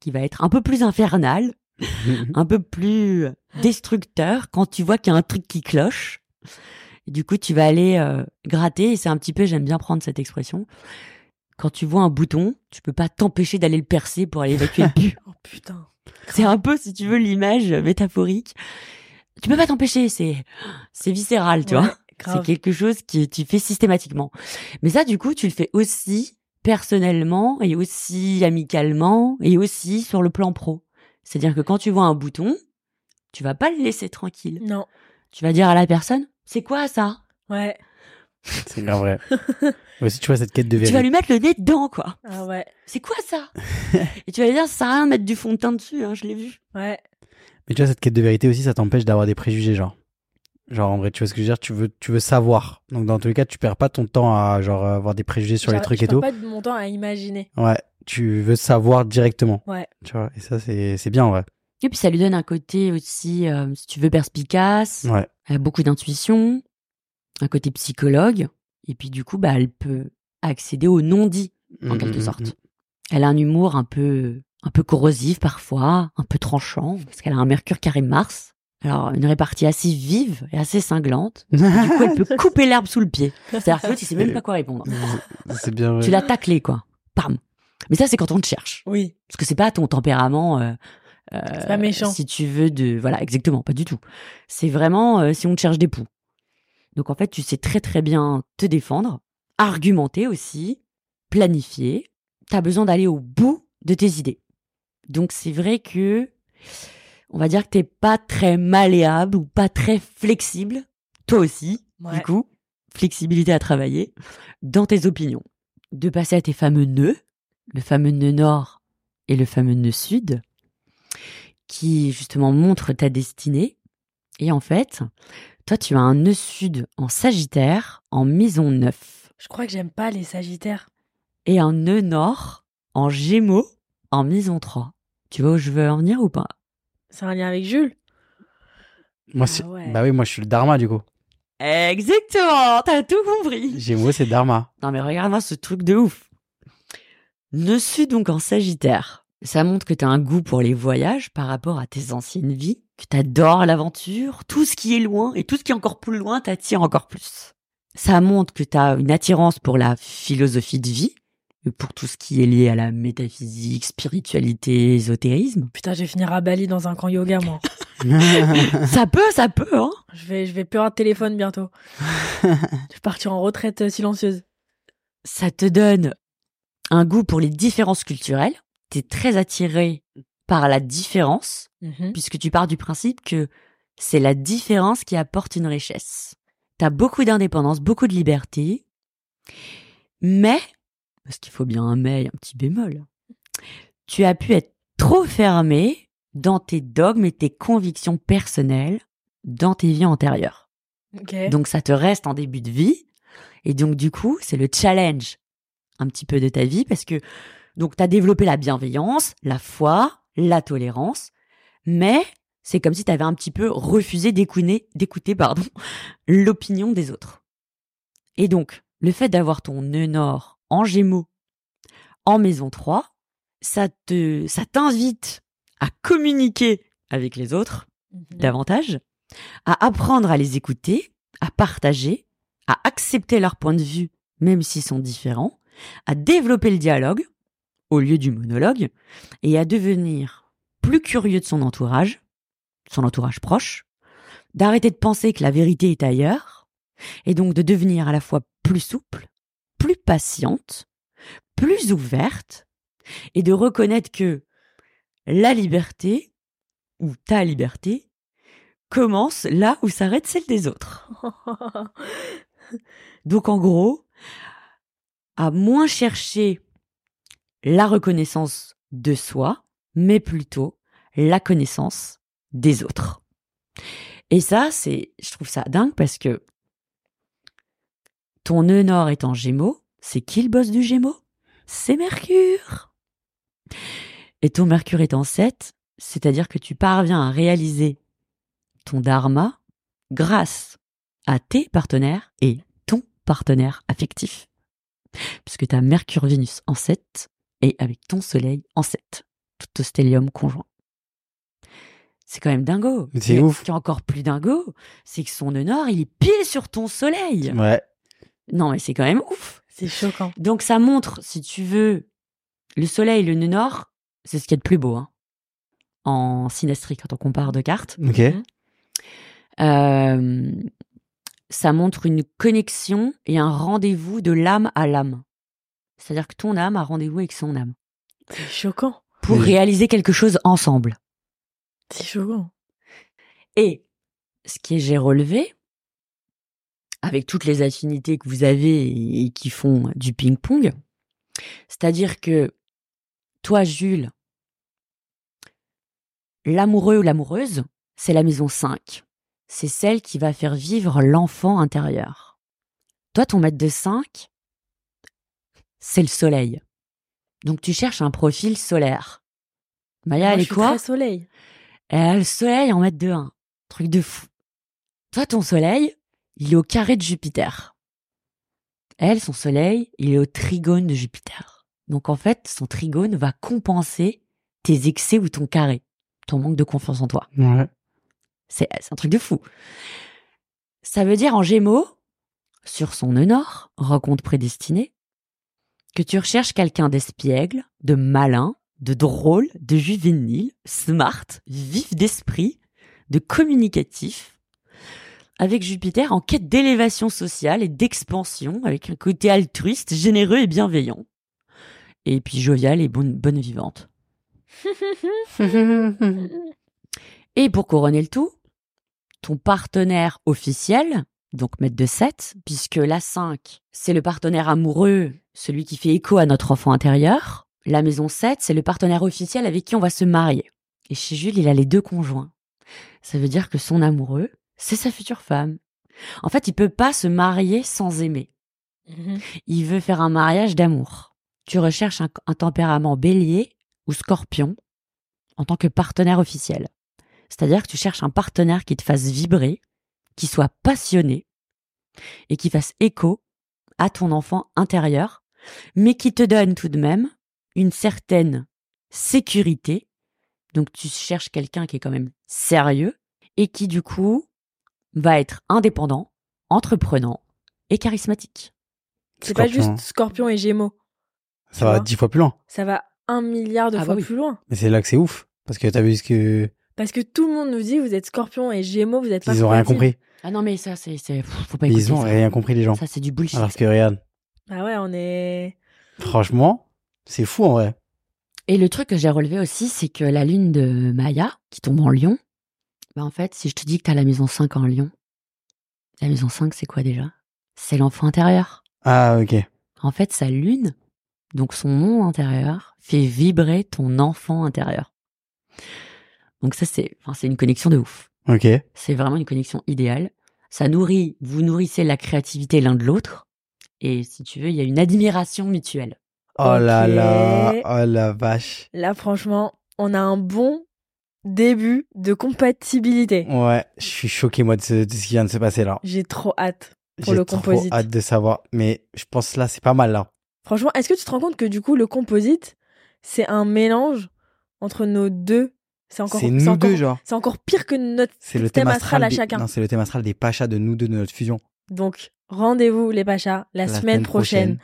S3: qui va être un peu plus infernal, un peu plus destructeur quand tu vois qu'il y a un truc qui cloche. Et du coup, tu vas aller euh, gratter, et c'est un petit peu, j'aime bien prendre cette expression. Quand tu vois un bouton, tu peux pas t'empêcher d'aller le percer pour aller évacuer le pu.
S1: Oh putain.
S3: C'est un peu, si tu veux, l'image métaphorique. Tu peux pas t'empêcher, c'est c'est viscéral, tu
S1: Ouais,
S3: vois. C'est quelque chose que tu fais systématiquement. Mais ça, du coup, tu le fais aussi personnellement et aussi amicalement et aussi sur le plan pro. C'est-à-dire que quand tu vois un bouton, tu vas pas le laisser tranquille.
S1: Non.
S3: Tu vas dire à la personne, c'est quoi ça?
S1: Ouais.
S2: C'est grave vrai. Tu vois cette quête de
S3: Tu vas
S2: vérité.
S3: lui mettre le nez dedans, quoi.
S1: Ah ouais.
S3: C'est quoi ça Et tu vas lui dire, ça sert à rien de mettre du fond de teint dessus, hein, je l'ai vu.
S1: Ouais.
S2: Mais tu vois, cette quête de vérité aussi, ça t'empêche d'avoir des préjugés, genre. Genre, en vrai, tu vois ce que je veux dire, tu veux, tu veux savoir. Donc, dans tous les cas, tu perds pas ton temps à, genre, avoir des préjugés sur les trucs
S1: je
S2: et
S1: perds
S2: tout.
S1: pas de mon temps à imaginer.
S2: Ouais. Tu veux savoir directement.
S1: Ouais.
S2: Tu vois? Et ça, c'est, c'est bien, en vrai.
S3: Et puis ça lui donne un côté aussi, euh, si tu veux, perspicace,
S2: Ouais.
S3: euh, beaucoup d'intuition, un côté psychologue. Et puis du coup, bah, elle peut accéder au non-dit, en
S2: Mm,
S3: quelque
S2: mm,
S3: sorte.
S2: mm.
S3: Elle a un humour un peu, un peu corrosif parfois, un peu tranchant, parce qu'elle a un Mercure carré Mars. Alors, une répartie assez vive et assez cinglante. Du coup, elle peut couper l'herbe sous le pied. C'est-à-dire que l'autre, il sait même pas quoi répondre.
S2: c'est bien vrai.
S3: Tu l'as taclé, quoi. Pam. Mais ça, c'est quand on te cherche.
S1: Oui.
S3: Parce que c'est pas ton tempérament. euh, euh,
S1: pas méchant.
S3: Si tu veux de, voilà, exactement, pas du tout. C'est vraiment euh, si on te cherche des poux. Donc en fait, tu sais très très bien te défendre, argumenter aussi, planifier. T'as besoin d'aller au bout de tes idées. Donc c'est vrai que, on va dire que t'es pas très malléable ou pas très flexible. Toi aussi,
S1: Ouais.
S3: du coup, flexibilité à travailler dans tes opinions. De passer à tes fameux nœuds, le fameux nœud nord et le fameux nœud sud, qui justement montrent ta destinée. Et en fait, toi, tu as un nœud sud en Sagittaire, en maison 9,
S1: Je crois que j'aime pas les Sagittaires.
S3: et un nœud nord en Gémeaux, en maison 3. Tu vois où je veux en venir ou pas?
S1: C'est un lien avec Jules?
S2: Moi,
S1: Ah ouais.
S2: bah oui, moi, je suis le Dharma, du coup.
S3: Exactement, t'as tout compris.
S2: Gémeaux, c'est Dharma.
S3: Non mais regarde-moi ce truc de ouf. Ne suis donc en Sagittaire. Ça montre que tu as un goût pour les voyages par rapport à tes anciennes vies, que tu adores l'aventure, tout ce qui est loin et tout ce qui est encore plus loin t'attire encore plus. Ça montre que tu as une attirance pour la philosophie de vie, et pour tout ce qui est lié à la métaphysique, spiritualité, ésotérisme.
S1: Putain, je vais finir à Bali dans un camp yoga, moi.
S3: ça peut, ça peut, hein.
S1: Je vais, je vais plus avoir de téléphone bientôt. je vais partir en retraite euh, silencieuse.
S3: Ça te donne un goût pour les différences culturelles. T'es très attiré par la différence,
S1: Mhm.
S3: puisque tu pars du principe que c'est la différence qui apporte une richesse. T'as beaucoup d'indépendance, beaucoup de liberté, mais, parce qu'il faut bien un mais et un petit bémol, tu as pu être trop fermé dans tes dogmes et tes convictions personnelles dans tes vies antérieures. Donc ça te reste en début de vie. Et donc du coup, c'est le challenge un petit peu de ta vie parce que donc tu as développé la bienveillance, la foi, la tolérance, mais c'est comme si tu avais un petit peu refusé d'écouter pardon, l'opinion des autres. Et donc, le fait d'avoir ton nœud nord en Gémeaux en maison 3, ça te ça t'invite à communiquer avec les autres
S1: Mhm.
S3: davantage, à apprendre à les écouter, à partager, à accepter leurs points de vue, même s'ils sont différents, à développer le dialogue au lieu du monologue, et à devenir plus curieux de son entourage, son entourage proche, d'arrêter de penser que la vérité est ailleurs, et donc de devenir à la fois plus souple, plus patiente, plus ouverte, et de reconnaître que la liberté, ou ta liberté, commence là où s'arrête celle des autres. Donc en gros, à moins chercher la reconnaissance de soi, mais plutôt la connaissance des autres. Et ça, c'est, je trouve ça dingue parce que ton nœud nord est en gémeaux, c'est qui le boss du gémeaux? C'est Mercure. Et ton Mercure est en 7, c'est-à-dire que tu parviens à réaliser ton dharma grâce à tes partenaires et ton partenaire affectif. Puisque tu as Mercure-Vénus en 7 et avec ton Soleil en 7. Tout au stellium conjoint. C'est quand même dingo.
S2: C'est ouf.
S3: Ce qui est encore plus dingo, c'est que son nœud nord, il est pile sur ton Soleil.
S2: Ouais.
S3: Non, mais c'est quand même ouf.
S1: C'est choquant.
S3: Donc ça montre, si tu veux, le Soleil, le nœud nord, c'est ce qu'il y a de plus beau. Hein. En synastrie, quand on compare deux cartes.
S2: Ok.
S1: Mhm.
S3: Euh, ça montre une connexion et un rendez-vous de l'âme à l'âme. C'est-à-dire que ton âme a rendez-vous avec son âme
S1: C'est choquant.
S3: pour
S2: Oui.
S3: réaliser quelque chose ensemble.
S1: C'est.
S3: Et ce que j'ai relevé, avec toutes les affinités que vous avez et qui font du ping-pong, c'est-à-dire que toi, Jules, l'amoureux ou l'amoureuse, c'est la maison 5. C'est celle qui va faire vivre l'enfant intérieur. Toi, ton maître de 5, c'est le soleil. Donc tu cherches un profil solaire. Maya,
S1: Moi,
S3: elle
S1: je
S3: est
S1: suis
S3: quoi?
S1: très soleil.
S3: Elle le soleil en maître de 1. Truc de fou. Toi, ton soleil, il est au carré de Jupiter. Elle, son soleil, il est au trigone de Jupiter. Donc en fait, son trigone va compenser tes excès ou ton carré, ton manque de confiance en toi.
S2: Ouais.
S3: C'est c'est un truc de fou. Ça veut dire en gémeaux, sur son nœud nord, rencontre prédestinée, que tu recherches quelqu'un d'espiègle, de malin, de drôle, de juvénile, smart, vif d'esprit, de communicatif, avec Jupiter en quête d'élévation sociale et d'expansion, avec un côté altruiste, généreux et bienveillant. Et puis jovial et bonne, bonne vivante. Et pour couronner le tout, ton partenaire officiel, donc maître de 7, puisque la 5, c'est le partenaire amoureux, celui qui fait écho à notre enfant intérieur. La maison 7, c'est le partenaire officiel avec qui on va se marier. Et chez Jules, il a les deux conjoints. Ça veut dire que son amoureux, c'est sa future femme. En fait, il peut pas se marier sans aimer.
S1: Mhm.
S3: Il veut faire un mariage d'amour. Tu recherches un, un tempérament bélier ou scorpion en tant que partenaire officiel. C'est-à-dire que tu cherches un partenaire qui te fasse vibrer, qui soit passionné et qui fasse écho à ton enfant intérieur, mais qui te donne tout de même une certaine sécurité. Donc tu cherches quelqu'un qui est quand même sérieux et qui du coup va être indépendant, entreprenant, et charismatique.
S1: C'est pas
S2: Scorpion,
S1: juste Scorpion et Gémeaux.
S2: Ça va dix fois plus loin.
S1: Ça va un milliard de
S3: Ah
S1: fois
S3: bah oui.
S1: plus loin.
S2: Mais c'est là que c'est ouf. Parce que t'as vu ce que.
S1: Parce que tout le monde nous dit vous êtes Scorpion et Gémeaux, vous êtes pas
S2: Ils ont rien compris.
S3: Ah non, mais ça, c'est, faut pas écouter
S2: Ils ont
S3: ça.
S2: rien compris, les gens.
S3: Ça, c'est du bullshit.
S2: Alors que regarde,
S1: Bah ouais, on est.
S2: franchement, c'est fou en vrai.
S3: Et le truc que j'ai relevé aussi, c'est que la lune de Maya, qui tombe en lion, bah en fait, si je te dis que t'as la maison 5 en lion, la maison 5, c'est quoi déjà? C'est l'enfant intérieur.
S2: Ah, ok.
S3: En fait, sa lune, donc son monde intérieur, fait vibrer ton enfant intérieur. Donc ça, c'est, enfin, c'est une connexion de ouf.
S2: Ok.
S3: C'est vraiment une connexion idéale. Ça nourrit, vous nourrissez la créativité l'un de l'autre. Et si tu veux, il y a une admiration mutuelle.
S2: Oh là là. Oh la vache.
S1: Là, franchement, on a un bon début de compatibilité.
S2: Ouais, je suis choqué, moi, de ce, de ce qui vient de se passer là.
S1: J'ai trop hâte. Pour
S2: J'ai
S1: le
S2: trop
S1: composite.
S2: hâte de savoir. Mais je pense là, c'est pas mal là.
S1: Franchement, est-ce que tu te rends compte que du coup, le composite, c'est un mélange entre nos deux? C'est encore,
S2: C'est nous
S1: encore-
S2: deux, genre.
S1: C'est encore pire que notre
S2: C'est le
S1: thème astral à
S2: des-
S1: chacun.
S2: Non, c'est le thème astral des pachas de nous deux, de notre fusion.
S1: Donc, rendez-vous les Pachas la, semaine prochaine,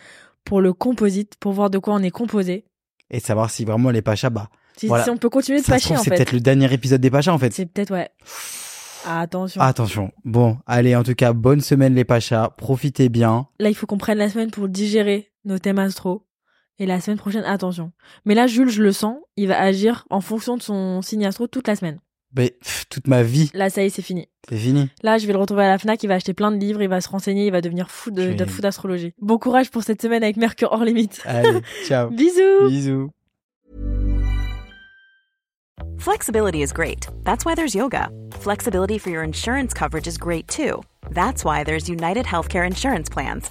S1: pour le composite, pour voir de quoi on est composé.
S2: Et savoir si vraiment les pachas, bah.
S1: Si,
S2: Voilà.
S1: si on peut continuer de
S2: trouve,
S1: en
S2: c'est
S1: fait.
S2: peut-être le dernier épisode des pachas en fait.
S1: C'est peut-être, ouais. Ah, attention.
S2: Attention. Bon, allez, en tout cas, bonne semaine les pachas. Profitez bien.
S1: Là, il faut qu'on prenne la semaine pour digérer nos thèmes astro. Et la semaine prochaine, attention. Mais là, Jules, je le sens, il va agir en fonction de son signe astro toute la semaine.
S2: Mais pff, toute ma vie,
S1: Là, ça y est, c'est fini.
S2: c'est fini.
S1: Là, je vais le retrouver à la FNAC, il va acheter plein de livres, il va se renseigner, il va devenir fou de, de fou d'astrologie. Bon courage pour cette semaine avec Mercure hors limite.
S2: Allez, ciao.
S1: Bisous
S2: Bisous.
S5: Flexibility is great. That's why there's yoga. Flexibility for your insurance coverage is great too. That's why there's United Healthcare Insurance Plans.